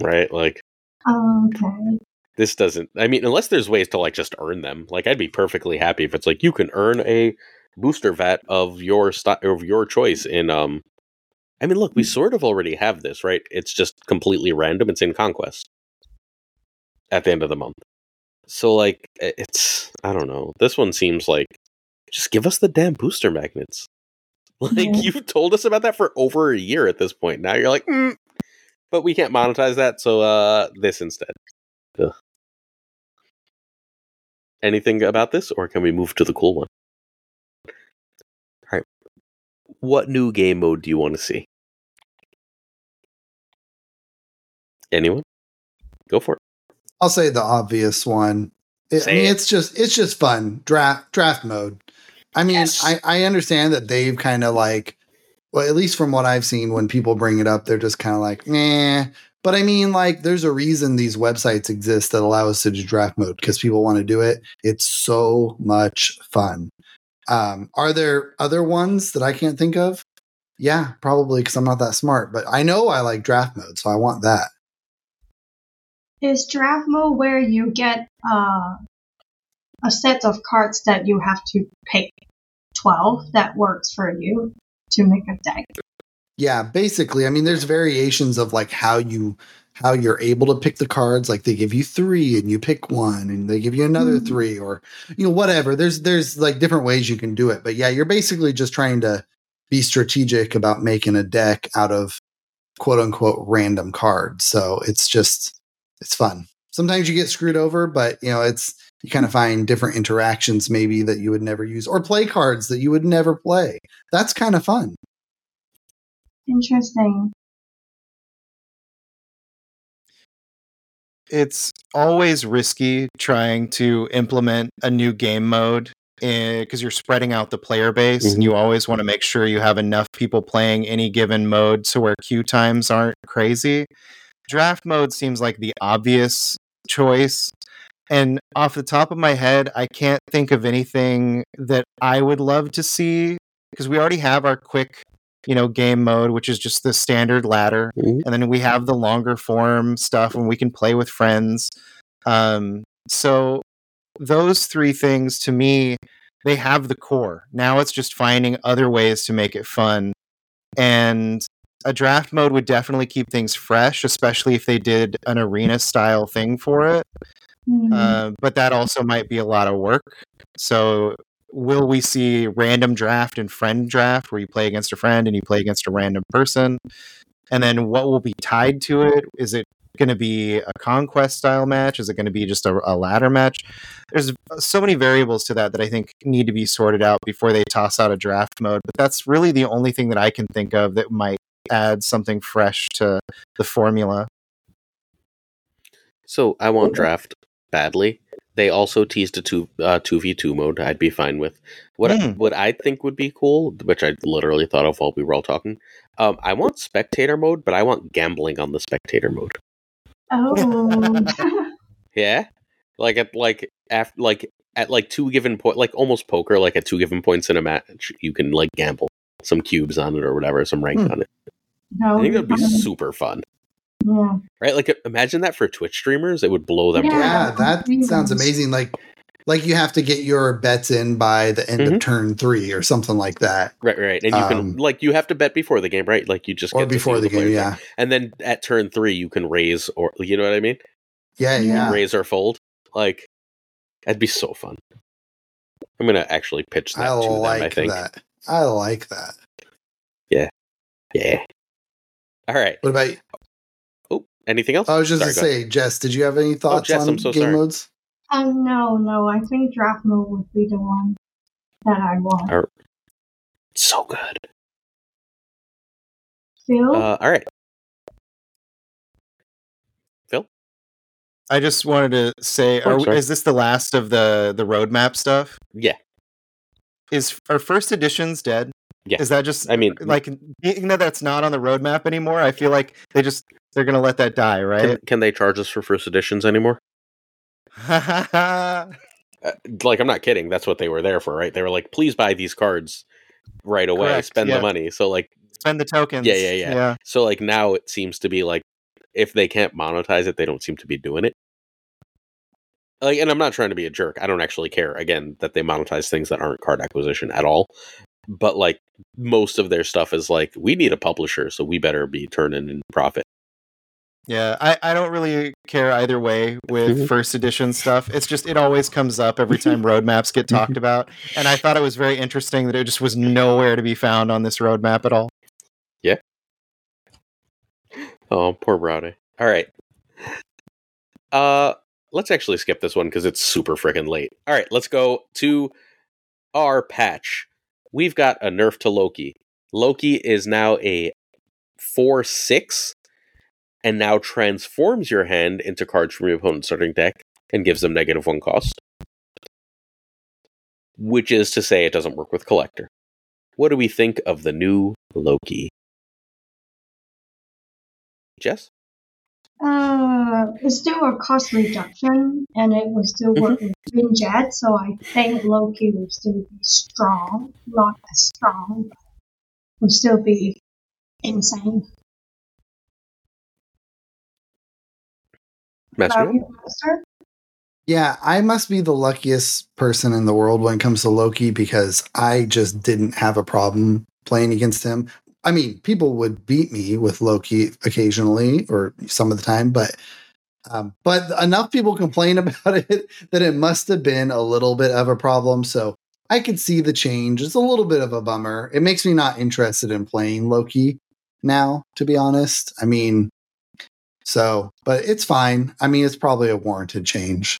right? Like Okay this doesn't i mean unless there's ways to like just earn them like i'd be perfectly happy if it's like you can earn a booster vat of your st- of your choice in um i mean look we sort of already have this right? It's just completely random. It's in conquest. At the end of the month. So like it's i don't know. This one seems like just give us the damn booster magnets. Like mm-hmm. you've told us about that for over a year at this point. Now you're like mm, but we can't monetize that so uh this instead. Ugh. Anything about this, or can we move to the cool one? All right. What new game mode do you want to see? Anyone? Go for it. I'll say the obvious one. It, I mean, it. it's just it's just fun draft draft mode. I mean, yes. I I understand that they've kind of like, well, at least from what I've seen, when people bring it up, they're just kind of like, nah. But I mean, like, there's a reason these websites exist that allow us to do draft mode because people want to do it. It's so much fun. Um, are there other ones that I can't think of? Yeah, probably because I'm not that smart. But I know I like draft mode, so I want that. Is draft mode where you get uh, a set of cards that you have to pick 12 that works for you to make a deck? Yeah, basically. I mean, there's variations of like how you how you're able to pick the cards. Like they give you three and you pick one, and they give you another mm-hmm. three, or you know whatever. There's there's like different ways you can do it. But yeah, you're basically just trying to be strategic about making a deck out of quote unquote random cards. So it's just it's fun. Sometimes you get screwed over, but you know it's you kind of find different interactions maybe that you would never use or play cards that you would never play. That's kind of fun. Interesting. It's always risky trying to implement a new game mode because you're spreading out the player base mm-hmm. and you always want to make sure you have enough people playing any given mode so where queue times aren't crazy. Draft mode seems like the obvious choice. And off the top of my head, I can't think of anything that I would love to see because we already have our quick you know game mode which is just the standard ladder mm-hmm. and then we have the longer form stuff and we can play with friends um, so those three things to me they have the core now it's just finding other ways to make it fun and a draft mode would definitely keep things fresh especially if they did an arena style thing for it mm-hmm. uh, but that also might be a lot of work so will we see random draft and friend draft where you play against a friend and you play against a random person? And then what will be tied to it? Is it going to be a conquest style match? Is it going to be just a, a, ladder match? There's so many variables to that that I think need to be sorted out before they toss out a draft mode. But that's really the only thing that I can think of that might add something fresh to the formula. So I want draft badly they also teased a two uh, two v two mode. I'd be fine with what mm. I, what I think would be cool, which I literally thought of while we were all talking. Um, I want spectator mode, but I want gambling on the spectator mode. Oh, yeah, like at like after like at like two given point, like almost poker, like at two given points in a match, you can like gamble some cubes on it or whatever, some rank mm. on it. No, I think that'd be super fun. Yeah. Right? Like imagine that for Twitch streamers, it would blow them Yeah. away. Yeah, that sounds amazing. Like like you have to get your bets in by the end Mhm. of turn three or something like that. Right, right. And you Um, can like you have to bet before the game, right? Like you just Or get before who the game, players are. yeah. And then at turn three you can raise or you know what I mean? Yeah, yeah. Raise or fold. Like that'd be so fun. I'm gonna actually pitch that I to them, I think. that. I like that. Yeah, yeah. All right. What about Oh, anything else? I was just Sorry, to go ahead. say, Jess, did you have any thoughts Jess, on so game sorry. modes? Um, no, no. I think draft mode would be the one that I want. All So good. Phil? Uh, all right. Phil? I just wanted to say, Oh, are we, is this the last of the the roadmap stuff? Yeah. Is our first editions dead? Yeah. Is that just I mean, like you know that's not on the roadmap anymore? I feel like they just they're gonna let that die, can, right? can they charge us for first editions anymore? Uh, like, I'm not kidding. That's what they were there for, right? They were like, please buy these cards right away. Correct, Spend yeah. the money. So, like, Spend the tokens. Yeah, yeah, yeah. Yeah. so like now it seems to be like, if they can't monetize it, they don't seem to be doing it. Like, and I'm not trying to be a jerk. I don't actually care again that they monetize things that aren't card acquisition at all. But like most of their stuff is like, we need a publisher, so we better be turning in profit. Yeah, I, I don't really care either way with Mhm. first edition stuff. It's just it always comes up every time roadmaps get talked about, and I thought it was very interesting that it just was nowhere to be found on this roadmap at all. Yeah oh, poor Brownie. All right. Uh let's actually skip this one because it's super freaking late. All right, let's go to our patch. We've got a nerf to Loki. Loki is now a 4 6 and now transforms your hand into cards from your opponent's starting deck and gives them negative one cost. Which is to say, it doesn't work with Collector. What do we think of the new Loki? Jess? Uh, it's still a cost reduction, and it will still work Mm-hmm. with Quinjet, so I think Loki will still be strong. Not as strong, but will still be insane. Master? You, Master? Yeah, I must be the luckiest person in the world when it comes to Loki because I just didn't have a problem playing against him. I mean, people would beat me with Loki occasionally or some of the time, but um, but enough people complain about it that it must have been a little bit of a problem. So I could see the change. It's a little bit of a bummer. It makes me not interested in playing Loki now, to be honest. I mean, so, but it's fine. I mean, it's probably a warranted change.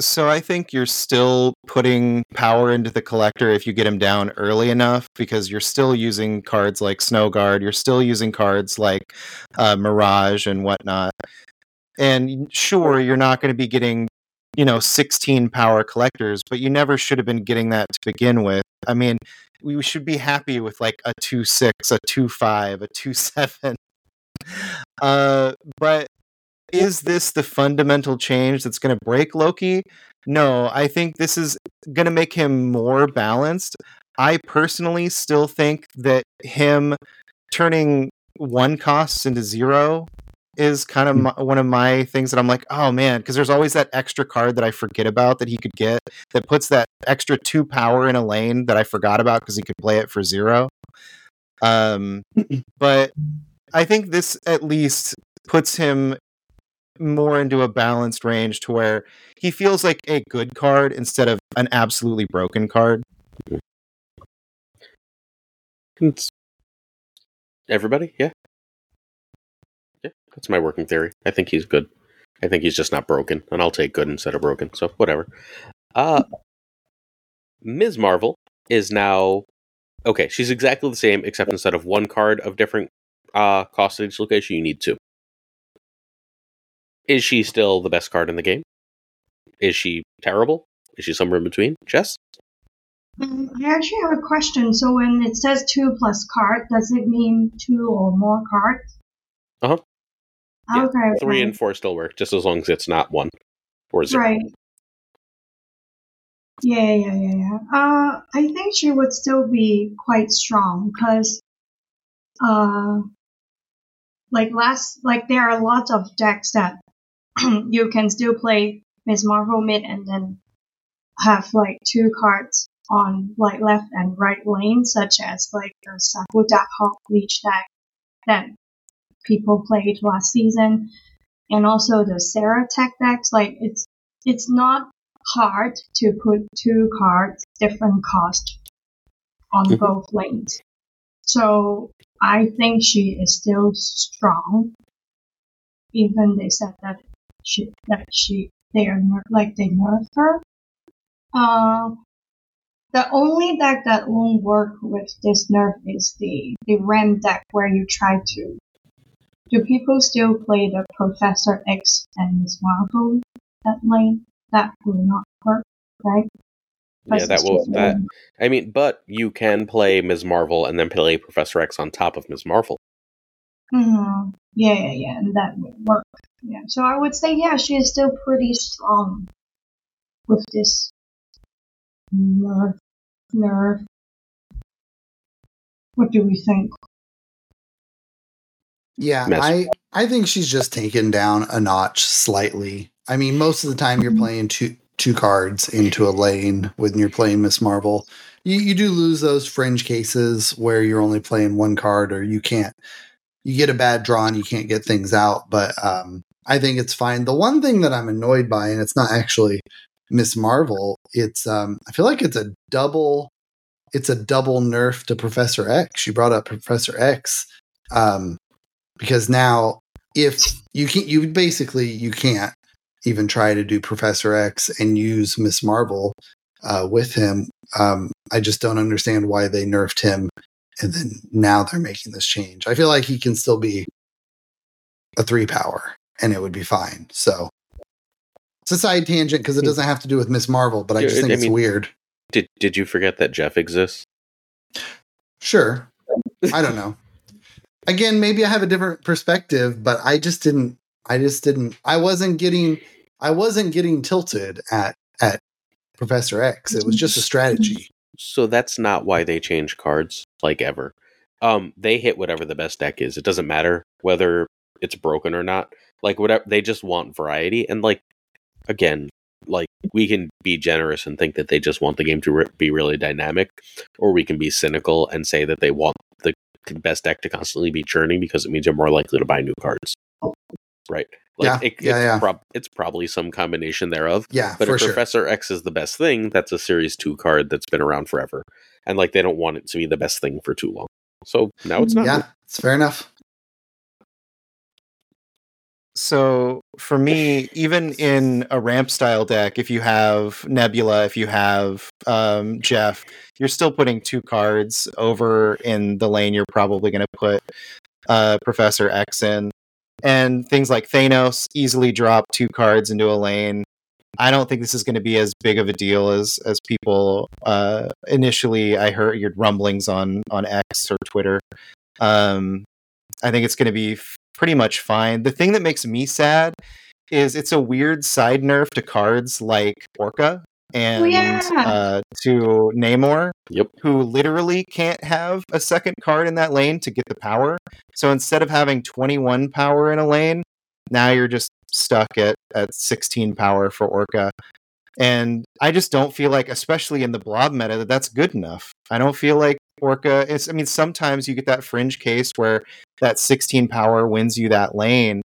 So I think you're still putting power into the collector if you get him down early enough because you're still using cards like Snow Guard, you're still using cards like uh, Mirage and whatnot. And sure, you're not going to be getting, you know, 16 power collectors, but you never should have been getting that to begin with. I mean, we should be happy with like a 2 6, a 2 5, a 2 7. Uh, but is this the fundamental change that's going to break Loki? No, I think this is going to make him more balanced. I personally still think that him turning one costs into zero is kind of my, one of my things that I'm like, oh man, because there's always that extra card that I forget about that he could get that puts that extra two power in a lane that I forgot about because he could play it for zero. Um, but I think this at least puts him more into a balanced range to where he feels like a good card instead of an absolutely broken card. It's- Everybody? Yeah. Yeah, that's my working theory. I think he's good. I think he's just not broken, and I'll take good instead of broken. So whatever. Uh Ms. Marvel is now okay. She's exactly the same, except instead of one card of different uh cost at each location, you need two. Is she still the best card in the game? Is she terrible? Is she somewhere in between? Jess? Um, I actually have a question. So when it says two plus card, does it mean two or more cards? Uh-huh. Yeah, Okay. Three and four still work, just as long as it's not one or zero. Right. Yeah, yeah, yeah, yeah. Uh, I think she would still be quite strong because, uh, like last, like there are lots of decks that you can still play Miss Marvel mid and then have like two cards on like left and right lane, such as like the Saku Hawk Leech deck that people played last season, and also the Sera Tech decks. Like it's it's not hard to put two cards different cost on mm-hmm. both lanes. So I think she is still strong. Even they said that she that she they are like they nerf her. Uh, the only deck that won't work with this nerf is the the Ram deck where you try to. Do people still play the Professor X and Miss Marvel that lane? That will not work, right? Yeah, that will that. I mean, but you can play Ms. Marvel and then play Professor X on top of Ms. Marvel. Mm-hmm. Yeah, yeah, yeah, and that would work. Yeah, so I would say, yeah, she is still pretty strong with this nerve. Nerve. What do we think? Yeah, I I think she's just taken down a notch slightly. I mean, most of the time you're mm-hmm. playing two two cards into a lane when you're playing Miss Marvel. You you do lose those fringe cases where you're only playing one card or you can't you get a bad draw and you can't get things out, but um I think it's fine. The one thing that I'm annoyed by, and it's not actually Miss Marvel, it's um I feel like it's a double it's a double nerf to Professor X. You brought up Professor X. Um because now if you can you basically you can't even try to do Professor X and use Miss Marvel uh, with him. Um, I just don't understand why they nerfed him and then now they're making this change. I feel like he can still be a three power and it would be fine. So it's a side tangent because it hmm. doesn't have to do with Miss Marvel, but I just think I it's weird. Did Did you forget that Jeff exists? Sure. I don't know. Again, maybe I have a different perspective, but I just didn't. I just didn't. I wasn't getting. I wasn't getting tilted at at Professor X. It was just a mm-hmm. strategy. So that's not why they change cards like ever. Um, they hit whatever the best deck is. It doesn't matter whether it's broken or not. Like whatever, they just want variety. And like again, like we can be generous and think that they just want the game to re- be really dynamic, or we can be cynical and say that they want the best deck to constantly be churning because it means you're more likely to buy new cards. Right. Like yeah, it, yeah, it's, yeah. Prob- it's probably some combination thereof. Yeah, but if sure. Professor X is the best thing, that's a Series Two card that's been around forever, and like they don't want it to be the best thing for too long. So now it's not. Yeah, it's fair enough. So for me, even in a ramp style deck, if you have Nebula, if you have um, Jeff, you're still putting two cards over in the lane. You're probably going to put uh, Professor X in, and things like Thanos easily drop two cards into a lane. I don't think this is going to be as big of a deal as as people uh, initially. I heard your rumblings on on X or Twitter. Um, I think it's going to be f- pretty much fine. The thing that makes me sad is it's a weird side nerf to cards like Orka and oh, yeah. uh, to Namor, yep. who literally can't have a second card in that lane to get the power. So instead of having 21 power in a lane, now you're just stuck at, at 16 power for Orka. And I just don't feel like, especially in the blob meta, that that's good enough. I don't feel like Orka is. I mean, sometimes you get that fringe case where that 16 power wins you that lane,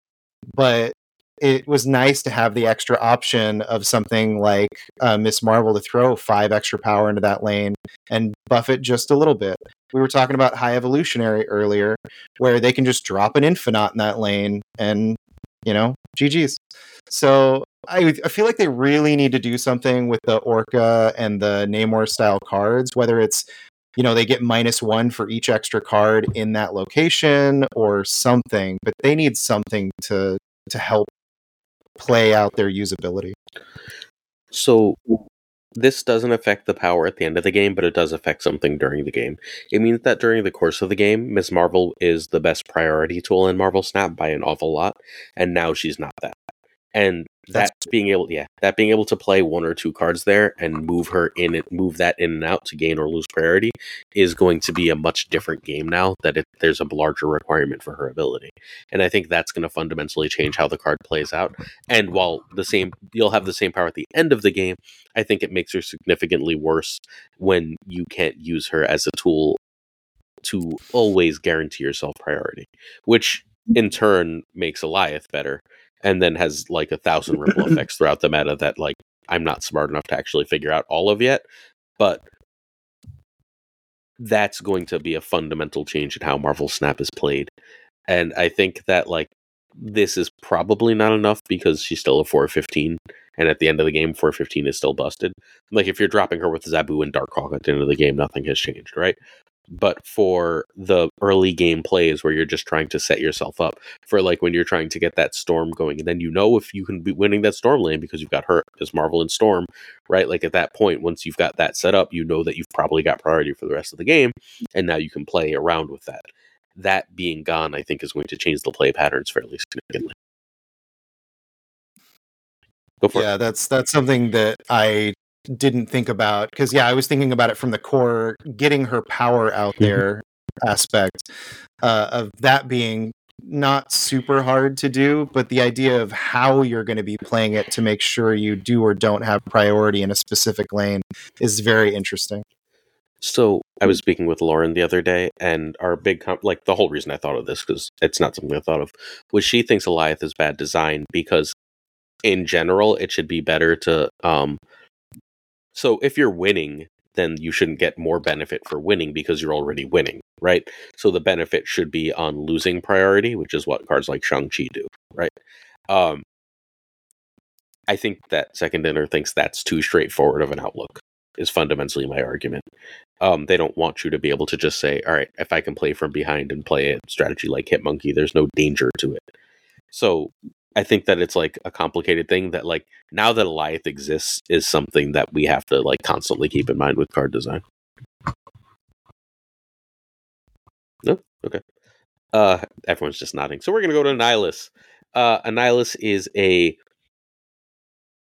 but it was nice to have the extra option of something like uh, Miss Marvel to throw five extra power into that lane and buff it just a little bit. We were talking about High Evolutionary earlier, where they can just drop an Infinite in that lane and, you know, GG's. So I, I feel like they really need to do something with the Orka and the Namor style cards, whether it's you know they get minus one for each extra card in that location or something but they need something to to help play out their usability. So this doesn't affect the power at the end of the game, but it does affect something during the game. It means that during the course of the game, Miss Marvel is the best priority tool in Marvel Snap by an awful lot, and now she's not that. And that That's being able yeah that being able to play one or two cards there and move her in it move that in and out to gain or lose priority is going to be a much different game now that it, there's a larger requirement for her ability. And i think that's going to fundamentally change how the card plays out. And while the same you'll have the same power at the end of the game i think it makes her significantly worse when you can't use her as a tool to always guarantee yourself priority which in turn makes Alioth better and then has like a thousand ripple effects throughout the meta that like I'm not smart enough to actually figure out all of yet. But that's going to be a fundamental change in how Marvel Snap is played. And I think that like this is probably not enough because she's still a 415 and at the end of the game 415 is still busted. Like if you're dropping her with Zabu and Darkhawk at the end of the game, nothing has changed, right? But for the early game plays where you're just trying to set yourself up for like when you're trying to get that storm going and then you know if you can be winning that storm lane because you've got her as marvel and storm right like at that point once you've got that set up you know that you've probably got priority for the rest of the game and now you can play around with that that being gone i think is going to change the play patterns fairly significantly yeah, it. Yeah, that's that's something that I didn't think about because yeah, I was thinking about it from the core, getting her power out mm-hmm. there aspect uh, of that being not super hard to do, but the idea of how you're going to be playing it to make sure you do or don't have priority in a specific lane is very interesting. So I was speaking with Lauren the other day, and our big comp- like the whole reason I thought of this because it's not something I thought of was she thinks Alioth is bad design because in general it should be better to um so if you're winning, then you shouldn't get more benefit for winning because you're already winning, right? So the benefit should be on losing priority, which is what cards like Shang-Chi do, right? Um, I think that Second Dinner thinks that's too straightforward of an outlook, is fundamentally my argument. Um, they don't want you to be able to just say, all right, if I can play from behind and play a strategy like Hit-Monkey, there's no danger to it. So I think that it's like a complicated thing that like now that Alioth exists is something that we have to like constantly keep in mind with card design. No, okay. Uh, everyone's just nodding. So we're gonna go to Annihilus. Uh, Annihilus is a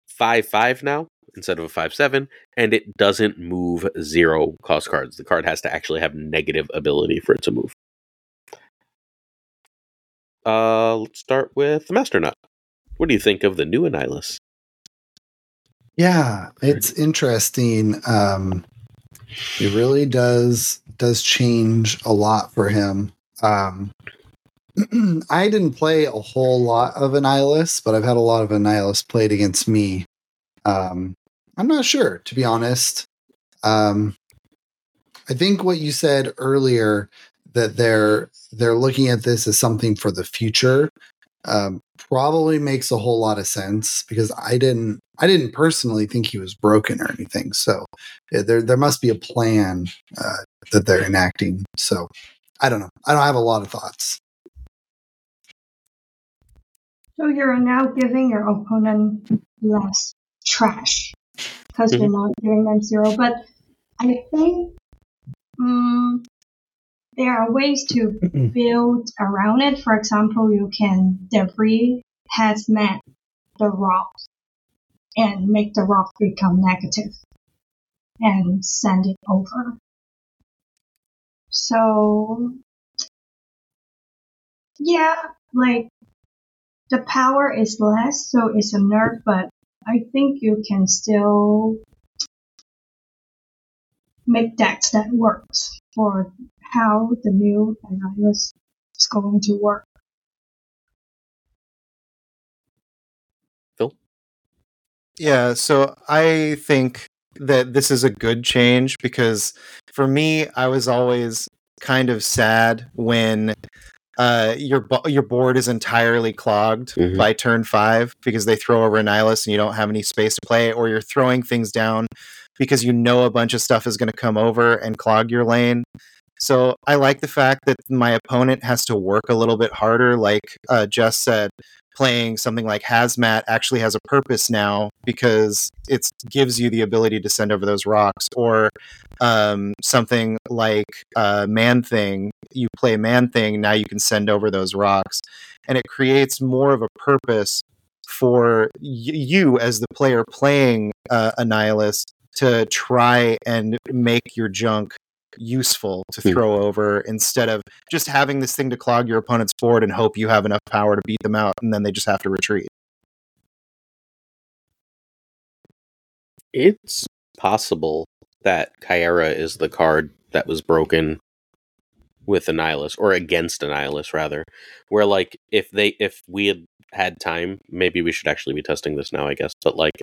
five five now instead of a five seven, and it doesn't move zero cost cards. The card has to actually have negative ability for it to move. Uh, let's start with the Master Not. What do you think of the new Annihilus? Yeah, it's interesting. Um, it really does does change a lot for him. Um, I didn't play a whole lot of Annihilus, but I've had a lot of Annihilus played against me. Um, I'm not sure, to be honest. Um, I think what you said earlier that they're they're looking at this as something for the future um, probably makes a whole lot of sense because I didn't I didn't personally think he was broken or anything. So yeah, there there must be a plan uh, that they're enacting. So I don't know. I don't have a lot of thoughts. So you're now giving your opponent less trash because mm-hmm. you're not giving them zero. But I think um, there are ways to build around it. For example, you can Debrii hazmat the rock and make the rock become negative and send it over. So, yeah, like the power is less, so it's a nerf, but I think you can still make decks that works for how the new Annihilus is going to work. Phil? Yeah, so I think that this is a good change because for me, I was always kind of sad when uh, your your board is entirely clogged mm-hmm. by turn five because they throw over Annihilus and you don't have any space to play, or you're throwing things down because you know a bunch of stuff is going to come over and clog your lane. So I like the fact that my opponent has to work a little bit harder. Like uh, Jess said, playing something like Hazmat actually has a purpose now because it gives you the ability to send over those rocks. Or um, something like uh, Man Thing, you play Man Thing, now you can send over those rocks. And it creates more of a purpose for y- you as the player playing uh, Annihilus to try and make your junk useful to Hmm. throw over instead of just having this thing to clog your opponent's board and hope you have enough power to beat them out and then they just have to retreat. It's possible that Caiera is the card that was broken with Annihilus or against Annihilus rather. Where like if they if we had had time, maybe we should actually be testing this now, I guess. But like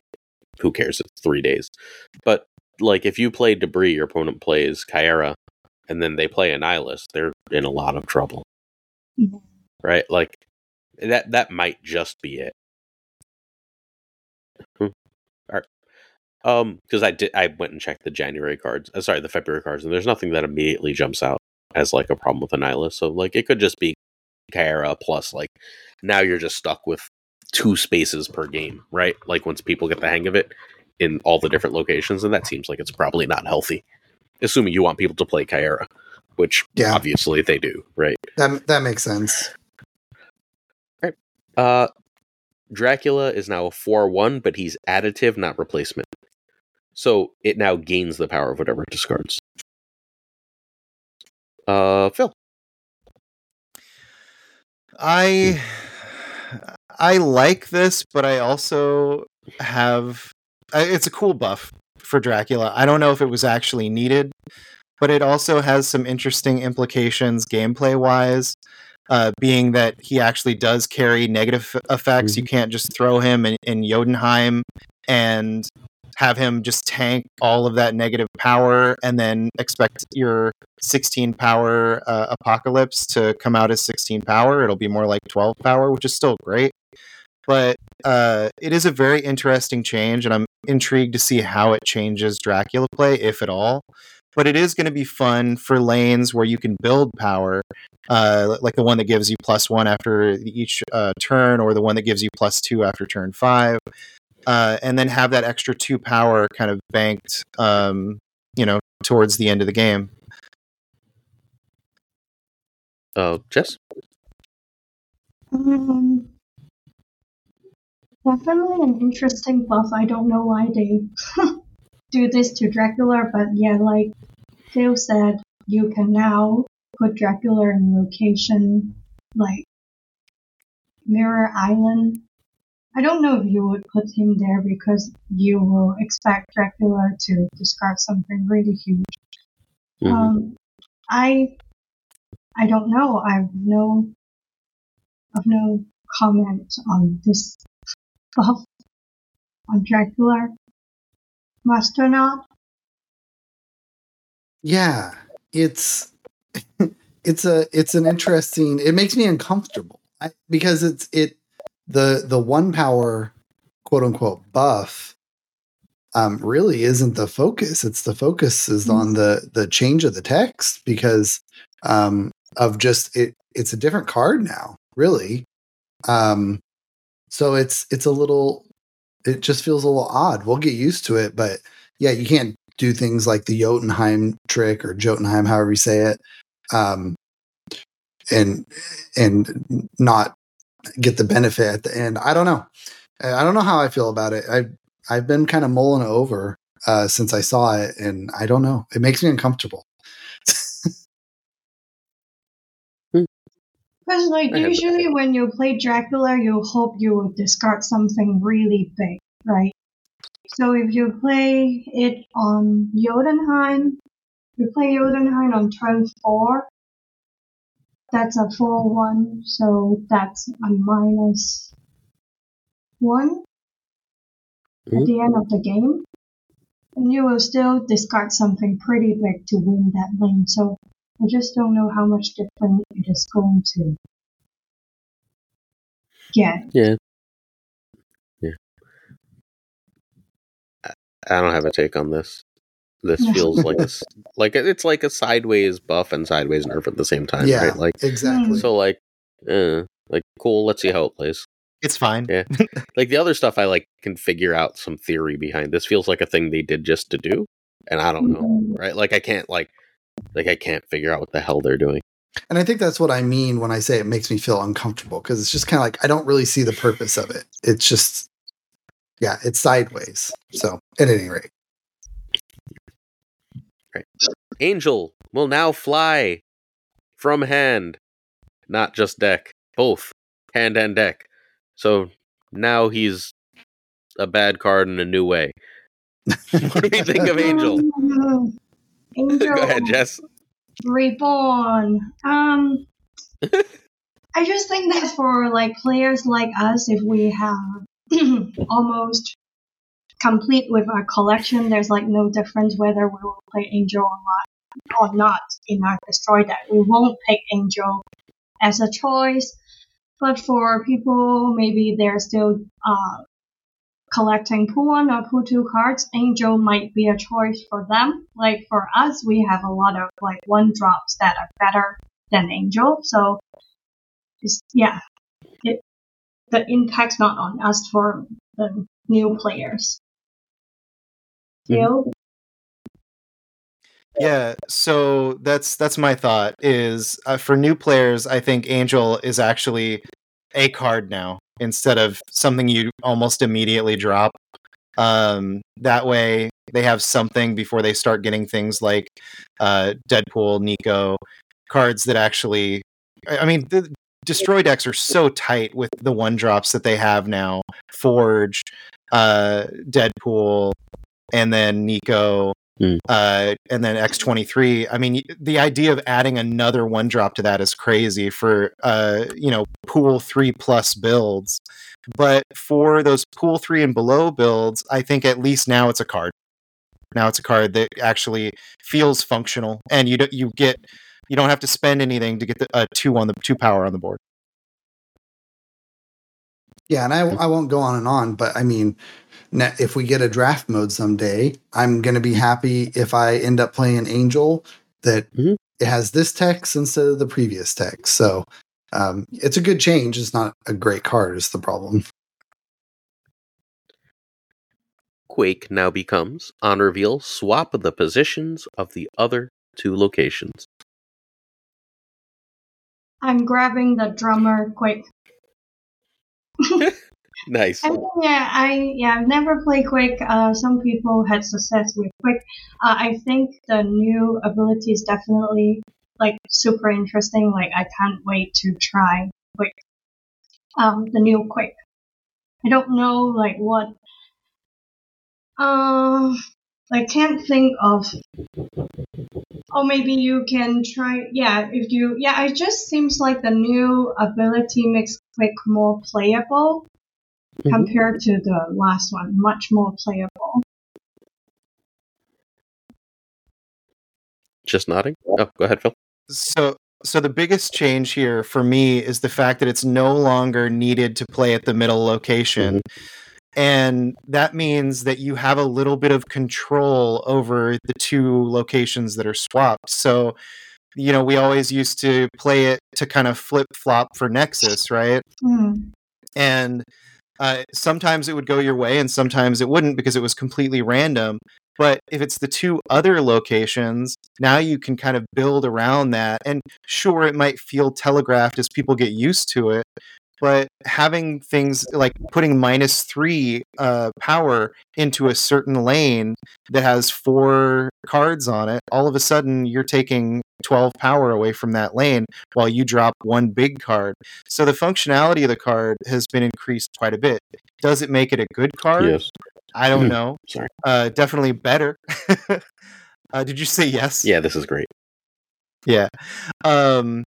who cares? It's three days. But like if you play Debrii, your opponent plays Caiera and then they play Annihilus, they're in a lot of trouble. Yeah. Right? Like that that might just be it. Hmm. All right. Um, because I did, I went and checked the January cards. Uh, sorry, the February cards, and there's nothing that immediately jumps out as like a problem with Annihilus. So like, it could just be Caiera plus like now you're just stuck with two spaces per game, right? Like once people get the hang of it in all the different locations, and that seems like it's probably not healthy. Assuming you want people to play Caiera, which Yeah. obviously they do, right? That that makes sense. Uh, Dracula is now a 4 1, but he's additive, not replacement. So it now gains the power of whatever it discards. Uh, Phil. I I like this, but I also have it's a cool buff for Dracula. I don't know if it was actually needed, but it also has some interesting implications gameplay wise. Uh, being that he actually does carry negative effects, you can't just throw him in, in Jotunheim and have him just tank all of that negative power and then expect your 16 power uh, apocalypse to come out as 16 power. It'll be more like 12 power which is still great. But uh, it is a very interesting change and i'm intrigued to see how it changes dracula play if at all. But it is going to be fun for lanes where you can build power uh, like the one that gives you plus one after each uh, turn or the one that gives you plus two after turn five uh, and then have that extra two power kind of banked um, you know towards the end of the game Uh, Jess? Um, definitely an interesting buff. I don't know why they do this to Dracula, but yeah, like Phil said, you can now put Dracula in location like Mirror Island. I don't know if you would put him there because you will expect Dracula to discard something really huge. Mhm. Um, I I don't know. I've no I've no comment on this buff on Dracula. Master Not? Yeah, it's it's a it's an interesting. It makes me uncomfortable I, because it's it the the one power quote unquote buff um really isn't the focus. It's the focus is on the the change of the text because um of just it it's a different card now really. Um so it's it's a little it just feels a little odd. We'll get used to it but yeah you can't do things like the Jotunheim trick or Jotunheim, however you say it, um, and and not get the benefit at the end. I don't know. I don't know how I feel about it. I've I've been kind of mulling over uh, since I saw it, and I don't know. It makes me uncomfortable. Because like I usually when you play Dracula, you hope you will discard something really big, right? So if you play it on Jotunheim, you play Jotunheim on turn four. That's a four one, so that's a minus one at Mhm. the end of the game. And you will still discard something pretty big to win that lane. So I just don't know how much different it is going to get. Yeah. Yeah. I don't have a take on this. This feels like a, like a- it's like a sideways buff and sideways nerf at the same time, yeah, right? Like exactly. so, like, uh, like cool. Let's see how it plays. it's fine Yeah. Like the other stuff, I like can figure out some theory behind. This feels like a thing they did just to do, and I don't know, Mhm. right? Like I can't like, like I can't figure out what the hell they're doing. And I think that's what I mean when I say it makes me feel uncomfortable because it's just kind of like I don't really see the purpose of it. It's just, yeah, it's sideways. So, at any rate, right. Angel will now fly from hand, not just deck, both hand and deck. So now he's a bad card in a new way. what do we think of Angel? Angel. Go ahead, Jess. Reborn. Um, I just think that for like players like us, if we have almost complete with our collection, there's like no difference whether we will play Angel or not, or not in our destroy deck. We won't pick Angel as a choice. But for people, maybe they're still uh, collecting pool one or two cards, Angel might be a choice for them. Like for us, we have a lot of like one drops that are better than Angel. So it's, yeah, it, the impact's not on us for the new players. Mm-hmm. Yeah, so that's that's my thought. Is uh, for new players, I think Angel is actually a card now instead of something you almost immediately drop. Um, that way, they have something before they start getting things like uh, Deadpool, Nico, cards that actually. I mean, the destroy decks are so tight with the one drops that they have now. Forge, uh, Deadpool, and then Nico, Mm. Uh, and then X23. I mean, the idea of adding another one drop to that is crazy for, uh, you know, pool three plus builds. But for those pool three and below builds, I think at least now it's a card. Now it's a card that actually feels functional, and you you get you don't have to spend anything to get the uh, two on the two power on the board. Yeah, and I I won't go on and on, but I mean, if we get a draft mode someday, I'm going to be happy if I end up playing Angel that mm-hmm. it has this text instead of the previous text. So um, it's a good change. It's not a great card, is the problem. Quake now becomes, on reveal, swap the positions of the other two locations. I'm grabbing the drummer Quake. Nice. I yeah, I yeah, I've never played Quake. Uh, some people had success with Quake. Uh, I think the new ability is definitely like super interesting. Like I can't wait to try Quake. Um, the new Quake. I don't know like what. Um, I can't think of. Or maybe you can try. Yeah, if you. Yeah, it just seems like the new ability makes Quake more playable mm-hmm. compared to the last one, much more playable. Just nodding. Oh, go ahead, Phil. So, so the biggest change here for me is the fact that it's no longer needed to play at the middle location. Mm-hmm. And that means that you have a little bit of control over the two locations that are swapped. So, you know, we always used to play it to kind of flip flop for Nexus, right? Mm. And uh, sometimes it would go your way and sometimes it wouldn't because it was completely random. But if it's the two other locations, now you can kind of build around that. And sure, it might feel telegraphed as people get used to it, but having things like putting minus three uh, power into a certain lane that has four cards on it, all of a sudden you're taking 12 power away from that lane while you drop one big card. So the functionality of the card has been increased quite a bit. Does it make it a good card? Yes. I don't know. Sorry. Uh, definitely better. uh, did you say yes? Yeah, this is great. Yeah. Um,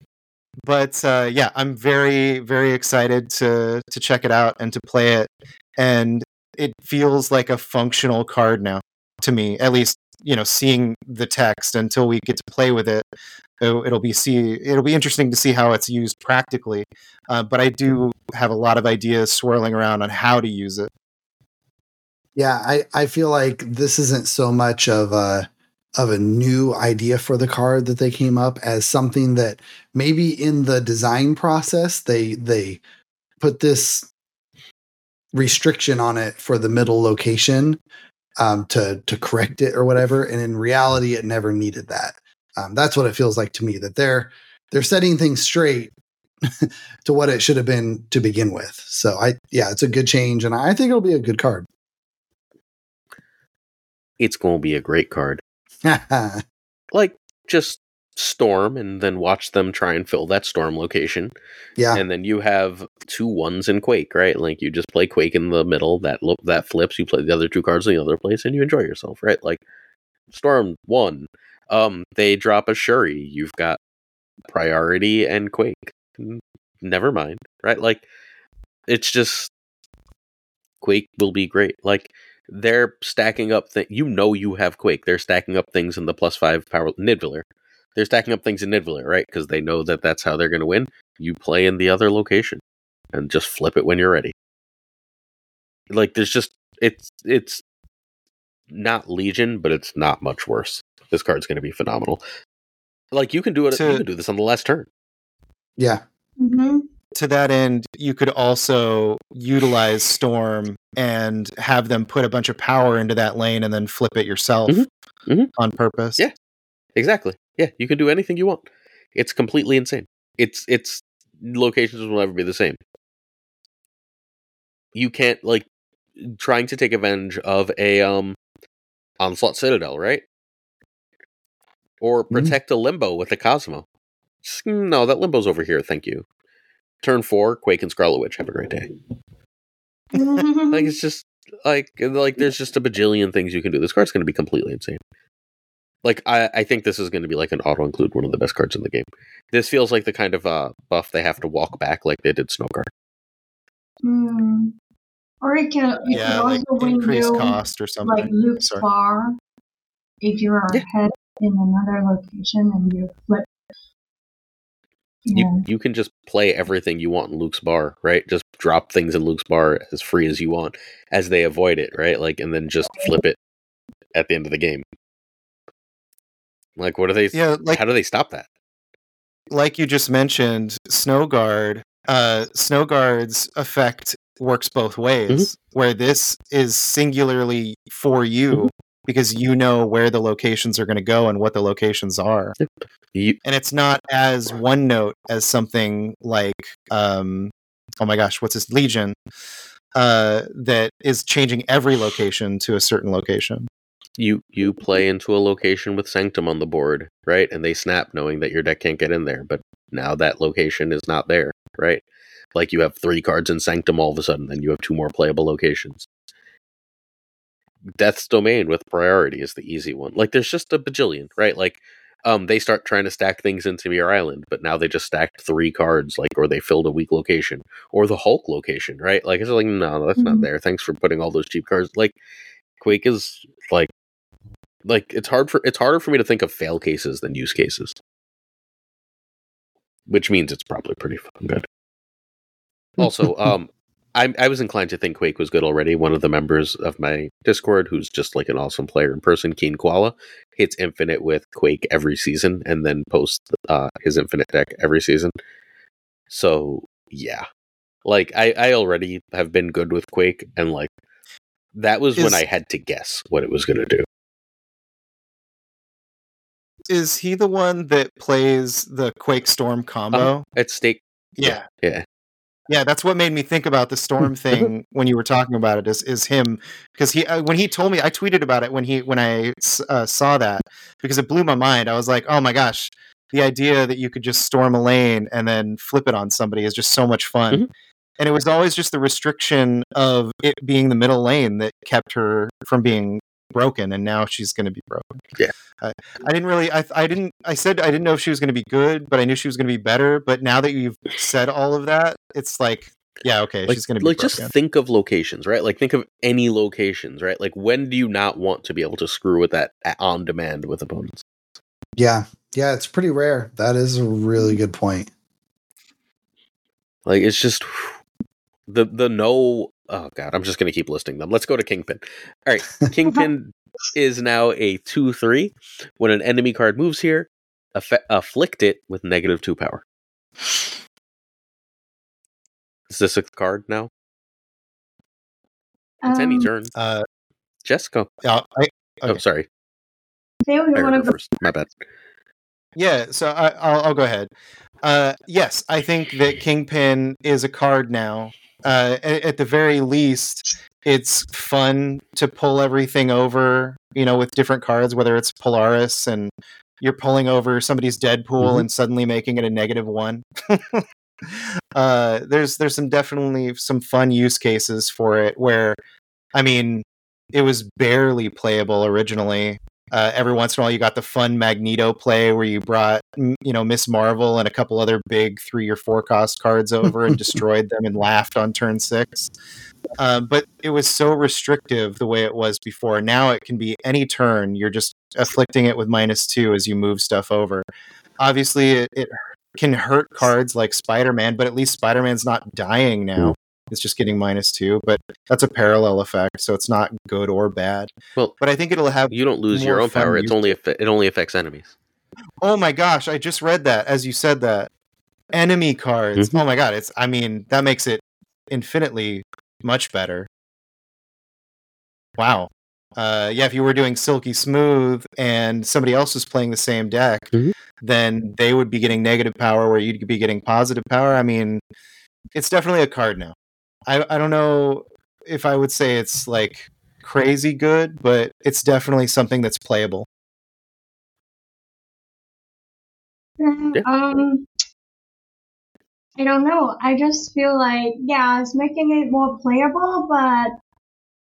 but uh, yeah, I'm very very excited to to check it out and to play it, and it feels like a functional card now to me. At least you know, seeing the text until we get to play with it, it'll be see it'll be interesting to see how it's used practically. Uh, but I do have a lot of ideas swirling around on how to use it. Yeah, I I feel like this isn't so much of a of a new idea for the card that they came up as something that maybe in the design process they they put this restriction on it for the middle location um, to to correct it or whatever and in reality it never needed that um, that's what it feels like to me that they're they're setting things straight to what it should have been to begin with. So I yeah, it's a good change and I think it'll be a good card. It's going to be a great card. like just storm and then watch them try and fill that storm location. Yeah. And then you have two ones in Quake, right? Like you just play Quake in the middle, that lo- that flips, you play the other two cards in the other place and you enjoy yourself, right? Like Storm one. Um they drop a Shuri. You've got priority and Quake. Never mind, right? Like it's just Quake will be great. Like they're stacking up things. You know you have Quake. They're stacking up things in the plus five power Nidavellir. they're stacking up things in Nidavellir, right? Because they know that that's how they're going to win. You play in the other location and just flip it when you're ready. Like there's just it's it's not Legion, but it's not much worse. This card's going to be phenomenal. Like you can do it. To, you can do this on the last turn. Yeah. Mm-hmm. To that end, you could also utilize Storm and have them put a bunch of power into that lane and then flip it yourself mm-hmm. Mm-hmm. on purpose. Yeah, exactly. Yeah, you can do anything you want. It's completely insane. It's it's locations will never be the same. You can't like trying to take advantage of a um onslaught citadel, right? Or mm-hmm. protect mm-hmm. a limbo with a Cosmo. No, that limbo's over here. Thank you. Turn four, Quake and Scarlet Witch. Have a great day. like it's just like like there's just a bajillion things you can do. This card's going to be completely insane. Like I, I think this is going to be like an auto include one of the best cards in the game. This feels like the kind of uh, buff they have to walk back like they did Snowguard. Mm. Or it can it yeah, like increase cost or something. Like loop far if you are yeah. ahead in another location and you flip. Yeah. You you can just play everything you want in Luke's bar, right? Just drop things in Luke's bar as free as you want, as they avoid it, right? Like, and then just flip it at the end of the game. Like, what are they? Yeah, like how do they stop that? Like you just mentioned, snow guard. Uh, snow guard's effect works both mm-hmm. ways. Mm-hmm. Where this is singularly for you mm-hmm. Because you know where the locations are going to go and what the locations are, you- and it's not as one note as something like, um, oh my gosh, what's this Legion? Uh, that is changing every location to a certain location you you play into a location with Sanctum on the board, right? And they snap knowing that your deck can't get in there, but now that location is not there, right? Like you have three cards in Sanctum all of a sudden, then you have two more playable locations. Death's Domain with priority is the easy one. Like there's just a bajillion, right? Like um they start trying to stack things into your island, but now they just stacked three cards, like or they filled a weak location. Or the Hulk location, right? Like it's like, no, that's mm-hmm. not there. Thanks for putting all those cheap cards. Like Quake is like like it's hard for it's harder for me to think of fail cases than use cases. Which means it's probably pretty fucking good. Also, um I, I was inclined to think Quake was good already. One of the members of my Discord, who's just like an awesome player in person, Keen Koala, hits Infinite with Quake every season and then posts uh, his Infinite deck every season. So yeah, like I, I already have been good with Quake, and like that was Is, when I had to guess what it was going to do is he the one that plays the Quake Storm combo? Uh, at stake. Yeah. Yeah. Yeah, that's what made me think about the storm thing when you were talking about it. Is is him because he uh, when he told me I tweeted about it when he when I uh, saw that because it blew my mind. I was like, oh my gosh, the idea that you could just storm a lane and then flip it on somebody is just so much fun. Mm-hmm. And it was always just the restriction of it being the middle lane that kept her from being broken and now she's going to be broken. Yeah. I, I didn't really I I didn't I said I didn't know if she was going to be good, but I knew she was going to be better, but now that you've said all of that, it's like yeah, okay, like, she's going to be like broken. just think of locations, right? Like think of any locations, right? Like when do you not want to be able to screw with that on demand with opponents? Yeah. Yeah, it's pretty rare. That is a really good point. Like it's just the the no oh god, I'm just gonna keep listing them. Let's go to Kingpin. All right, Kingpin is now a two three. When an enemy card moves here, aff- afflict it with negative two power. Is this a card now? It's um, any turn. Uh, Jessica. Uh, I, oh, okay. Oh, sorry. They heard her first. My bad. Yeah, so I, will I'll go ahead. Uh, yes, I think that Kingpin is a card now. Uh, at, at, the very least, it's fun to pull everything over, you know, with different cards, whether it's Polaris and you're pulling over somebody's Deadpool mm-hmm. and suddenly making it a negative one. uh, there's there's some definitely some fun use cases for it where, I mean, it was barely playable originally, uh, every once in a while, you got the fun Magneto play where you brought, you know, Miss Marvel and a couple other big three or four cost cards over and destroyed them and laughed on turn six. Uh, but it was so restrictive the way it was before. Now it can be any turn. You're just afflicting it with minus two as you move stuff over. Obviously, it, it can hurt cards like Spider Man, but at least Spider Man's not dying now it's just getting minus two, but that's a parallel effect, so it's not good or bad. Well, but I think it'll have you don't lose your own power. It's only it only affects enemies. Oh my gosh, I just read that as you said that enemy cards. Mm-hmm. Oh my god, it's I mean that makes it infinitely much better. Wow. Uh, yeah, if you were doing Silky Smooth and somebody else was playing the same deck, mm-hmm. then they would be getting negative power where you'd be getting positive power. I mean, it's definitely a card now. I I don't know if I would say it's like crazy good, but it's definitely something that's playable. Mm, um, I don't know. I just feel like yeah, it's making it more playable, but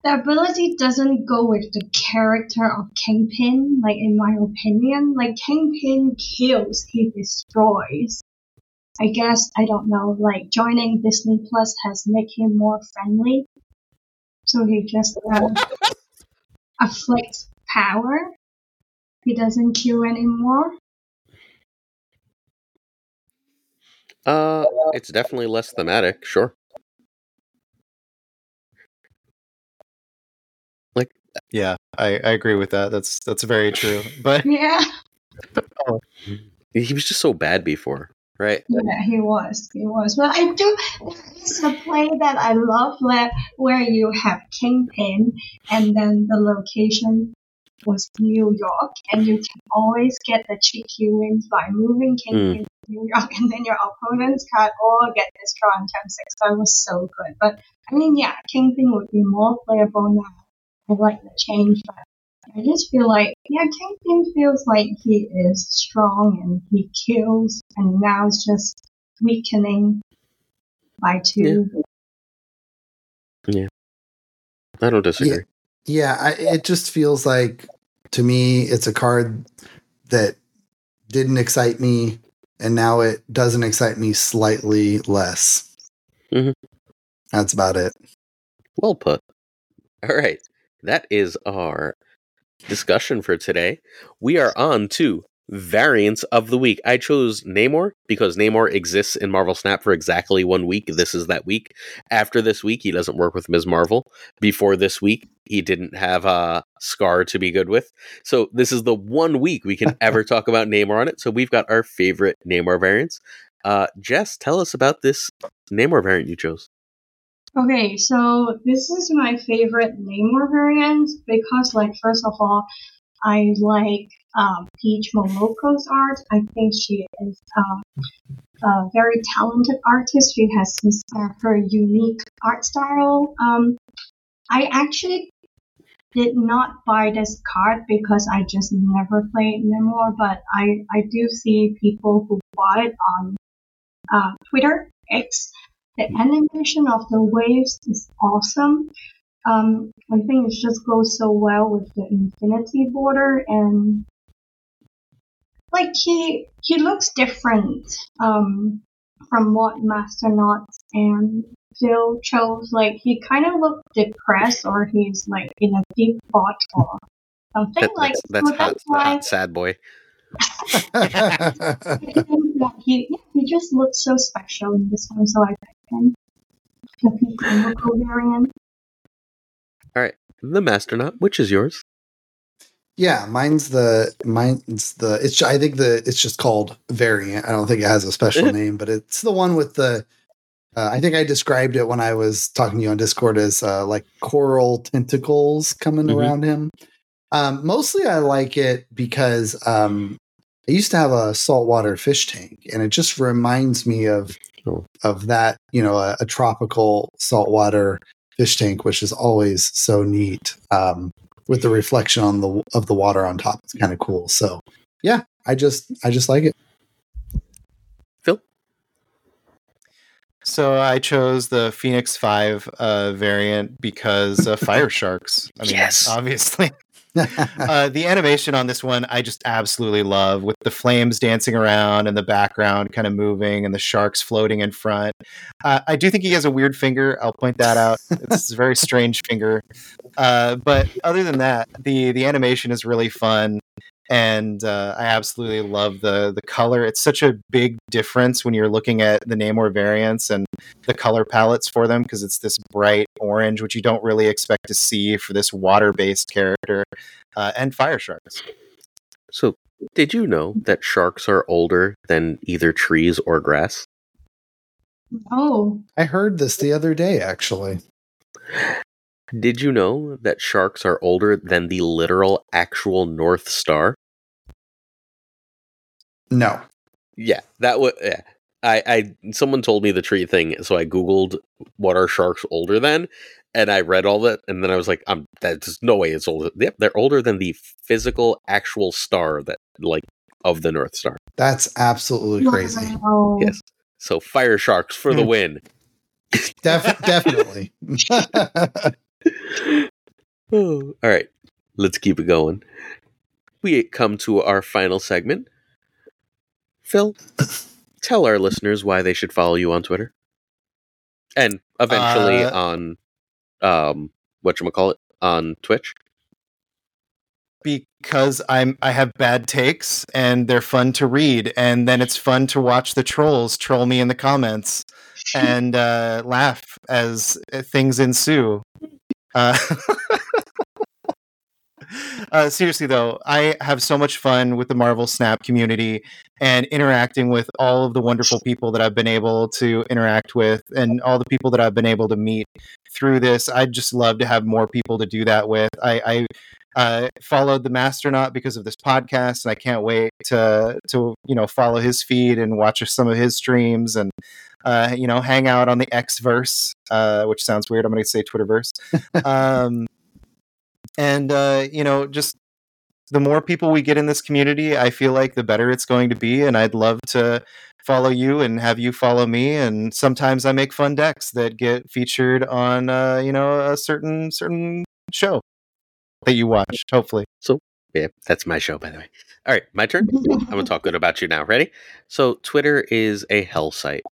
the ability doesn't go with the character of Kingpin. Like in my opinion, like Kingpin kills, he destroys. I guess I don't know. Like joining Disney Plus has made him more friendly, so he just um, afflicts power. He doesn't kill anymore. Uh, it's definitely less thematic. Sure. Like, yeah, I, I agree with that. That's that's very true. But yeah, oh. he was just so bad before right? Yeah, he was. He was. But I do. There's a play that I love where where you have Kingpin, and then the location was New York, and you can always get the cheeky wins by moving Kingpin mm. to New York, and then your opponents can't all get this draw on turn six. So it was so good. But I mean, yeah, Kingpin would be more playable now. I like the change, but I just feel like, yeah, Kingpin feels like he is strong and he kills, and now it's just weakening by two. Yeah, yeah. I don't disagree. Yeah, yeah I, it just feels like to me it's a card that didn't excite me, and now it doesn't excite me slightly less. Mm-hmm. That's about it. Well put. All right. That is our discussion for today. We are on to variants of the week. I chose Namor because Namor exists in Marvel Snap for exactly one week. This is that week. After this week, he doesn't work with Ms. Marvel. Before this week, he didn't have a Skaar to be good with. So this is the one week we can ever talk about Namor on it. So we've got our favorite Namor variants. Uh, Jess, tell us about this Namor variant you chose. Okay, so this is my favorite Namor variant because, like, first of all, I like um, Peach Momoko's art. I think she is uh, a very talented artist. She has this, uh, her unique art style. Um, I actually did not buy this card because I just never played Namor, but I, I do see people who bought it on uh, Twitter X the animation of the waves is awesome. Um, I think it just goes so well with the infinity border and like he he looks different um, from what Master Not's and Phil chose. Like he kind of looked depressed or he's like in a deep thought or something that, like. That's, that's, so hot, that's why, hot, sad boy. he he just looks so special in this one, so I the variant. All right, the Master Not. Which is yours? Yeah, mine's the mine's the it's I think the it's just called variant. I don't think it has a special name, but it's the one with the uh, I think I described it when I was talking to you on Discord as uh, like coral tentacles coming mm-hmm. around him. Um, mostly I like it because um, I used to have a saltwater fish tank, and it just reminds me of oh. of that. You know, a, a, tropical saltwater fish tank, which is always so neat um, with the reflection on the of the water on top. It's kind of cool. So, yeah, I just I just like it. Phil. So I chose the Phoenix Five uh, variant because uh, fire sharks. I mean, yes, obviously. uh, the animation on this one I just absolutely love with the flames dancing around and the background kind of moving and the sharks floating in front. Uh, I do think he has a weird finger. I'll point that out. It's a very strange finger. Uh, but other than that, the the animation is really fun and uh, I absolutely love the the color. It's such a big difference when you're looking at the Namor variants and the color palettes for them because it's this bright orange, which you don't really expect to see for this water based character, uh, and fire sharks. So, did you know that sharks are older than either trees or grass? Oh, I heard this the other day, actually. Did you know that sharks are older than the literal actual North Star? No. Yeah, that was. Yeah. I, I someone told me the tree thing, so I googled what are sharks older than, and I read all that, and then I was like, "I'm that's no way it's older." Yep, they're older than the physical actual star that like of the North Star. That's absolutely crazy. Wow. Yes. So fire sharks for the hmm. win. Def- definitely. All right, let's keep it going. We come to our final segment. Phil, tell our listeners why they should follow you on Twitter, and eventually uh, on um, what you call it on Twitch. Because I'm I have bad takes and they're fun to read, and then it's fun to watch the trolls troll me in the comments and uh, laugh as uh, things ensue. Uh, uh, seriously though, I have so much fun with the Marvel Snap community and interacting with all of the wonderful people that I've been able to interact with and all the people that I've been able to meet through this. I'd just love to have more people to do that with. I, I uh, followed the Master Not because of this podcast, and I can't wait to to you know follow his feed and watch some of his streams and uh, you know, hang out on the X verse, uh, which sounds weird. I'm going to say Twitterverse. um, and, uh, you know, just the more people we get in this community, I feel like the better it's going to be. And I'd love to follow you and have you follow me. And sometimes I make fun decks that get featured on, uh, you know, a certain, certain show that you watch, hopefully. So yeah, that's my show, by the way. All right, my turn. I'm gonna talk good about you now. Ready? So, Twitter is a hell site.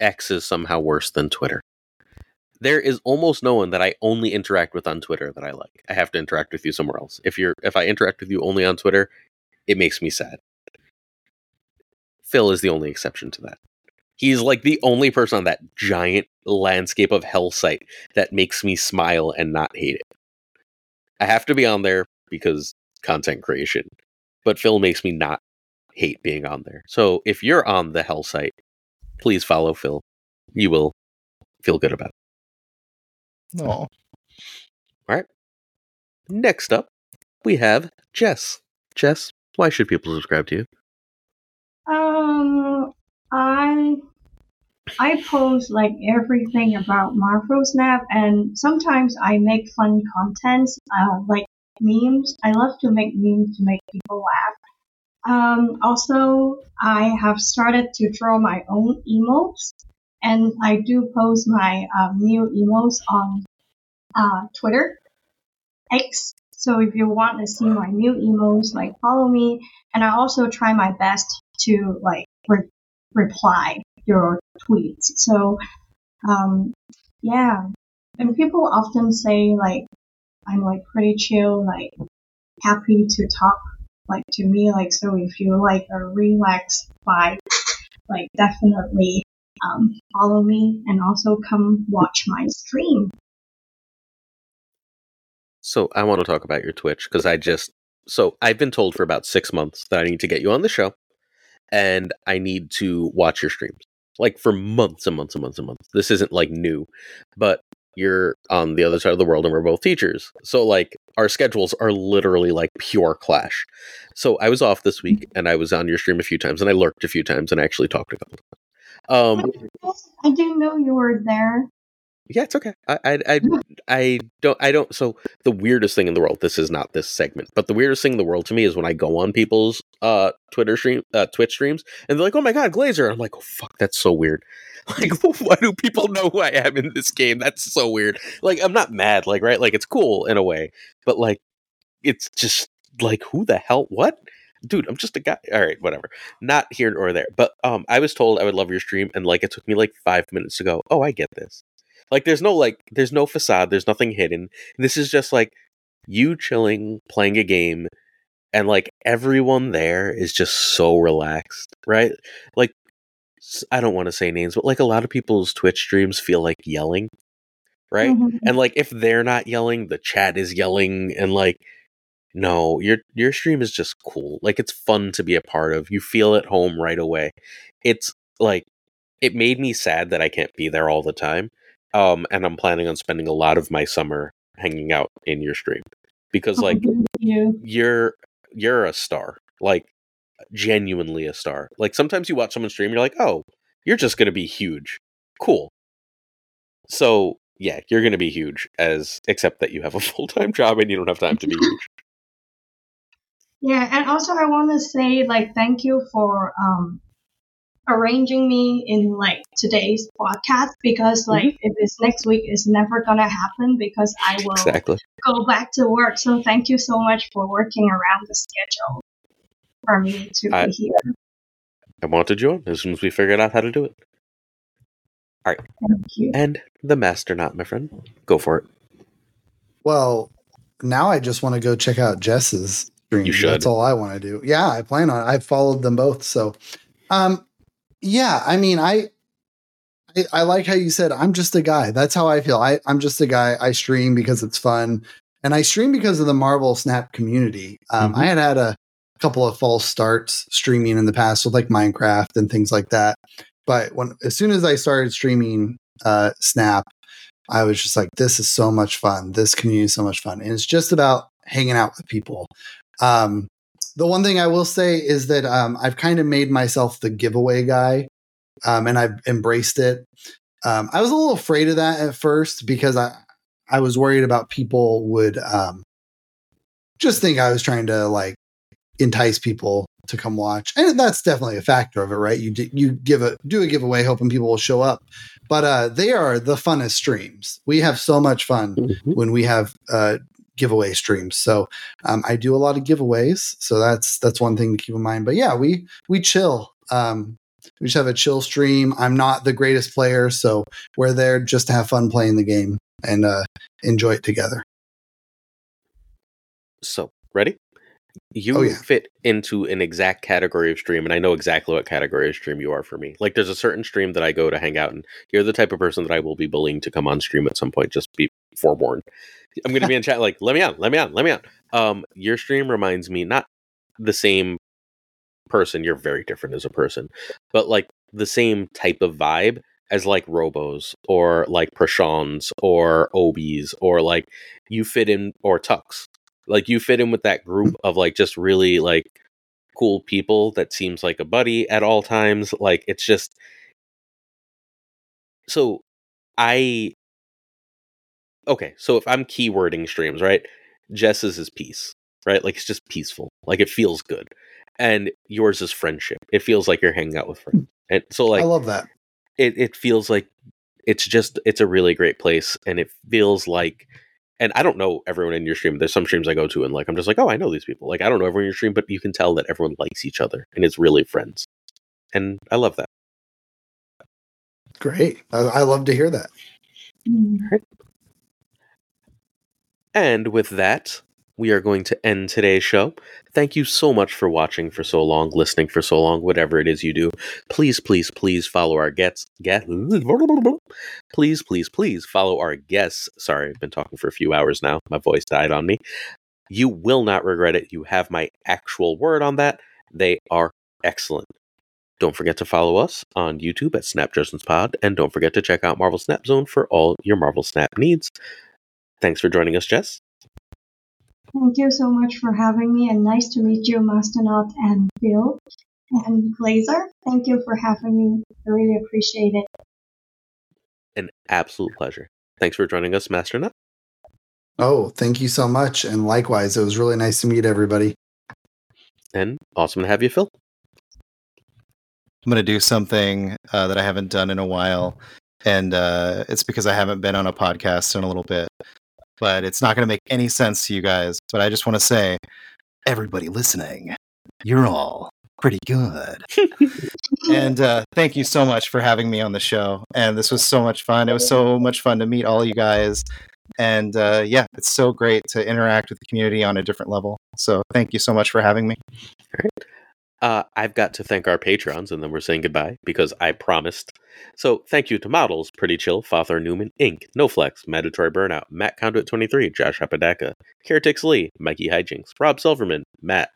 X is somehow worse than Twitter. There is almost no one that I only interact with on Twitter that I like. I have to interact with you somewhere else. If you're if I interact with you only on Twitter, it makes me sad. Phil is the only exception to that. He's like the only person on that giant landscape of hell site that makes me smile and not hate it. I have to be on there because content creation, but Phil makes me not hate being on there. So if you're on the hell site, please follow Phil. You will feel good about it. Oh. All right. Next up, we have Jess. Jess, why should people subscribe to you? Um, I I post like everything about Marvel Snap, and sometimes I make fun content, uh, like memes. I love to make memes to make people laugh. Um, also, I have started to draw my own emotes, and I do post my uh, new emotes on uh, Twitter, X. So if you want to see my new emotes, like follow me. And I also try my best to like re- reply your tweets. So, um, yeah. And people often say like I'm like pretty chill, like happy to talk like to me, like so if you like a relaxed vibe, like definitely um, follow me and also come watch my stream. So I want to talk about your Twitch because I just so I've been told for about six months that I need to get you on the show and I need to watch your streams like for months and months and months and months. This isn't like new, but you're on the other side of the world and we're both teachers. So like our schedules are literally like pure clash. So I was off this week and I was on your stream a few times and I lurked a few times and I actually talked a couple times. Um, I didn't know you were there. Yeah, it's okay. I, I, I, I don't, I don't. So the weirdest thing in the world. This is not this segment, but the weirdest thing in the world to me is when I go on people's uh Twitter stream, uh, Twitch streams, and they're like, "Oh my god, Glazer!" I'm like, "Oh fuck, that's so weird." Like, why do people know who I am in this game? That's so weird. Like, I'm not mad. Like, right? Like, it's cool in a way, but like, it's just like, who the hell? What? Dude, I'm just a guy. All right, whatever. Not here or there. But um, I was told I would love your stream, and like it took me like five minutes to go. Oh, I get this. Like, there's no like, there's no facade. There's nothing hidden. This is just like you chilling, playing a game, and like everyone there is just so relaxed, right? Like, I don't want to say names, but like a lot of people's Twitch streams feel like yelling, right? Mm-hmm. And like if they're not yelling, the chat is yelling, and like no, your your stream is just cool. Like it's fun to be a part of. You feel at home right away. It's like it made me sad that I can't be there all the time. Um and I'm planning on spending a lot of my summer hanging out in your stream because like you. you're you're a star. Like genuinely a star. Like sometimes you watch someone stream you're like, "Oh, you're just going to be huge." Cool. So, yeah, you're going to be huge as except that you have a full-time job and you don't have time to be huge. Yeah, and also I want to say like thank you for um arranging me in like today's podcast because like mm-hmm. if it's next week it's never gonna happen because I will exactly. go back to work. So thank you so much for working around the schedule for me to I, be here. I wanted you on as soon as we figured out how to do it. All right. Thank you. And the Master Not, my friend. Go for it. Well, now I just want to go check out Jess's stream. You should. That's all I want to do. Yeah, I plan on. It. I've followed them both. So, um, yeah. I mean, I, I, I like how you said I'm just a guy. That's how I feel. I, I'm just a guy. I stream because it's fun, and I stream because of the Marvel Snap community. Um, mm-hmm. I had had a couple of false starts streaming in the past with like Minecraft and things like that. But when as soon as I started streaming uh, Snap, I was just like, this is so much fun. This community is so much fun. And it's just about hanging out with people. Um, the one thing I will say is that um, I've kind of made myself the giveaway guy, um, and I've embraced it. Um, I was a little afraid of that at first because I I was worried about people would um, just think I was trying to like entice people to come watch, and that's definitely a factor of it, right? You d- you give a do a giveaway, hoping people will show up, but uh, they are the funnest streams. We have so much fun mm-hmm. when we have uh, giveaway streams. So um, I do a lot of giveaways. So that's that's one thing to keep in mind. But yeah, we we chill. Um, we just have a chill stream. I'm not the greatest player, so we're there just to have fun playing the game and uh, enjoy it together. So ready? You oh, yeah. fit into an exact category of stream, and I know exactly what category of stream you are for me. Like, there's a certain stream that I go to hang out, and you're the type of person that I will be bullying to come on stream at some point. Just be forewarned. I'm going to be in chat like, let me on, let me on, let me on. Um, your stream reminds me not the same person. You're very different as a person, but like the same type of vibe as like Robos or like Prashans or Obies or like you fit in or Tux. Like you fit in with that group of like just really like cool people that seems like a buddy at all times. Like it's just so I okay, so if I'm keywording streams, right? Jess's is peace, right? Like it's just peaceful. Like it feels good. And yours is friendship. It feels like you're hanging out with friends. And so like I love that. It it feels like it's just it's a really great place and it feels like and I don't know everyone in your stream. There's some streams I go to and like I'm just like, oh, I know these people. Like I don't know everyone in your stream, but you can tell that everyone likes each other and it's really friends. And I love that. Great. I, I love to hear that. Mm-hmm. And with that, we are going to end today's show. Thank you so much for watching for so long, listening for so long, whatever it is you do. Please, please, please follow our guests. Get, please, please, please follow our guests. Sorry, I've been talking for a few hours now. My voice died on me. You will not regret it. You have my actual word on that. They are excellent. Don't forget to follow us on YouTube at Snap Judgments Pod, and don't forget to check out Marvel Snap Zone for all your Marvel Snap needs. Thanks for joining us, Jess. Thank you so much for having me, and nice to meet you, Master Not and Bill and Glazer. Thank you for having me. I really appreciate it. An absolute pleasure. Thanks for joining us, Master Not. Oh, thank you so much. And likewise, it was really nice to meet everybody. And awesome to have you, Phil. I'm going to do something uh, that I haven't done in a while. And uh, it's because I haven't been on a podcast in a little bit. But it's not going to make any sense to you guys. But I just want to say, everybody listening, you're all pretty good. and uh, thank you so much for having me on the show. And this was so much fun. It was so much fun to meet all you guys. And uh, yeah, it's so great to interact with the community on a different level. So thank you so much for having me. All right. Uh, I've got to thank our patrons, and then we're saying goodbye because I promised. So, thank you to models Pretty Chill, Father Newman, Inc., NoFlex, Mandatory Burnout, Matt Conduit 23, Josh Apodaca, Caretix Lee, Mikey Hijinks, Rob Silverman, Matt,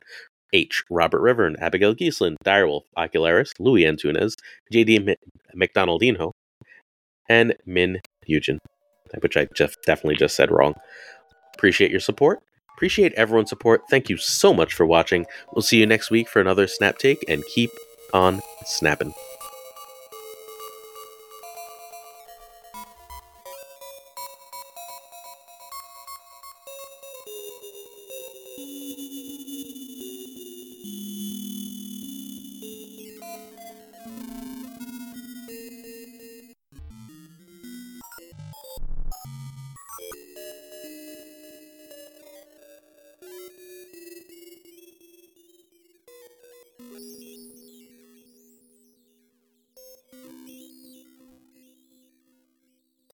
H. Robert River, and Abigail Giesland, Direwolf, Ocularis, Louis Antunes, JD M- and Min Eugen, which I just definitely just said wrong. Appreciate your support. Appreciate everyone's support. Thank you so much for watching. We'll see you next week for another Snap Take and keep on snapping.